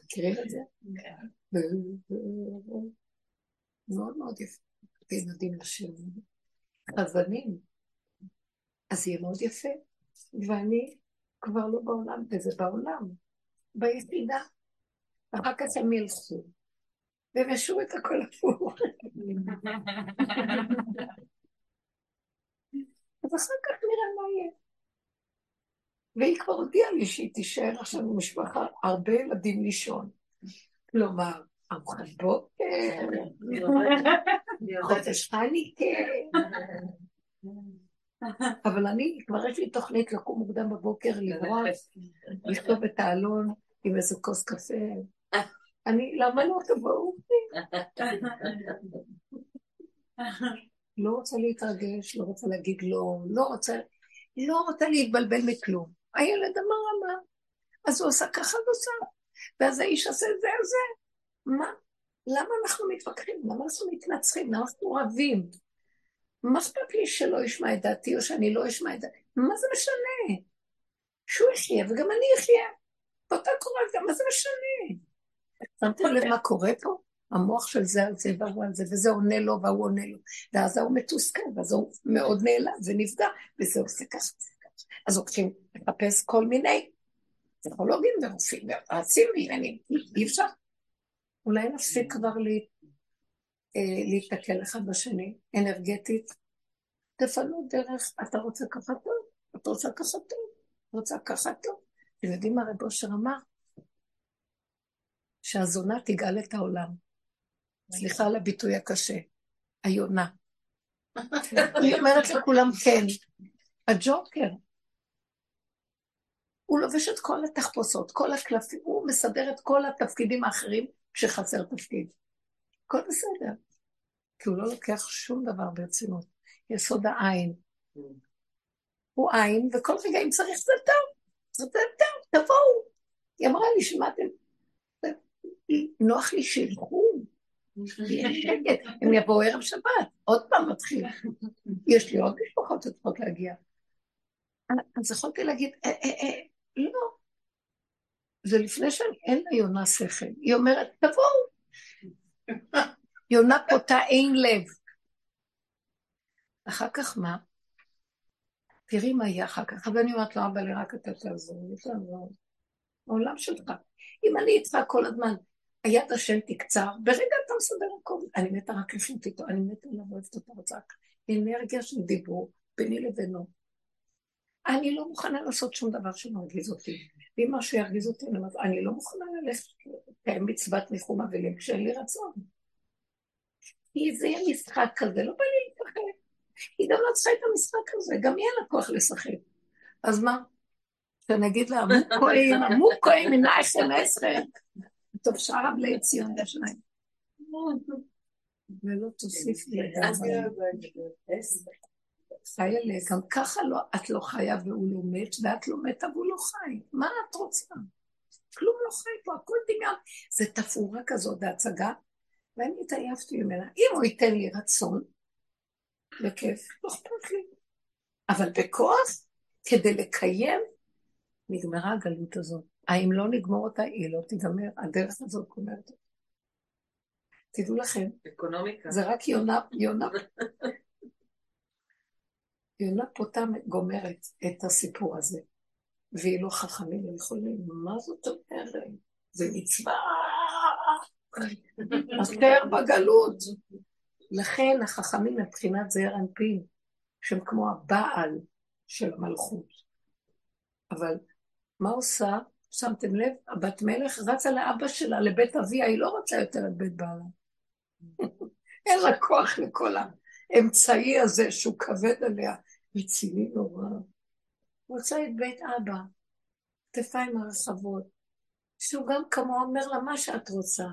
מכירים את זה? מאוד מאוד יפה. וילדים לשיר. אבנים. אז יהיה מאוד יפה. ואני כבר לא בעולם, וזה בעולם. ביחידה. אחר כך הם ילכו. והם ישרו את הכל הפוך. אז אחר כך נראה מה יהיה. והיא כבר הודיעה לי שהיא תישאר עכשיו במשפחה, הרבה ילדים לישון. כלומר, ארוחת בוקר, חודש חניקה. אבל אני, כבר יש לי תוכנית לקום מוקדם בבוקר, לברוח, לכתוב את העלון עם איזה כוס קפה. אני, למה לא תבואו? לא רוצה להתרגש, לא רוצה להגיד לא, לא רוצה, לא רוצה להתבלבל מכלום. הילד אמר אמר, אז הוא עושה ככה ועושה, ואז האיש עושה זה וזה. מה? למה אנחנו מתווכחים? למה אנחנו מתנצחים? למה אנחנו רבים? מה אכפת לי שלא ישמע את דעתי או שאני לא אשמע את דעתי? מה זה משנה? שהוא יחיה וגם אני אחיה. באותה קורה, גם מה זה משנה? שמתם לב מה קורה פה? המוח של זה על זה והוא על זה, וזה עונה לו והוא עונה לו. ואז ההוא מתוסכל, ואז הוא מאוד נעלב ונפגע, וזה עושה ככה. אז הולכים לחפש כל מיני פסיכולוגים ורופאים ויועצים ועניינים. אי אפשר. אולי נפסיק כבר אה, להתקל אחד בשני, אנרגטית. תפנו דרך, אתה רוצה ככה טוב, אתה רוצה ככה טוב, רוצה ככה טוב. אתם יודעים מה רב אושר אמר? שהזונה תגאל את העולם. סליחה על הביטוי הקשה, היונה. היא אומרת לכולם כן. הג'וקר, הוא לובש את כל התחפושות, כל הקלפים, הוא מסדר את כל התפקידים האחרים כשחסר תפקיד. הכל בסדר. כי הוא לא לוקח שום דבר ברצינות. יסוד העין. הוא עין, וכל רגע אם צריך זה טוב, זה טוב, תבואו. היא אמרה לי, שמעתם? נוח לי שילכו, הם יבואו ערב שבת, עוד פעם מתחיל. יש לי עוד משפחות שצריכות להגיע. אז יכולתי להגיד, אה, אה, אה, לא. זה לפני שאני, אין לה יונה שכל. היא אומרת, תבואו. יונה פותה אין לב. אחר כך מה? תראי מה יהיה אחר כך. ואני אומרת לו, אבא לי, רק אתה תעזור, תעזור. העולם שלך. אם אני איתך כל הזמן, היד השם תקצר, ברגע אתה מסדר הכל. אני מתה רק לחיות איתו, אני מתה עליו, אוהבת אותו, רוצה אנרגיה של דיבור ביני לבינו. אני לא מוכנה לעשות שום דבר שמרגיז אותי. ואם משהו ירגיז אותי, אני לא מוכנה ללכת לקיים מצוות ניחום אבלים כשאין לי רצון. כי זה יהיה משחק כזה, לא בא לי לשחק. היא גם לא צריכה את המשחק הזה, גם יהיה לה כוח לשחק. אז מה? שנגיד לה, מוקואים, מוקואים מנייכם עשרה. טוב, שרה בלי ציון לשניים. ולא תוסיף לי חיילה, גם ככה לא, את לא חיה והוא לא מת, ואת לא מתה והוא לא חי. מה את רוצה? כלום לא חי פה, הכל דמיון. זה תפאורה כזאת, בהצגה, ואני התעייפתי ממנה. אם הוא ייתן לי רצון, בכיף, לא אכפת לי. אבל בכוח, כדי לקיים, נגמרה הגלות הזאת. האם לא נגמור אותה, היא לא תיגמר, הדרך הזאת גומרת תדעו לכם, אקונומיקה. זה רק יונה, יונה, יונה פותה גומרת את הסיפור הזה, והיא לא חכמים, הם יכולים, מה זאת אומרת? זה מצווה אשר בגלות. לכן החכמים מבחינת זעיר אנפין, שהם כמו הבעל של המלכות. אבל מה עושה? שמתם לב? הבת מלך רצה לאבא שלה, לבית אביה, היא לא רוצה יותר את בית בעלה. אין לה כוח לכל האמצעי הזה שהוא כבד עליה. רציני נורא. רוצה את בית אבא, כתפיים הרחבות, שהוא גם כמו אומר לה מה שאת רוצה.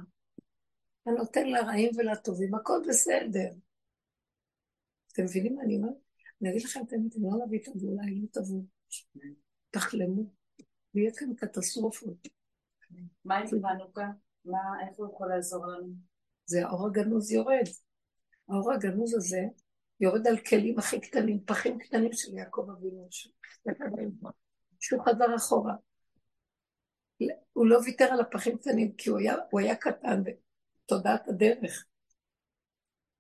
ונותן לרעים ולטובים, הכל בסדר. אתם מבינים מה אני אומרת? אני אגיד לכם את האמת, אם לא נביא טוב, אולי לא תבואו. תחלמו. ויהיה כאן קטסטרופות. מה הבנו כאן? מה, איך הוא יכול לעזור לנו? זה האור הגנוז יורד. האור הגנוז הזה יורד על כלים הכי קטנים, פחים קטנים של יעקב אבינו, שהוא חזר אחורה. הוא לא ויתר על הפחים קטנים, כי הוא היה, הוא היה קטן בתודעת הדרך,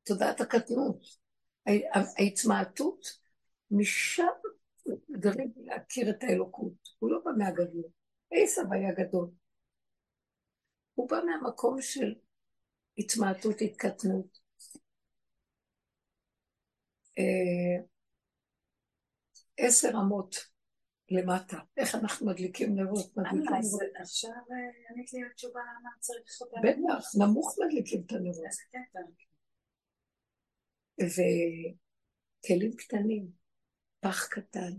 תודעת הקטנות. ההתמעטות, משם גרים להכיר את האלוקות. הוא לא בא מהגדול. עשב היה גדול. הוא בא מהמקום של התמעטות, התקטנות. אה, עשר אמות למטה. איך אנחנו מדליקים נרות? מדליקים נרות. עכשיו אה, ענית לי התשובה למה צריך אותה. בטח, נמוך מדליקים את הנרות. איזה קטע. וכלים קטנים, פח קטן,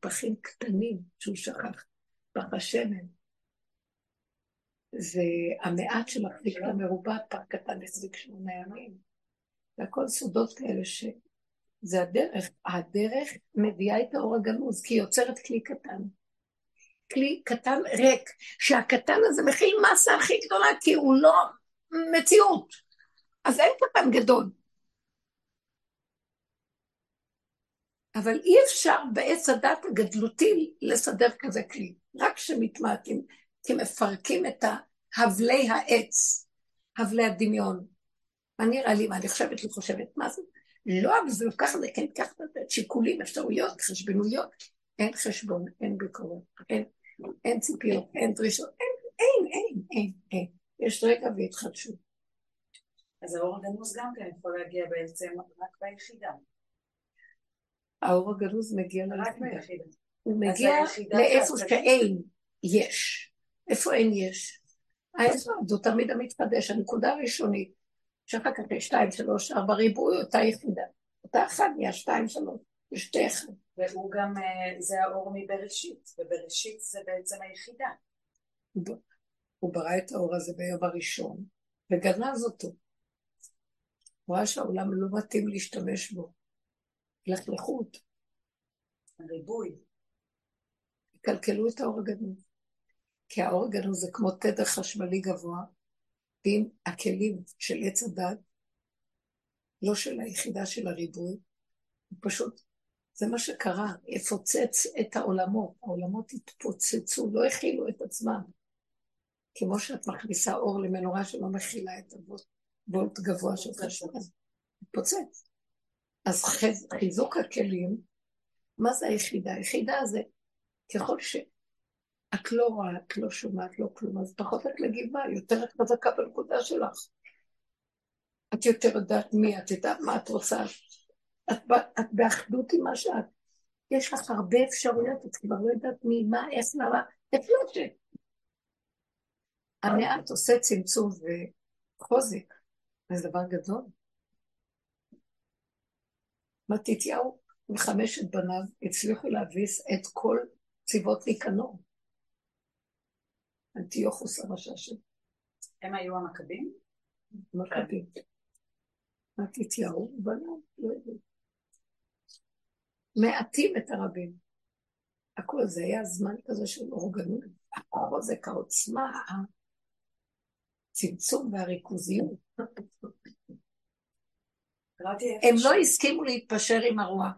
פחים קטנים שהוא שכח, פח השמן. זה המעט שמחזיק את המרובע, פח קטן החזיק שמונה ימים. זה הכל סודות כאלה שזה הדרך. הדרך מביאה את האור הגנוז, כי היא יוצרת כלי קטן. כלי קטן ריק, שהקטן הזה מכיל מסה הכי גדולה, כי הוא לא מציאות. אז אין קטן גדול. אבל אי אפשר בעץ הדת הגדלותי לסדר כזה כלי, רק כשמתמעטים, כי מפרקים את הבלי העץ, הבלי הדמיון. מה נראה לי, מה אני חושבת לי, חושבת, מה זה? לא, אבל זה לא ככה, זה כן ככה, שיקולים, אפשרויות, חשבנויות. אין חשבון, אין ביקורת, אין, אין ציפיות, אין דרישות, אין, אין, אין, אין, אין. יש רגע והתחדשות. אז האור הגנוז גם כן יכול להגיע בעצם רק ביחידה. האור הגנוז מגיע רק ליחידה. ביחידה. הוא מגיע לאיפה שאין יש. איפה אין יש? היסוד הוא תמיד המתחדש, הנקודה הראשונית, שאחר כך יש שתיים, שלוש, ארבע ריבוי, אותה יחידה. אותה אחת נהיה שתיים, שלוש, יש שתי אחד. והוא גם, אה, זה האור מבראשית, ובראשית זה בעצם היחידה. הוא ברא את האור הזה ביום הראשון, וגנז אותו. הוא ראה שהעולם לא מתאים להשתמש בו. לכלכו אותו, ריבוי. קלקלו את האור הגנוז. כי האור הגנוז זה כמו תדר חשמלי גבוה, ואם הכלים של עץ הדת, לא של היחידה של הריבוי, פשוט, זה מה שקרה, יפוצץ את העולמות, העולמות התפוצצו, לא הכילו את עצמם. כמו שאת מכניסה אור למנורה שלא מכילה את הוולט גבוה של חשמל, התפוצץ. אז חיז, חיזוק הכלים, מה זה היחידה? היחידה זה ככל שאת לא רואה, את לא שומעת, לא כלום, אז פחות את מגיבה, יותר את חזקה בנקודה שלך. את יותר יודעת מי, את יודעת מה את רוצה. את, ב- את באחדות עם מה שאת. יש לך הרבה אפשרויות, את כבר לא יודעת מי, מה, איך, למה, איפה לא. המעט עושה צמצום וחוזק, וזה דבר גדול. מתתיהו וחמשת בניו הצליחו להביס את כל צבאות ניקנור. אנטיוכוס הרשע של הם היו המכבים? מכבים. מתתיהו ובניו, לא יודעים. מעטים את הרבים. הכל זה היה זמן כזה של אורגנות, החוזק, העוצמה, הצמצום והריכוזיות. איפה הם לא הסכימו להתפשר עם הרוע.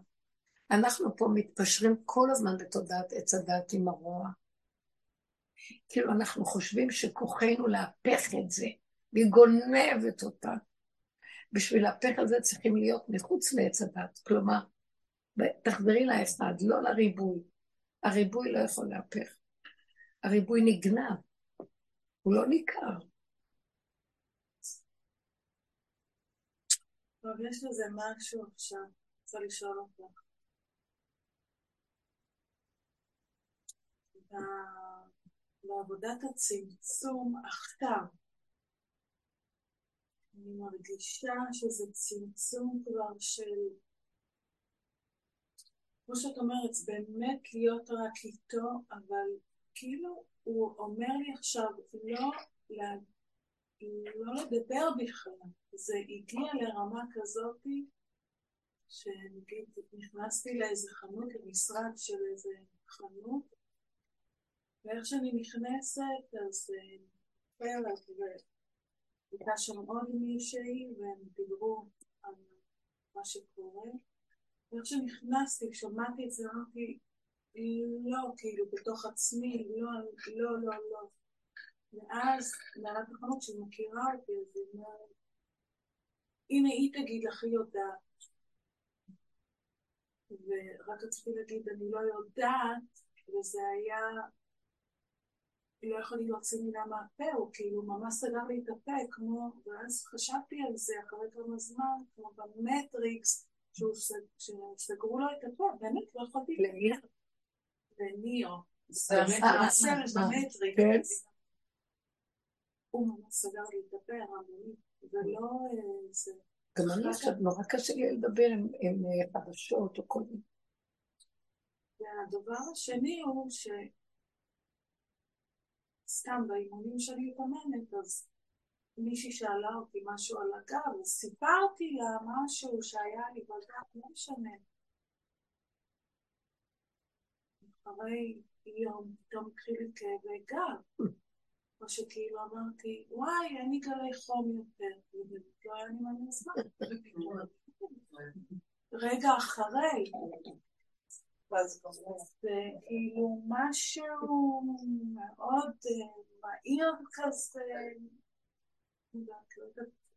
אנחנו פה מתפשרים כל הזמן בתודעת עץ הדת עם הרוע. כאילו אנחנו חושבים שכוחנו להפך את זה, והיא גונבת אותה. בשביל להפך את זה צריכים להיות מחוץ לעץ הדת. כלומר, תחזרי לאחד, לא לריבוי. הריבוי לא יכול להפך. הריבוי נגנב, הוא לא ניכר. טוב, יש לזה משהו עכשיו, רוצה לשאול אותך. בעבודת הצמצום עכשיו, אני מרגישה שזה צמצום כבר של, כמו שאת אומרת, זה באמת להיות רק איתו, אבל כאילו הוא אומר לי עכשיו לא, לא לדבר בכלל. זה הגיע לרמה כזאתי, שנגיד נכנסתי לאיזה חנות, למשרד של איזה חנות, ואיך שאני נכנסת, אז אה, פרק, והייתה שם עוד מישהי, והם דיברו על מה שקורה. ואיך שנכנסתי, שמעתי את זה, אמרתי, לא, כאילו, בתוך עצמי, לא, לא, לא, לא. ואז, מעלת החנות שהיא מכירה אותי, אז היא אומרת, הנה היא תגיד לך, היא יודעת. ורק רציתי להגיד, אני לא יודעת, וזה היה, לא יכולתי להוציא מילה מהפה, הוא כאילו ממש סגר לי את הפה, כמו, ואז חשבתי על זה אחרי כמה זמן, כמו במטריקס, שסגרו לו את הפה, באמת לא יכולתי, למי? וניאו, זה אה, באמת אה, הסרט אה, במטריקס, כן. הוא ממש סגר לי את הפה, ולא אה, זה. גם אני עכשיו, נורא קשה לי לדבר עם, אה, חדשות או כל מיני. והדבר השני הוא ש... סתם באימונים שאני מתאמנת, אז מישהי שאלה אותי משהו על הגב, אז סיפרתי לה משהו שהיה לי בגב, לא משנה. אחרי יום פתאום התחיל לי כאבי גב. או שכאילו אמרתי, וואי, אין לי גלי חום יותר. ובאמת לא היה לי מה לעשות. רגע אחרי, זה כאילו משהו מאוד אה, מהיר כזה,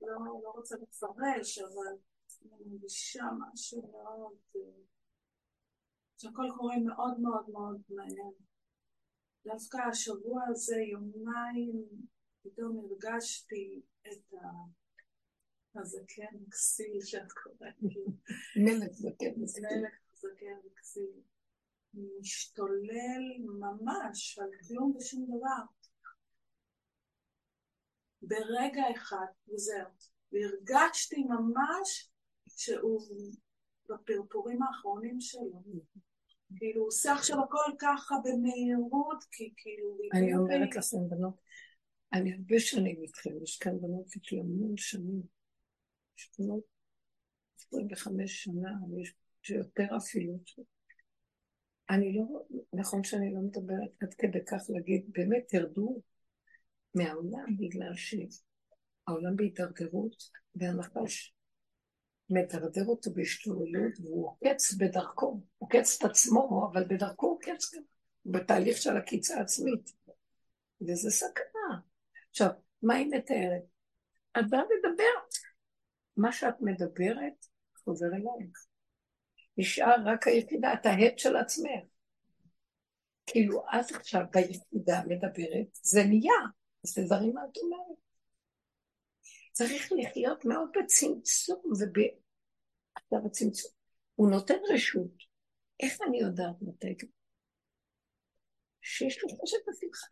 לא לא לא- רוצה לפרש, אבל אני מרגישה משהו מאוד, אה, שהכל קורה מאוד מאוד מאוד מהר. דווקא השבוע הזה, יומיים, פתאום הרגשתי את ה... הזקן כסיל שאת קוראת. מלך כן, זה כן. מלך זקן, זה משתולל ממש על כלום ושום דבר. ברגע אחד, וזהו. והרגשתי ממש שהוא בפרפורים האחרונים שלו. כאילו, הוא עושה עכשיו הכל ככה במהירות, כי כאילו... אני אומרת לכם, בנות, אני הרבה שנים איתכם, יש כאן בנות איתי המון שנים. יש בנות 25 שנה, יש יותר אפילו. אני לא, נכון שאני לא מדברת עד כדי כך להגיד, באמת תרדו מהעולם בגלל שהעולם בהתדרדרות, והנחש מדרדר אותו בהשתוללות, והוא עוקץ בדרכו, עוקץ את עצמו, אבל בדרכו הוא עוקץ גם, בתהליך של עקיצה עצמית. וזה סכנה. עכשיו, מה היא מתארת? את באה לדבר. מה שאת מדברת חוזר אלייך. נשאר רק היחידה, את ההד של עצמך. כאילו, את עכשיו ביחידה מדברת, זה נהיה, אז תדברי מה את אומרת. צריך לחיות מאוד בצמצום וב... עכשיו הצמצום. הוא נותן רשות. איך אני יודעת מתי? שיש לי חשב בשמחה.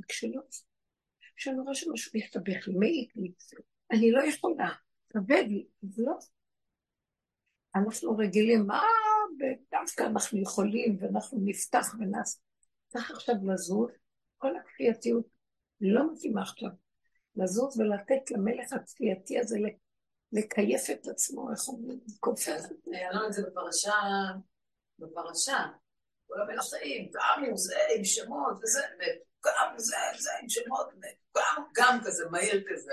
וכשלא, כשאני רואה שמשהו מסתבך לי, מעיק לי, אני לא יכולה, כבד לי, אז לא. אנחנו רגילים, מה, דווקא אנחנו יכולים, ואנחנו נפתח ונעשה. צריך עכשיו לזוז, כל הכפייתיות לא מתאימה עכשיו. לזוז ולתת למלך הכפייתי הזה לקייף את עצמו, איך אומרים? כופר. היה לנו את זה בפרשה, בפרשה. כל המלכים, קמו זה עם שמות וזה, וקם זה, זה עם שמות, וקם גם כזה מהיר כזה.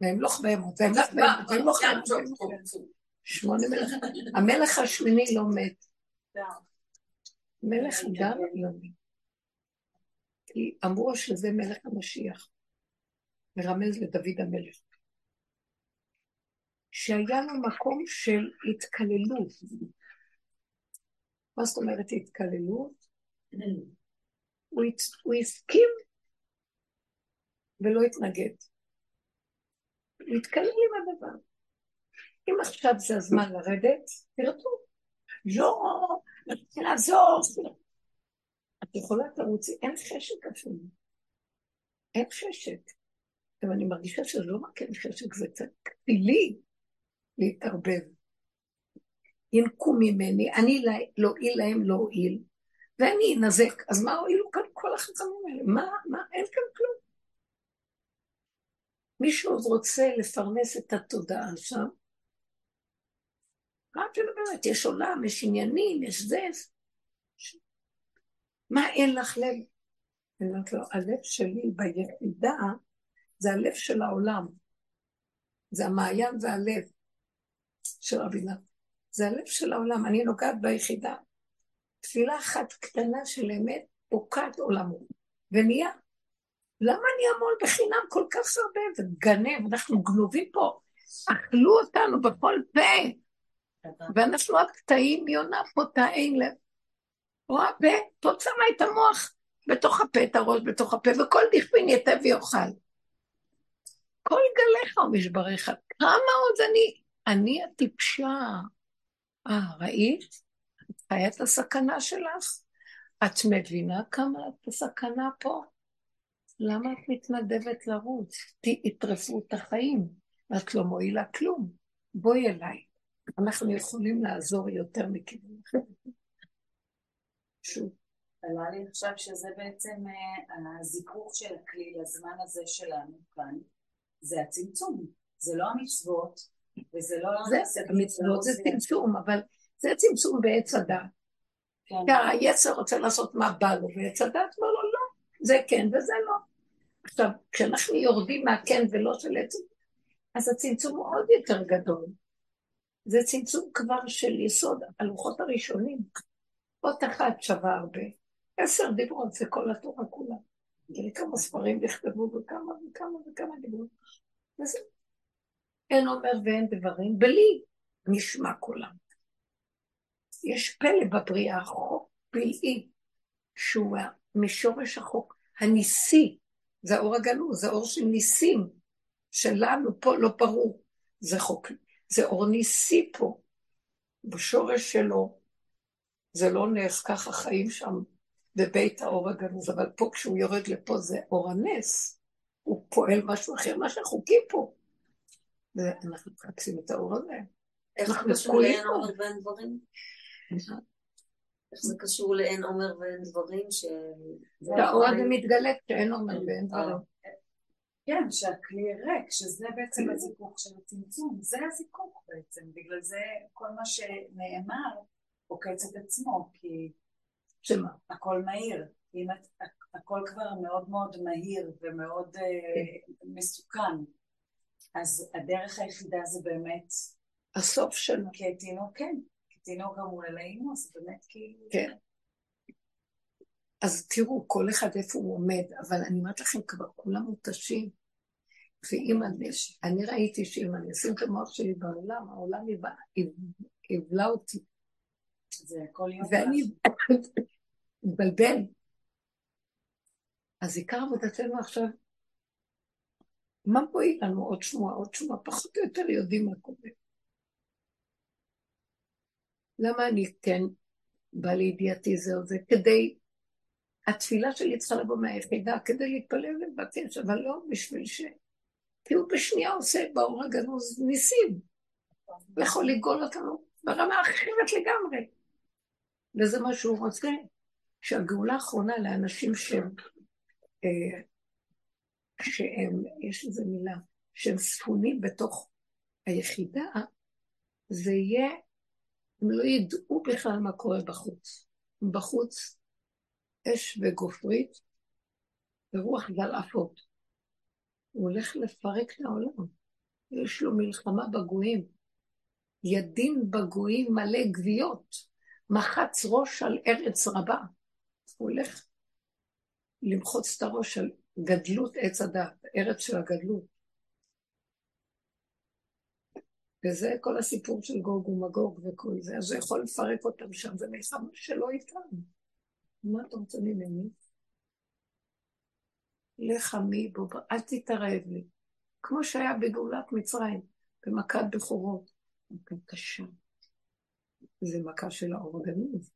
והם לא בהמות, והם לא בהמות. שמונה מלכים. המלך השמיני לא מת. מלך גם לא מת. כי אמרו שזה מלך המשיח. מרמז לדוד המלך. שהיה לו מקום של התקללות. מה זאת אומרת התקללות? הוא, הוא הסכים ולא התנגד. הוא התקלל עם הדבר. אם עכשיו זה הזמן לרדת, תרדו. לא, נתחיל לעזור. את יכולה לרוץ, אין חשק אפילו. אין חשק. אבל אני מרגישה שזה לא רק אין חשק, זה קצת כפילי להתערבב. ינקו ממני, אני לא אועיל להם לא אועיל, ואני אנזק. אז מה הועילו כאן כל החכמים האלה? מה, מה, אין כאן כלום. מישהו עוד רוצה לפרנס את התודעה שם, רק שבאמת יש עולם, יש עניינים, יש זה. מה אין לך לב? אני אומרת לו, הלב שלי ביחידה זה הלב של העולם. זה המעיין והלב של רבי נתן. זה הלב של העולם, אני נוגעת ביחידה. תפילה אחת קטנה של אמת פוקעת עולמו, ונהיה. למה אני אעמול בחינם כל כך הרבה וגנב? אנחנו גנובים פה. אכלו אותנו בכל פה. ואנחנו הקטעים, יונה פה תאי לב. רואה פה, פה שמה את המוח בתוך הפה, את הראש בתוך הפה, וכל דכפין יתה ויאכל. כל גליך ומשבריך, כמה עוד אני, אני הטיפשה. אה, ראית? את חיה את הסכנה שלך? את מבינה כמה את הסכנה פה? למה את מתנדבת לרוץ? תטרפו את החיים, ואת לא מועילה כלום. בואי אליי. אנחנו יכולים לעזור יותר מכיוון אחר. שוב. עלה לי עכשיו שזה בעצם אה, הזיכוך של הכלי לזמן הזה שלנו כאן, זה הצמצום, זה לא המצוות, וזה לא... זה, המצוות זה צמצום, אבל זה צמצום בעץ הדת. כן. כי היצר רוצה לעשות מה בא לו, ועץ הדת אומר לו לא, זה כן וזה לא. עכשיו, כשאנחנו יורדים מהכן ולא של עץ, אז הצמצום הוא עוד יותר גדול. זה צמצום כבר של יסוד הלוחות הראשונים. אות אחת שווה הרבה. עשר דיברות זה כל התורה כולה. תראי כמה ספרים נכתבו וכמה וכמה וכמה דיברות. וזה. אין אומר ואין דברים, בלי נשמע קולם. יש פלא בבריאה, חוק פלאי, שהוא משורש החוק, הניסי, זה האור הגנוז, זה האור של ניסים, שלנו פה לא ברור, זה חוק זה אור ניסי פה. בשורש שלו, זה לא נס, ככה חיים שם בבית האור הגנוז, אבל פה כשהוא יורד לפה זה אור הנס, הוא פועל משהו אחר, מה שחוקי פה. ואנחנו מחפשים את האור הזה. איך זה קשור לאין עומר ואין דברים? איך זה קשור לאין עומר ואין דברים. האור הזה מתגלה כשאין עומר ואין דברים. כן, שהכלי ריק, שזה בעצם הזיכוך של הצמצום, זה הזיכוך בעצם, בגלל זה כל מה שנאמר עוקץ את עצמו, כי שמה? הכל מהיר, אם את, הכל כבר מאוד מאוד מהיר ומאוד כן. uh, מסוכן, אז הדרך היחידה זה באמת... הסוף שלו. כתינוק, כן, כתינוק אמור אלינו, אז באמת כאילו... כן. אז תראו, כל אחד איפה הוא עומד, אבל אני אומרת לכם, כבר כולם מותשים. ואם אני, אני ראיתי שאם אני אשים את המוח שלי בעולם, העולם יבלע אותי. זה הכל יום. ואני מתבלבל. אז עיקר עבודתנו עכשיו, מה מועיל לנו עוד שמועה, עוד שמועה, פחות או יותר יודעים מה קורה. למה אני כן בא לידיעתי זה או זה? כדי התפילה שלי צריכה לבוא מהיחידה כדי להתפלל ולבקש, אבל לא בשביל ש... כי הוא בשנייה עושה באור הגנוז ניסים. הוא יכול לגאול אותנו ברמה אחרת לגמרי. וזה מה שהוא רוצה, שהגאולה האחרונה לאנשים שהם, אה, שהם, יש איזה מילה, שהם ספונים בתוך היחידה, זה יהיה, הם לא ידעו בכלל מה קורה בחוץ. בחוץ אש וגופרית ורוח גלעפות. הוא הולך לפרק את העולם. יש לו מלחמה בגויים. ידין בגויים מלא גוויות. מחץ ראש על ארץ רבה. הוא הולך למחוץ את הראש על גדלות עץ הדת, ארץ של הגדלות. וזה כל הסיפור של גוג ומגוג וכל זה, אז הוא יכול לפרק אותם שם, זה מלחמה שלא איתם. מה אתה רוצה ממני? לך מי בו, אל תתערב לי. כמו שהיה בגאולת מצרים, במכת בכורות. מכה קשה. זה מכה של האור הגנוז.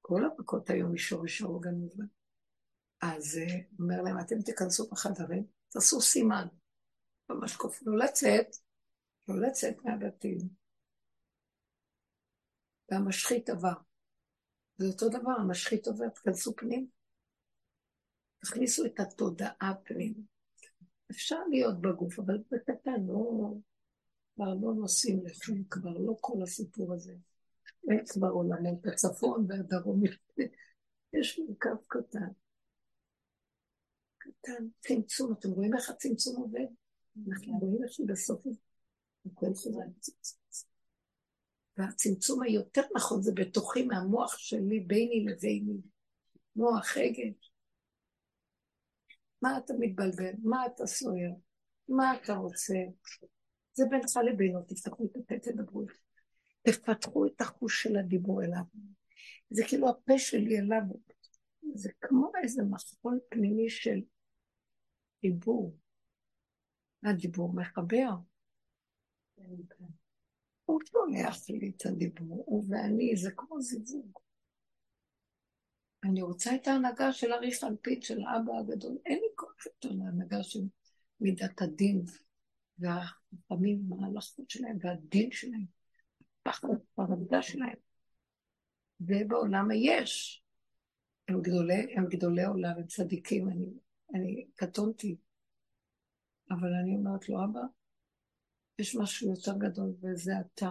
כל המכות היום משורש האור הגנוז. אז אה, אומר להם, אתם תיכנסו בחדרים, תעשו סימן. ממש קוף, לא לצאת, לא לצאת מהבתים. והמשחית עבר. זה אותו דבר, המשחית עובר, תכנסו פנים. תכניסו את התודעה פנים. אפשר להיות בגוף, אבל בקטן, לא... כבר לא נוסעים לכם, כבר לא כל הסיפור הזה. אין כבר עולמות הצפון והדרום. יש מרכב קטן. קטן, צמצום. אתם רואים איך הצמצום עובד? אנחנו רואים איך שבסוף הכל חוזר לצמצום. והצמצום היותר נכון זה בתוכי מהמוח שלי ביני לביני. מוח, רגש. מה אתה מתבלבל? מה אתה סוער? מה אתה רוצה? זה בינך לבינו, תפתחו את הפה, תדברו. תפתחו את החוש של הדיבור אליו. זה כאילו הפה שלי אליו. זה כמו איזה מחול פנימי של דיבור. הדיבור מחבר. הוא שולח לי את הדיבור, הוא ואני, זה כמו זיווג. אני רוצה את ההנהגה של אריך אלפית, של האבא הגדול. אין לי כוח יותר להנהגה של מידת הדין והחכמים, ההלכות שלהם והדין שלהם, הפחד והרמדה שלהם. ובעולם היש. הם גדולי, הם גדולי עולם, הם צדיקים, אני, אני קטונתי. אבל אני אומרת לו, אבא, יש משהו יותר גדול וזה אתה.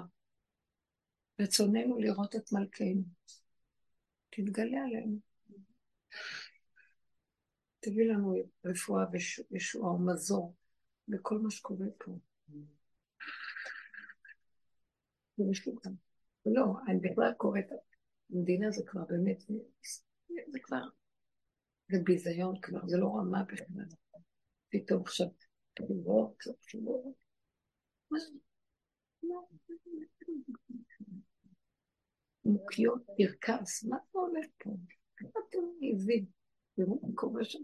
רצוננו לראות את מלכנו. תתגלה עלינו. תביא לנו רפואה וישועה ומזור לכל מה שקורה פה. לא, אני בכלל קוראת, המדינה זה כבר באמת, זה כבר, זה ביזיון כבר, זה לא רמה בכלל. פתאום עכשיו בחירות, בחירות. מוקיות, קרקס, מה זה הולך פה? מה אתם מעיזים? תראו מה קורה שם.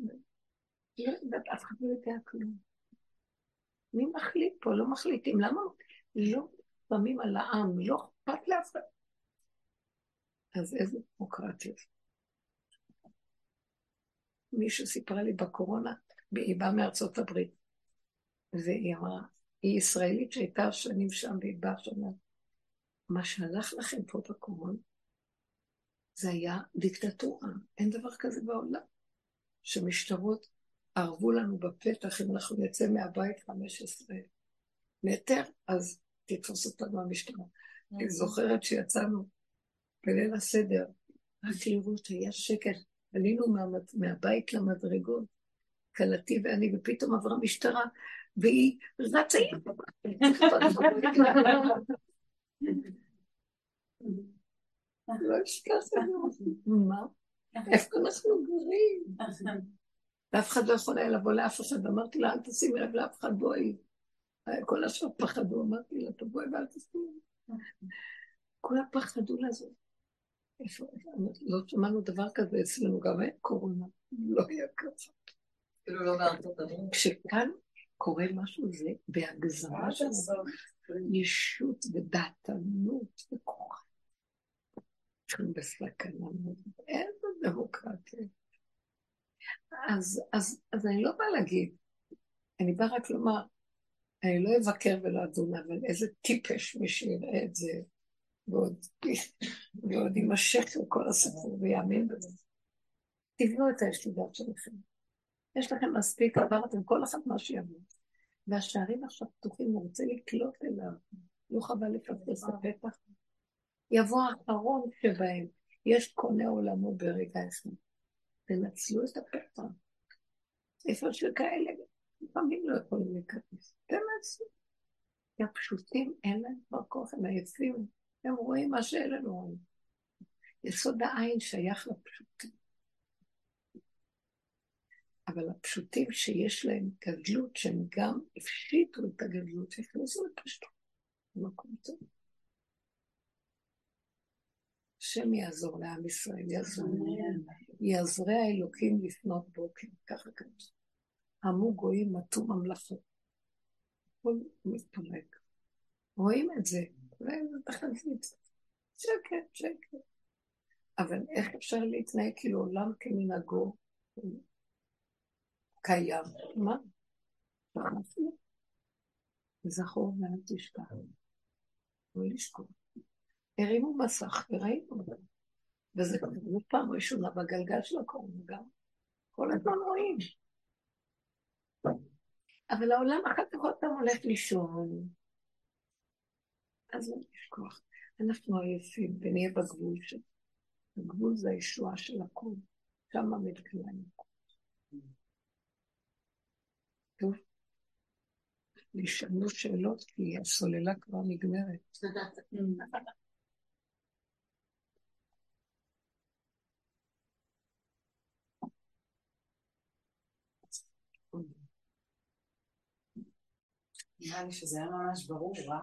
לא יודעת, אף אחד לא יודע כלום. מי מחליט פה? לא מחליטים. למה לא שמים על העם? לא אכפת לאף אחד. אז איזה דמוקרטיה. מישהו סיפרה לי בקורונה, היא באה מארצות הברית, והיא אמרה, היא ישראלית שהייתה שנים שם והיא באה שם, מה שהלך לכם פה בקורונה, זה היה דיקטטורה, אין דבר כזה בעולם. שמשטרות ערבו לנו בפתח, אם אנחנו נצא מהבית 15 מטר, אז תתפוס אותנו המשטרה. אני זוכרת שיצאנו בליל הסדר, רק לראות, היה שקט, עלינו מהבית למדרגות, כלתי ואני, ופתאום עברה משטרה, והיא רצה לא אשכח מה? איפה אנחנו גרים? ואף אחד לא יכול היה לבוא לאף אחד, אמרתי לה, אל תשימי לב לאף אחד, בואי. כל השאר פחדו, אמרתי לה, תבואי ואל תשימי. כולם פחדו לעזוב. איפה, לא שמענו דבר כזה אצלנו, גם אין קורונה, לא היה ככה. אפילו לא בארצות הברית. כשכאן קורה משהו זה בהגזמה של ישות ודעתנות וכוח. שום בסכנה, איזה דמוקרטיה. אז, אז, אז אני לא באה להגיד, אני באה רק לומר, אני לא אבקר ולא אדון, אבל איזה טיפש מי שיראה את זה ועוד, ועוד יימשך לכל הסיפור ויאמין בזה. תבנו את הישיבות שלכם. יש לכם מספיק, עברתם כל אחד מה שיבוא. והשערים עכשיו פתוחים, הוא רוצה לקלוט אליו. לא חבל לפספס את הפתח. יבוא האחרון שבהם. יש קונה עולמו ברגע אחד. תנצלו את הפתח. איפה שכאלה, לפעמים לא יכולים להיכנס. תנצלו. כי הפשוטים אין להם כבר כוח, הם עייפים. הם רואים מה שאלה לא רואים. יסוד העין שייך לפשוטים. אבל הפשוטים שיש להם גדלות, שהם גם הפשיטו את הגדלות, הכניסו לפשטות. במקום טוב. השם יעזור לעם ישראל, יעזור. יעזרי האלוקים לפנות בוקר, ככה כתוב. עמו גויים מטו ממלכות. הכל מתפרק. רואים את זה, ואין תחזית. שקט, שקט. אבל איך אפשר להתנהג כאילו עולם כמנהגו קיים? מה? זכור ואל תשכח. לא לשכוח. הרימו מסך וראינו. וזה כבר פעם ראשונה בגלגל של הקורונה גם. כל הזמן רואים. אבל העולם אחר כך עוד פעם הולך לישון. אז לא נשכוח. אנחנו עייפים ונהיה בגבול של... הגבול זה הישועה של הכול. שם מתקיים. טוב. נשאלו שאלות כי הסוללה כבר נגמרת. נראה לי שזה היה ממש ברור, אה?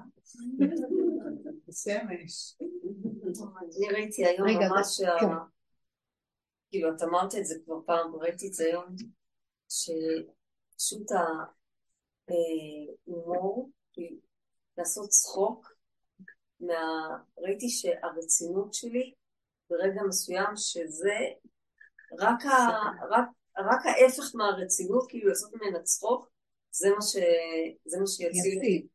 שמש. אני ראיתי היום ממש, כן. כאילו, את אמרת את זה כבר פעם, ראיתי את זה היום, שפשוט ההומור, לעשות צחוק, ראיתי שהרצינות שלי ברגע מסוים שזה רק, ההפך מהרצינות, כאילו לעשות ממנה צחוק, זה מה, ש... זה מה שיציל אותי.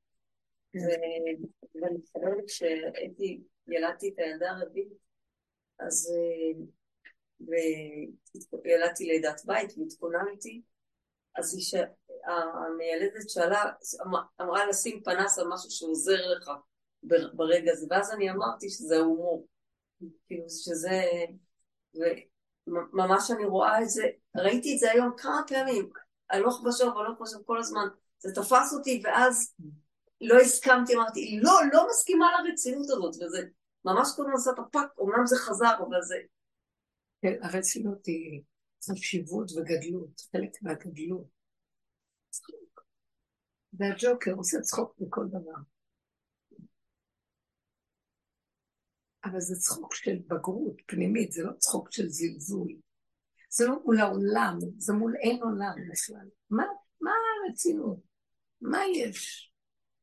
ואני מתכוונת כשהייתי, ילדתי את הילדה הרביעית, אז וילדתי לידת בית והתכוננתי, אז היא ש... המיילדת שאלה, אמרה לשים פנס על משהו שעוזר לך ברגע הזה, ואז אני אמרתי שזה הומור. כאילו שזה... וממש אני רואה את זה, ראיתי את זה היום כמה פעמים, הלוך ושוב, הלוך ושוב כל הזמן. זה תפס אותי, ואז לא הסכמתי, אמרתי, לא, לא מסכימה לרצינות הזאת, וזה ממש כל הזמן עושה את הפאק, אמנם זה חזר, אבל זה... כן, הרצינות היא חשיבות וגדלות, חלק מהגדלות. צחוק. והג'וקר עושה צחוק בכל דבר. אבל זה צחוק של בגרות פנימית, זה לא צחוק של זלזול. זה לא מול העולם, זה מול אין עולם בכלל. מה, מה הרצינות? מה יש?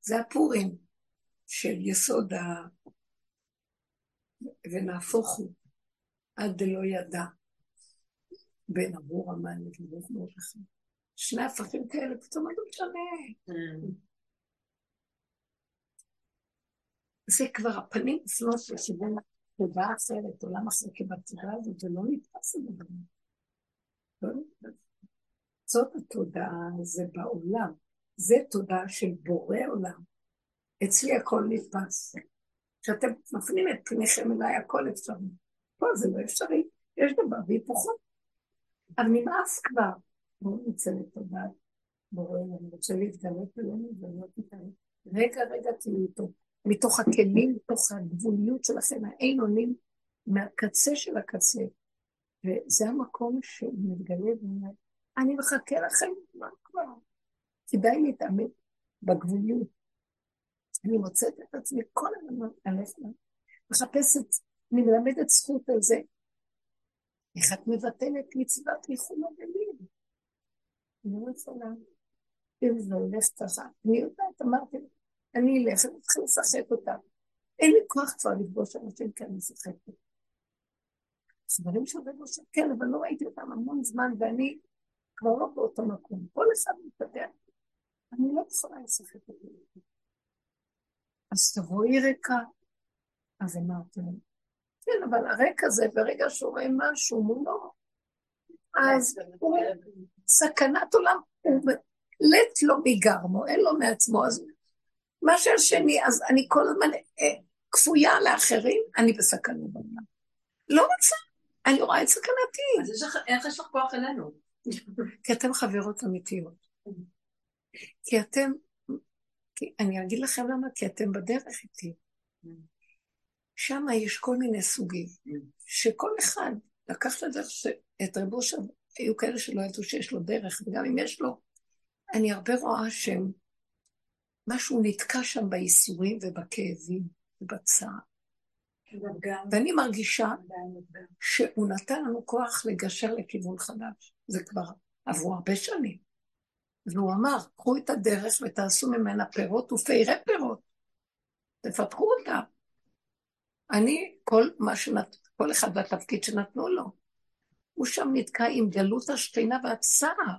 זה הפורים של יסוד ונהפוך הוא, עד דלא ידע, בין אבור המן לברוך מרדכי. שני הפכים כאלה, פתאום אני משנה. זה כבר הפנים נפלות לכיוון תודעה אחרת, עולם אחר, כי בתודעה הזאת זה לא נתפס לדברים. זאת התודעה, זה בעולם. זה תודעה של בורא עולם. אצלי הכל נתפס. כשאתם מפנים את פניכם אליי, הכל אפשרי. פה זה לא אפשרי, יש דבר והיפוכו. אבל נמאס כבר. בואו נצא לתודעה. בורא, אני רוצה להתגלות ולא להתגלות איתנו. רגע, רגע, תהיו איתו. מתוך הכלים, מתוך הגבוליות שלכם, האין עונים מהקצה של הקצה. וזה המקום שמתגלה ואומר, אני מחכה לכם כבר. כדאי להתאמן בגבוליות. אני מוצאת את עצמי כל הזמן הלכת, מחפשת, אני מלמדת זכות על זה. איך את מבטלת מצוות ניחום אבלים? אני לא יכולה. אם זה הולך ככה, אני יודעת, אמרתי, אני אלך, אני צריכה לשחק אותה. אין לי כוח כבר לפגוש אנשים כי אני משחקת. דברים שעובד עושה, כן, אבל לא ראיתי אותם המון זמן, ואני כבר לא באותו מקום. כל אחד מתפתח. אני לא יכולה לשחק את זה. אז תבואי ריקה. אז אמרתי לו, כן, אבל הרקע זה ברגע שהוא רואה משהו מולו, אז הוא סכנת עולם, הוא לט לו מגרמו, אין לו מעצמו, אז מה שהשני, אז אני כל הזמן אה, כפויה לאחרים, אני בסכנה בעולם. לא רוצה, אני רואה את סכנתי. אז איך יש לך כוח אלינו? כי אתם חברות אמיתיות. כי אתם, כי אני אגיד לכם למה, כי אתם בדרך איתי. שם יש כל מיני סוגים, שכל אחד לקח את הדרך, את רבו שם, היו כאלה שלא ידעו שיש לו דרך, וגם אם יש לו, אני הרבה רואה שמשהו נתקע שם בייסורים ובכאבים ובצער. ואני מרגישה שהוא נתן לנו כוח לגשר לכיוון חדש. זה כבר עברו הרבה שנים. והוא אמר, קחו את הדרך ותעשו ממנה פירות ופעירי פירות. תפתחו אותה. אני, כל מה שנת... כל אחד והתפקיד שנתנו לו. הוא שם נתקע עם גלות השכינה והצער.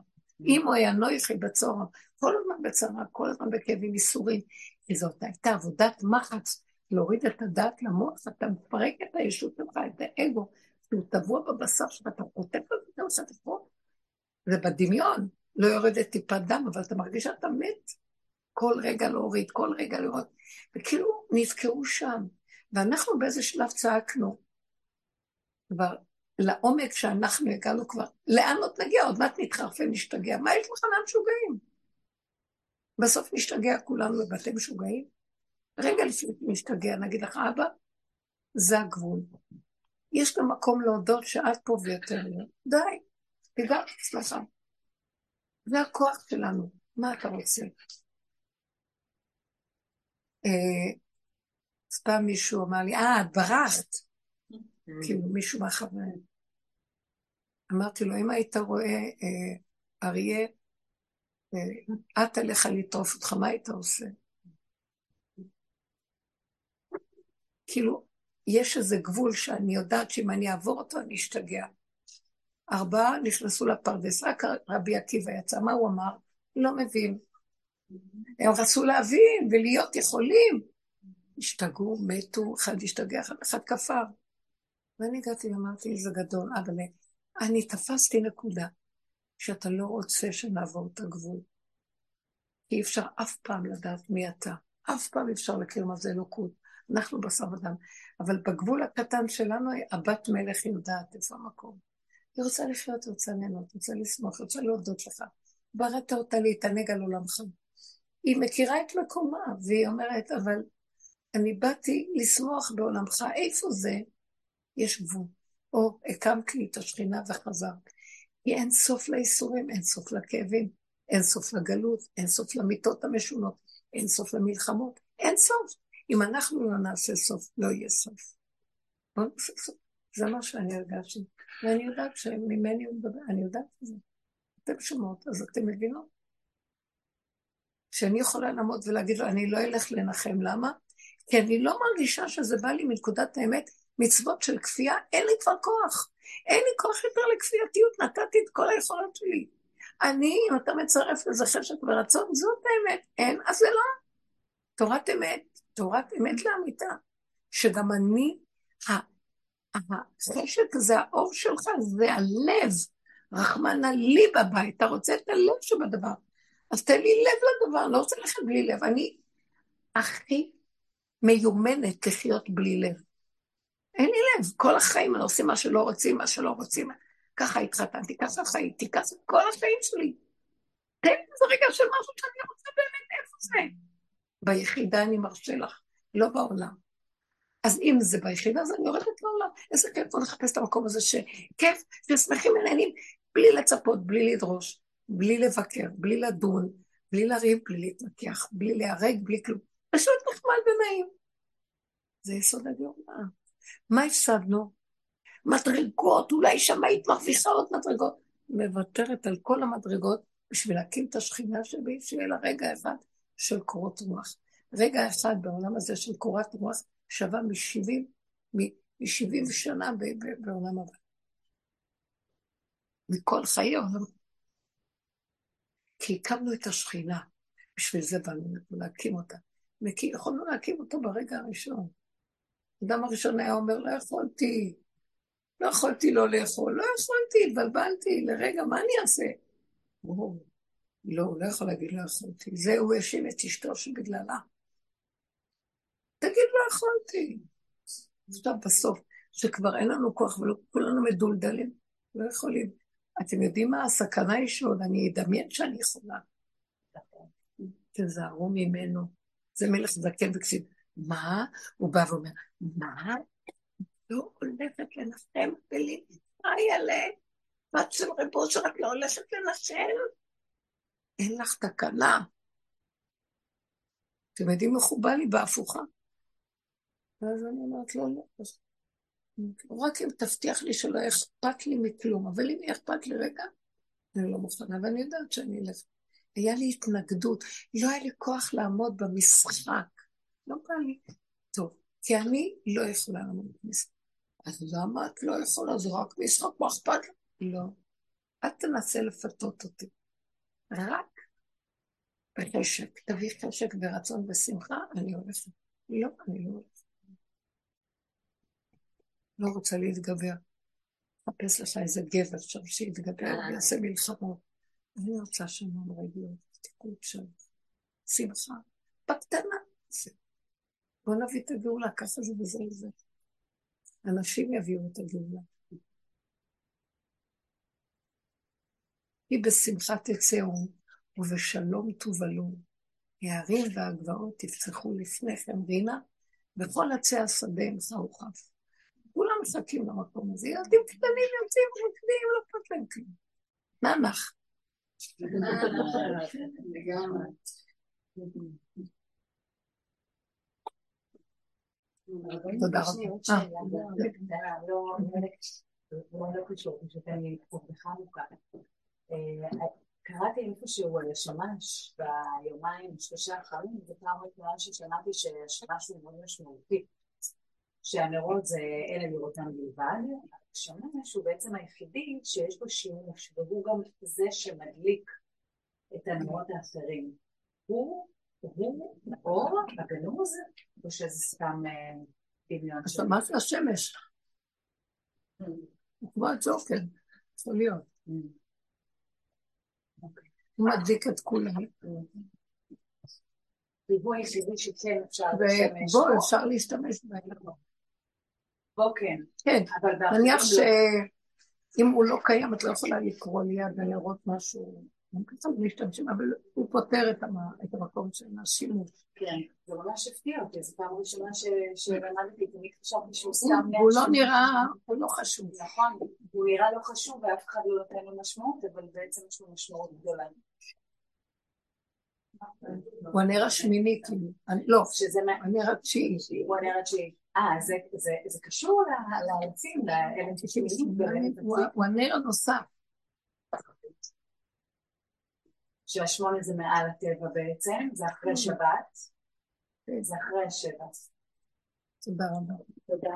אם הוא היה נויכי בצורה, כל הזמן בצרה, כל הזמן בכאבים ייסורים. כי זאת הייתה עבודת מחץ, להוריד את הדעת למוח, אתה מפרק את הישות שלך, את האגו, שהוא טבוע בבשר שלך, אתה חוטף את זה, אתה עושה את זה בדמיון. לא יורדת טיפת דם, אבל אתה מרגיש שאתה מת. כל רגע להוריד, כל רגע לראות. וכאילו נזכרו שם. ואנחנו באיזה שלב צעקנו, כבר לעומק שאנחנו הגענו כבר, לאן עוד נגיע? עוד מעט נתחרף ונשתגע. מה יש לך מהמשוגעים? בסוף נשתגע כולנו בבתי משוגעים. רגע לפני שנשתגע, נגיד לך, אבא, זה הגבול. יש גם מקום להודות שאת פה ויותר לא. די, תיגע אצלך. זה הכוח שלנו, מה אתה רוצה? אה, אז פעם מישהו אמר לי, אה, את ברחת. כאילו, מישהו מהחברים. אמרתי לו, אם היית רואה אה, אריה, אה, את עליך לטרוף אותך, מה היית עושה? כאילו, יש איזה גבול שאני יודעת שאם אני אעבור אותו, אני אשתגע. ארבעה נכנסו לפרדס, רק רבי עקיבא יצא, מה הוא אמר? לא מבין. הם רצו להבין ולהיות יכולים. השתגעו, מתו, אחד השתגע, אחד כפר. ואני הגעתי ואמרתי, זה גדול, אבל אני תפסתי נקודה שאתה לא רוצה שנעבור את הגבול. אי אפשר אף פעם לדעת מי אתה. אף פעם אי אפשר להכיר מה זה אלוקות. אנחנו בשר ודם. אבל בגבול הקטן שלנו, הבת מלך יודעת איפה המקום. היא רוצה לחיות, רוצה ליהנות, רוצה לשמוח, רוצה להודות לך. בראת אותה להתענג על עולמך. היא מכירה את מקומה, והיא אומרת, אבל אני באתי לשמוח בעולמך, איפה זה? יש גבול. או הקמת לי את השכינה וחזרת. כי אין סוף לייסורים, אין סוף לכאבים, אין סוף לגלות, אין סוף למיטות המשונות, אין סוף למלחמות, אין סוף. אם אנחנו לא נעשה סוף, לא יהיה סוף. בואו נעשה סוף. זה מה שאני הרגשתי. ואני יודעת שממני הוא מדבר, אני יודעת את זה. אתם שומעות, אז אתם מבינות. שאני יכולה לעמוד ולהגיד לו, אני לא אלך לנחם, למה? כי אני לא מרגישה שזה בא לי מנקודת האמת מצוות של כפייה, אין לי כבר כוח. אין לי כוח יותר לכפייתיות, נתתי את כל היכולות שלי. אני, אם אתה מצרף לזה חשק ורצון, זאת האמת. אין, אז זה לא. תורת אמת, תורת אמת לאמיתה. שגם אני, החשק זה האור שלך, זה הלב. רחמנא לי בבית, אתה רוצה את הלב שבדבר. אז תן לי לב לדבר, לא רוצה ללכת בלי לב. אני הכי מיומנת לחיות בלי לב. אין לי לב, כל החיים אני עושה מה שלא רוצים, מה שלא רוצים. ככה התחתנתי, ככה חייתי, ככה כל החיים שלי. תן לי איזה רגע של משהו שאני רוצה באמת, איפה זה? ביחידה אני מרשה לך, לא בעולם. אז אם זה ביחידה, אז אני הולכת לעולם. איזה כיף, בוא נחפש את המקום הזה שכיף, ששמחים ונהנים, בלי לצפות, בלי לדרוש, בלי לבקר, בלי לדון, בלי לריב, בלי להתווכח, בלי להיהרג, בלי כלום. פשוט נחמד ונעים. זה יסוד הגאולה. מה הפסדנו? מדרגות, אולי שמאית מרוויחה עוד מדרגות. מוותרת על כל המדרגות בשביל להקים את השכינה שבי, שיהיה לה רגע אחד של קורות רוח. רגע אחד בעולם הזה של קורת רוח שווה מ-70 מ-70 שנה בעולם הבא. מכל חיי העולם. כי הקמנו את השכינה, בשביל זה באנו להקים אותה. וכי יכולנו להקים אותו ברגע הראשון. אדם הראשון היה אומר, לא יכולתי, לא יכולתי לא לאכול, לא יכולתי, התבלבלתי, לרגע, מה אני אעשה? לא, הוא לא יכול להגיד לא יכולתי. זה הוא האשים את אשתו שבגללה. תגיד לא יכולתי. עכשיו בסוף, שכבר אין לנו כוח ולא כולנו מדולדלים, לא יכולים. אתם יודעים מה הסכנה היא שעוד אני אדמיין שאני יכולה. תזהרו ממנו. זה מלך זקן וכסיד. מה? הוא בא ואומר, מה? לא הולכת לנחם בלי איילה, בת של רבו שרק לא הולכת לנחם? אין לך תקנה. אתם יודעים איך הוא בא לי בהפוכה? ואז אני אומרת לו, לא, לא. רק אם תבטיח לי שלא אכפת לי מכלום, אבל אם אכפת לי רגע, אני לא מוכנה, ואני יודעת שאני אלך. היה לי התנגדות, לא היה לי כוח לעמוד במשחק. לא בא לי. טוב, כי אני לא יכולה לעמוד במשחק. אז למה את לא יכולה? זה רק משחק, מה אכפת לי? לא. אל תנסה לפתות אותי. רק בחשק. תביא חשק ורצון ושמחה, אני הולכת. לא, אני לא הולכת. לא רוצה להתגבר. חפש לך איזה גבר שם שיתגבר ויעשה מלחמות. אני רוצה שם רגליות, תיקון שם, שמחה, בקטנה. בוא נביא את הגאולה, ככה זה וזה וזה. אנשים יביאו את הגאולה. כי בשמחה תצאו ובשלום תובלו. הערים והגבעות תפצחו לפניכם רינה, וכל עצי השדה ימסע וכף. כולם מחכים למקום הזה, ילדים קטנים יוצאים רוקדים, לא אכפת להם כלום. נח. תודה רבה. קראתי איפשהו על השמש ביומיים, שלושה האחרונים, זו פעם ראשונה ששמעתי שהשמש הוא מאוד משמעותי. שהנרות זה אלה לראותם בלבד, השמש הוא בעצם היחידי שיש בו שימוש, והוא גם זה שמדליק את הנרות האחרים. הוא, הוא אור הגנוז, או שזה סתם אה, דמיון שלו? מה זה השמש? הוא כמו הג'וקר, יכול להיות. הוא מדליק את כולם. היחידי שכן אפשר להשתמש בו. ובו אפשר להשתמש בו. בו כן. כן, נניח שאם הוא לא קיים, את לא יכולה לקרוא ליד ולראות משהו. הם קצת משתמשים, אבל הוא פותר את המקום של השימוש. כן, זה ממש הפתיע אותי, זו פעם ראשונה שלמדתי, תמיד חשבתי שהוא סתם... הוא לא נראה, הוא לא חשוב. נכון, הוא נראה לא חשוב ואף אחד לא נותן לו משמעות, אבל בעצם יש לו משמעות גדולה. הוא הנר השמיני, כאילו. לא, הנר התשיעי. הוא הנר התשיעי. אה, זה, קשור לעצים, ששמונים. הוא הנר הנוסף. שהשמונה זה מעל הטבע בעצם, זה אחרי שבת, זה אחרי השבע. תודה רבה. תודה.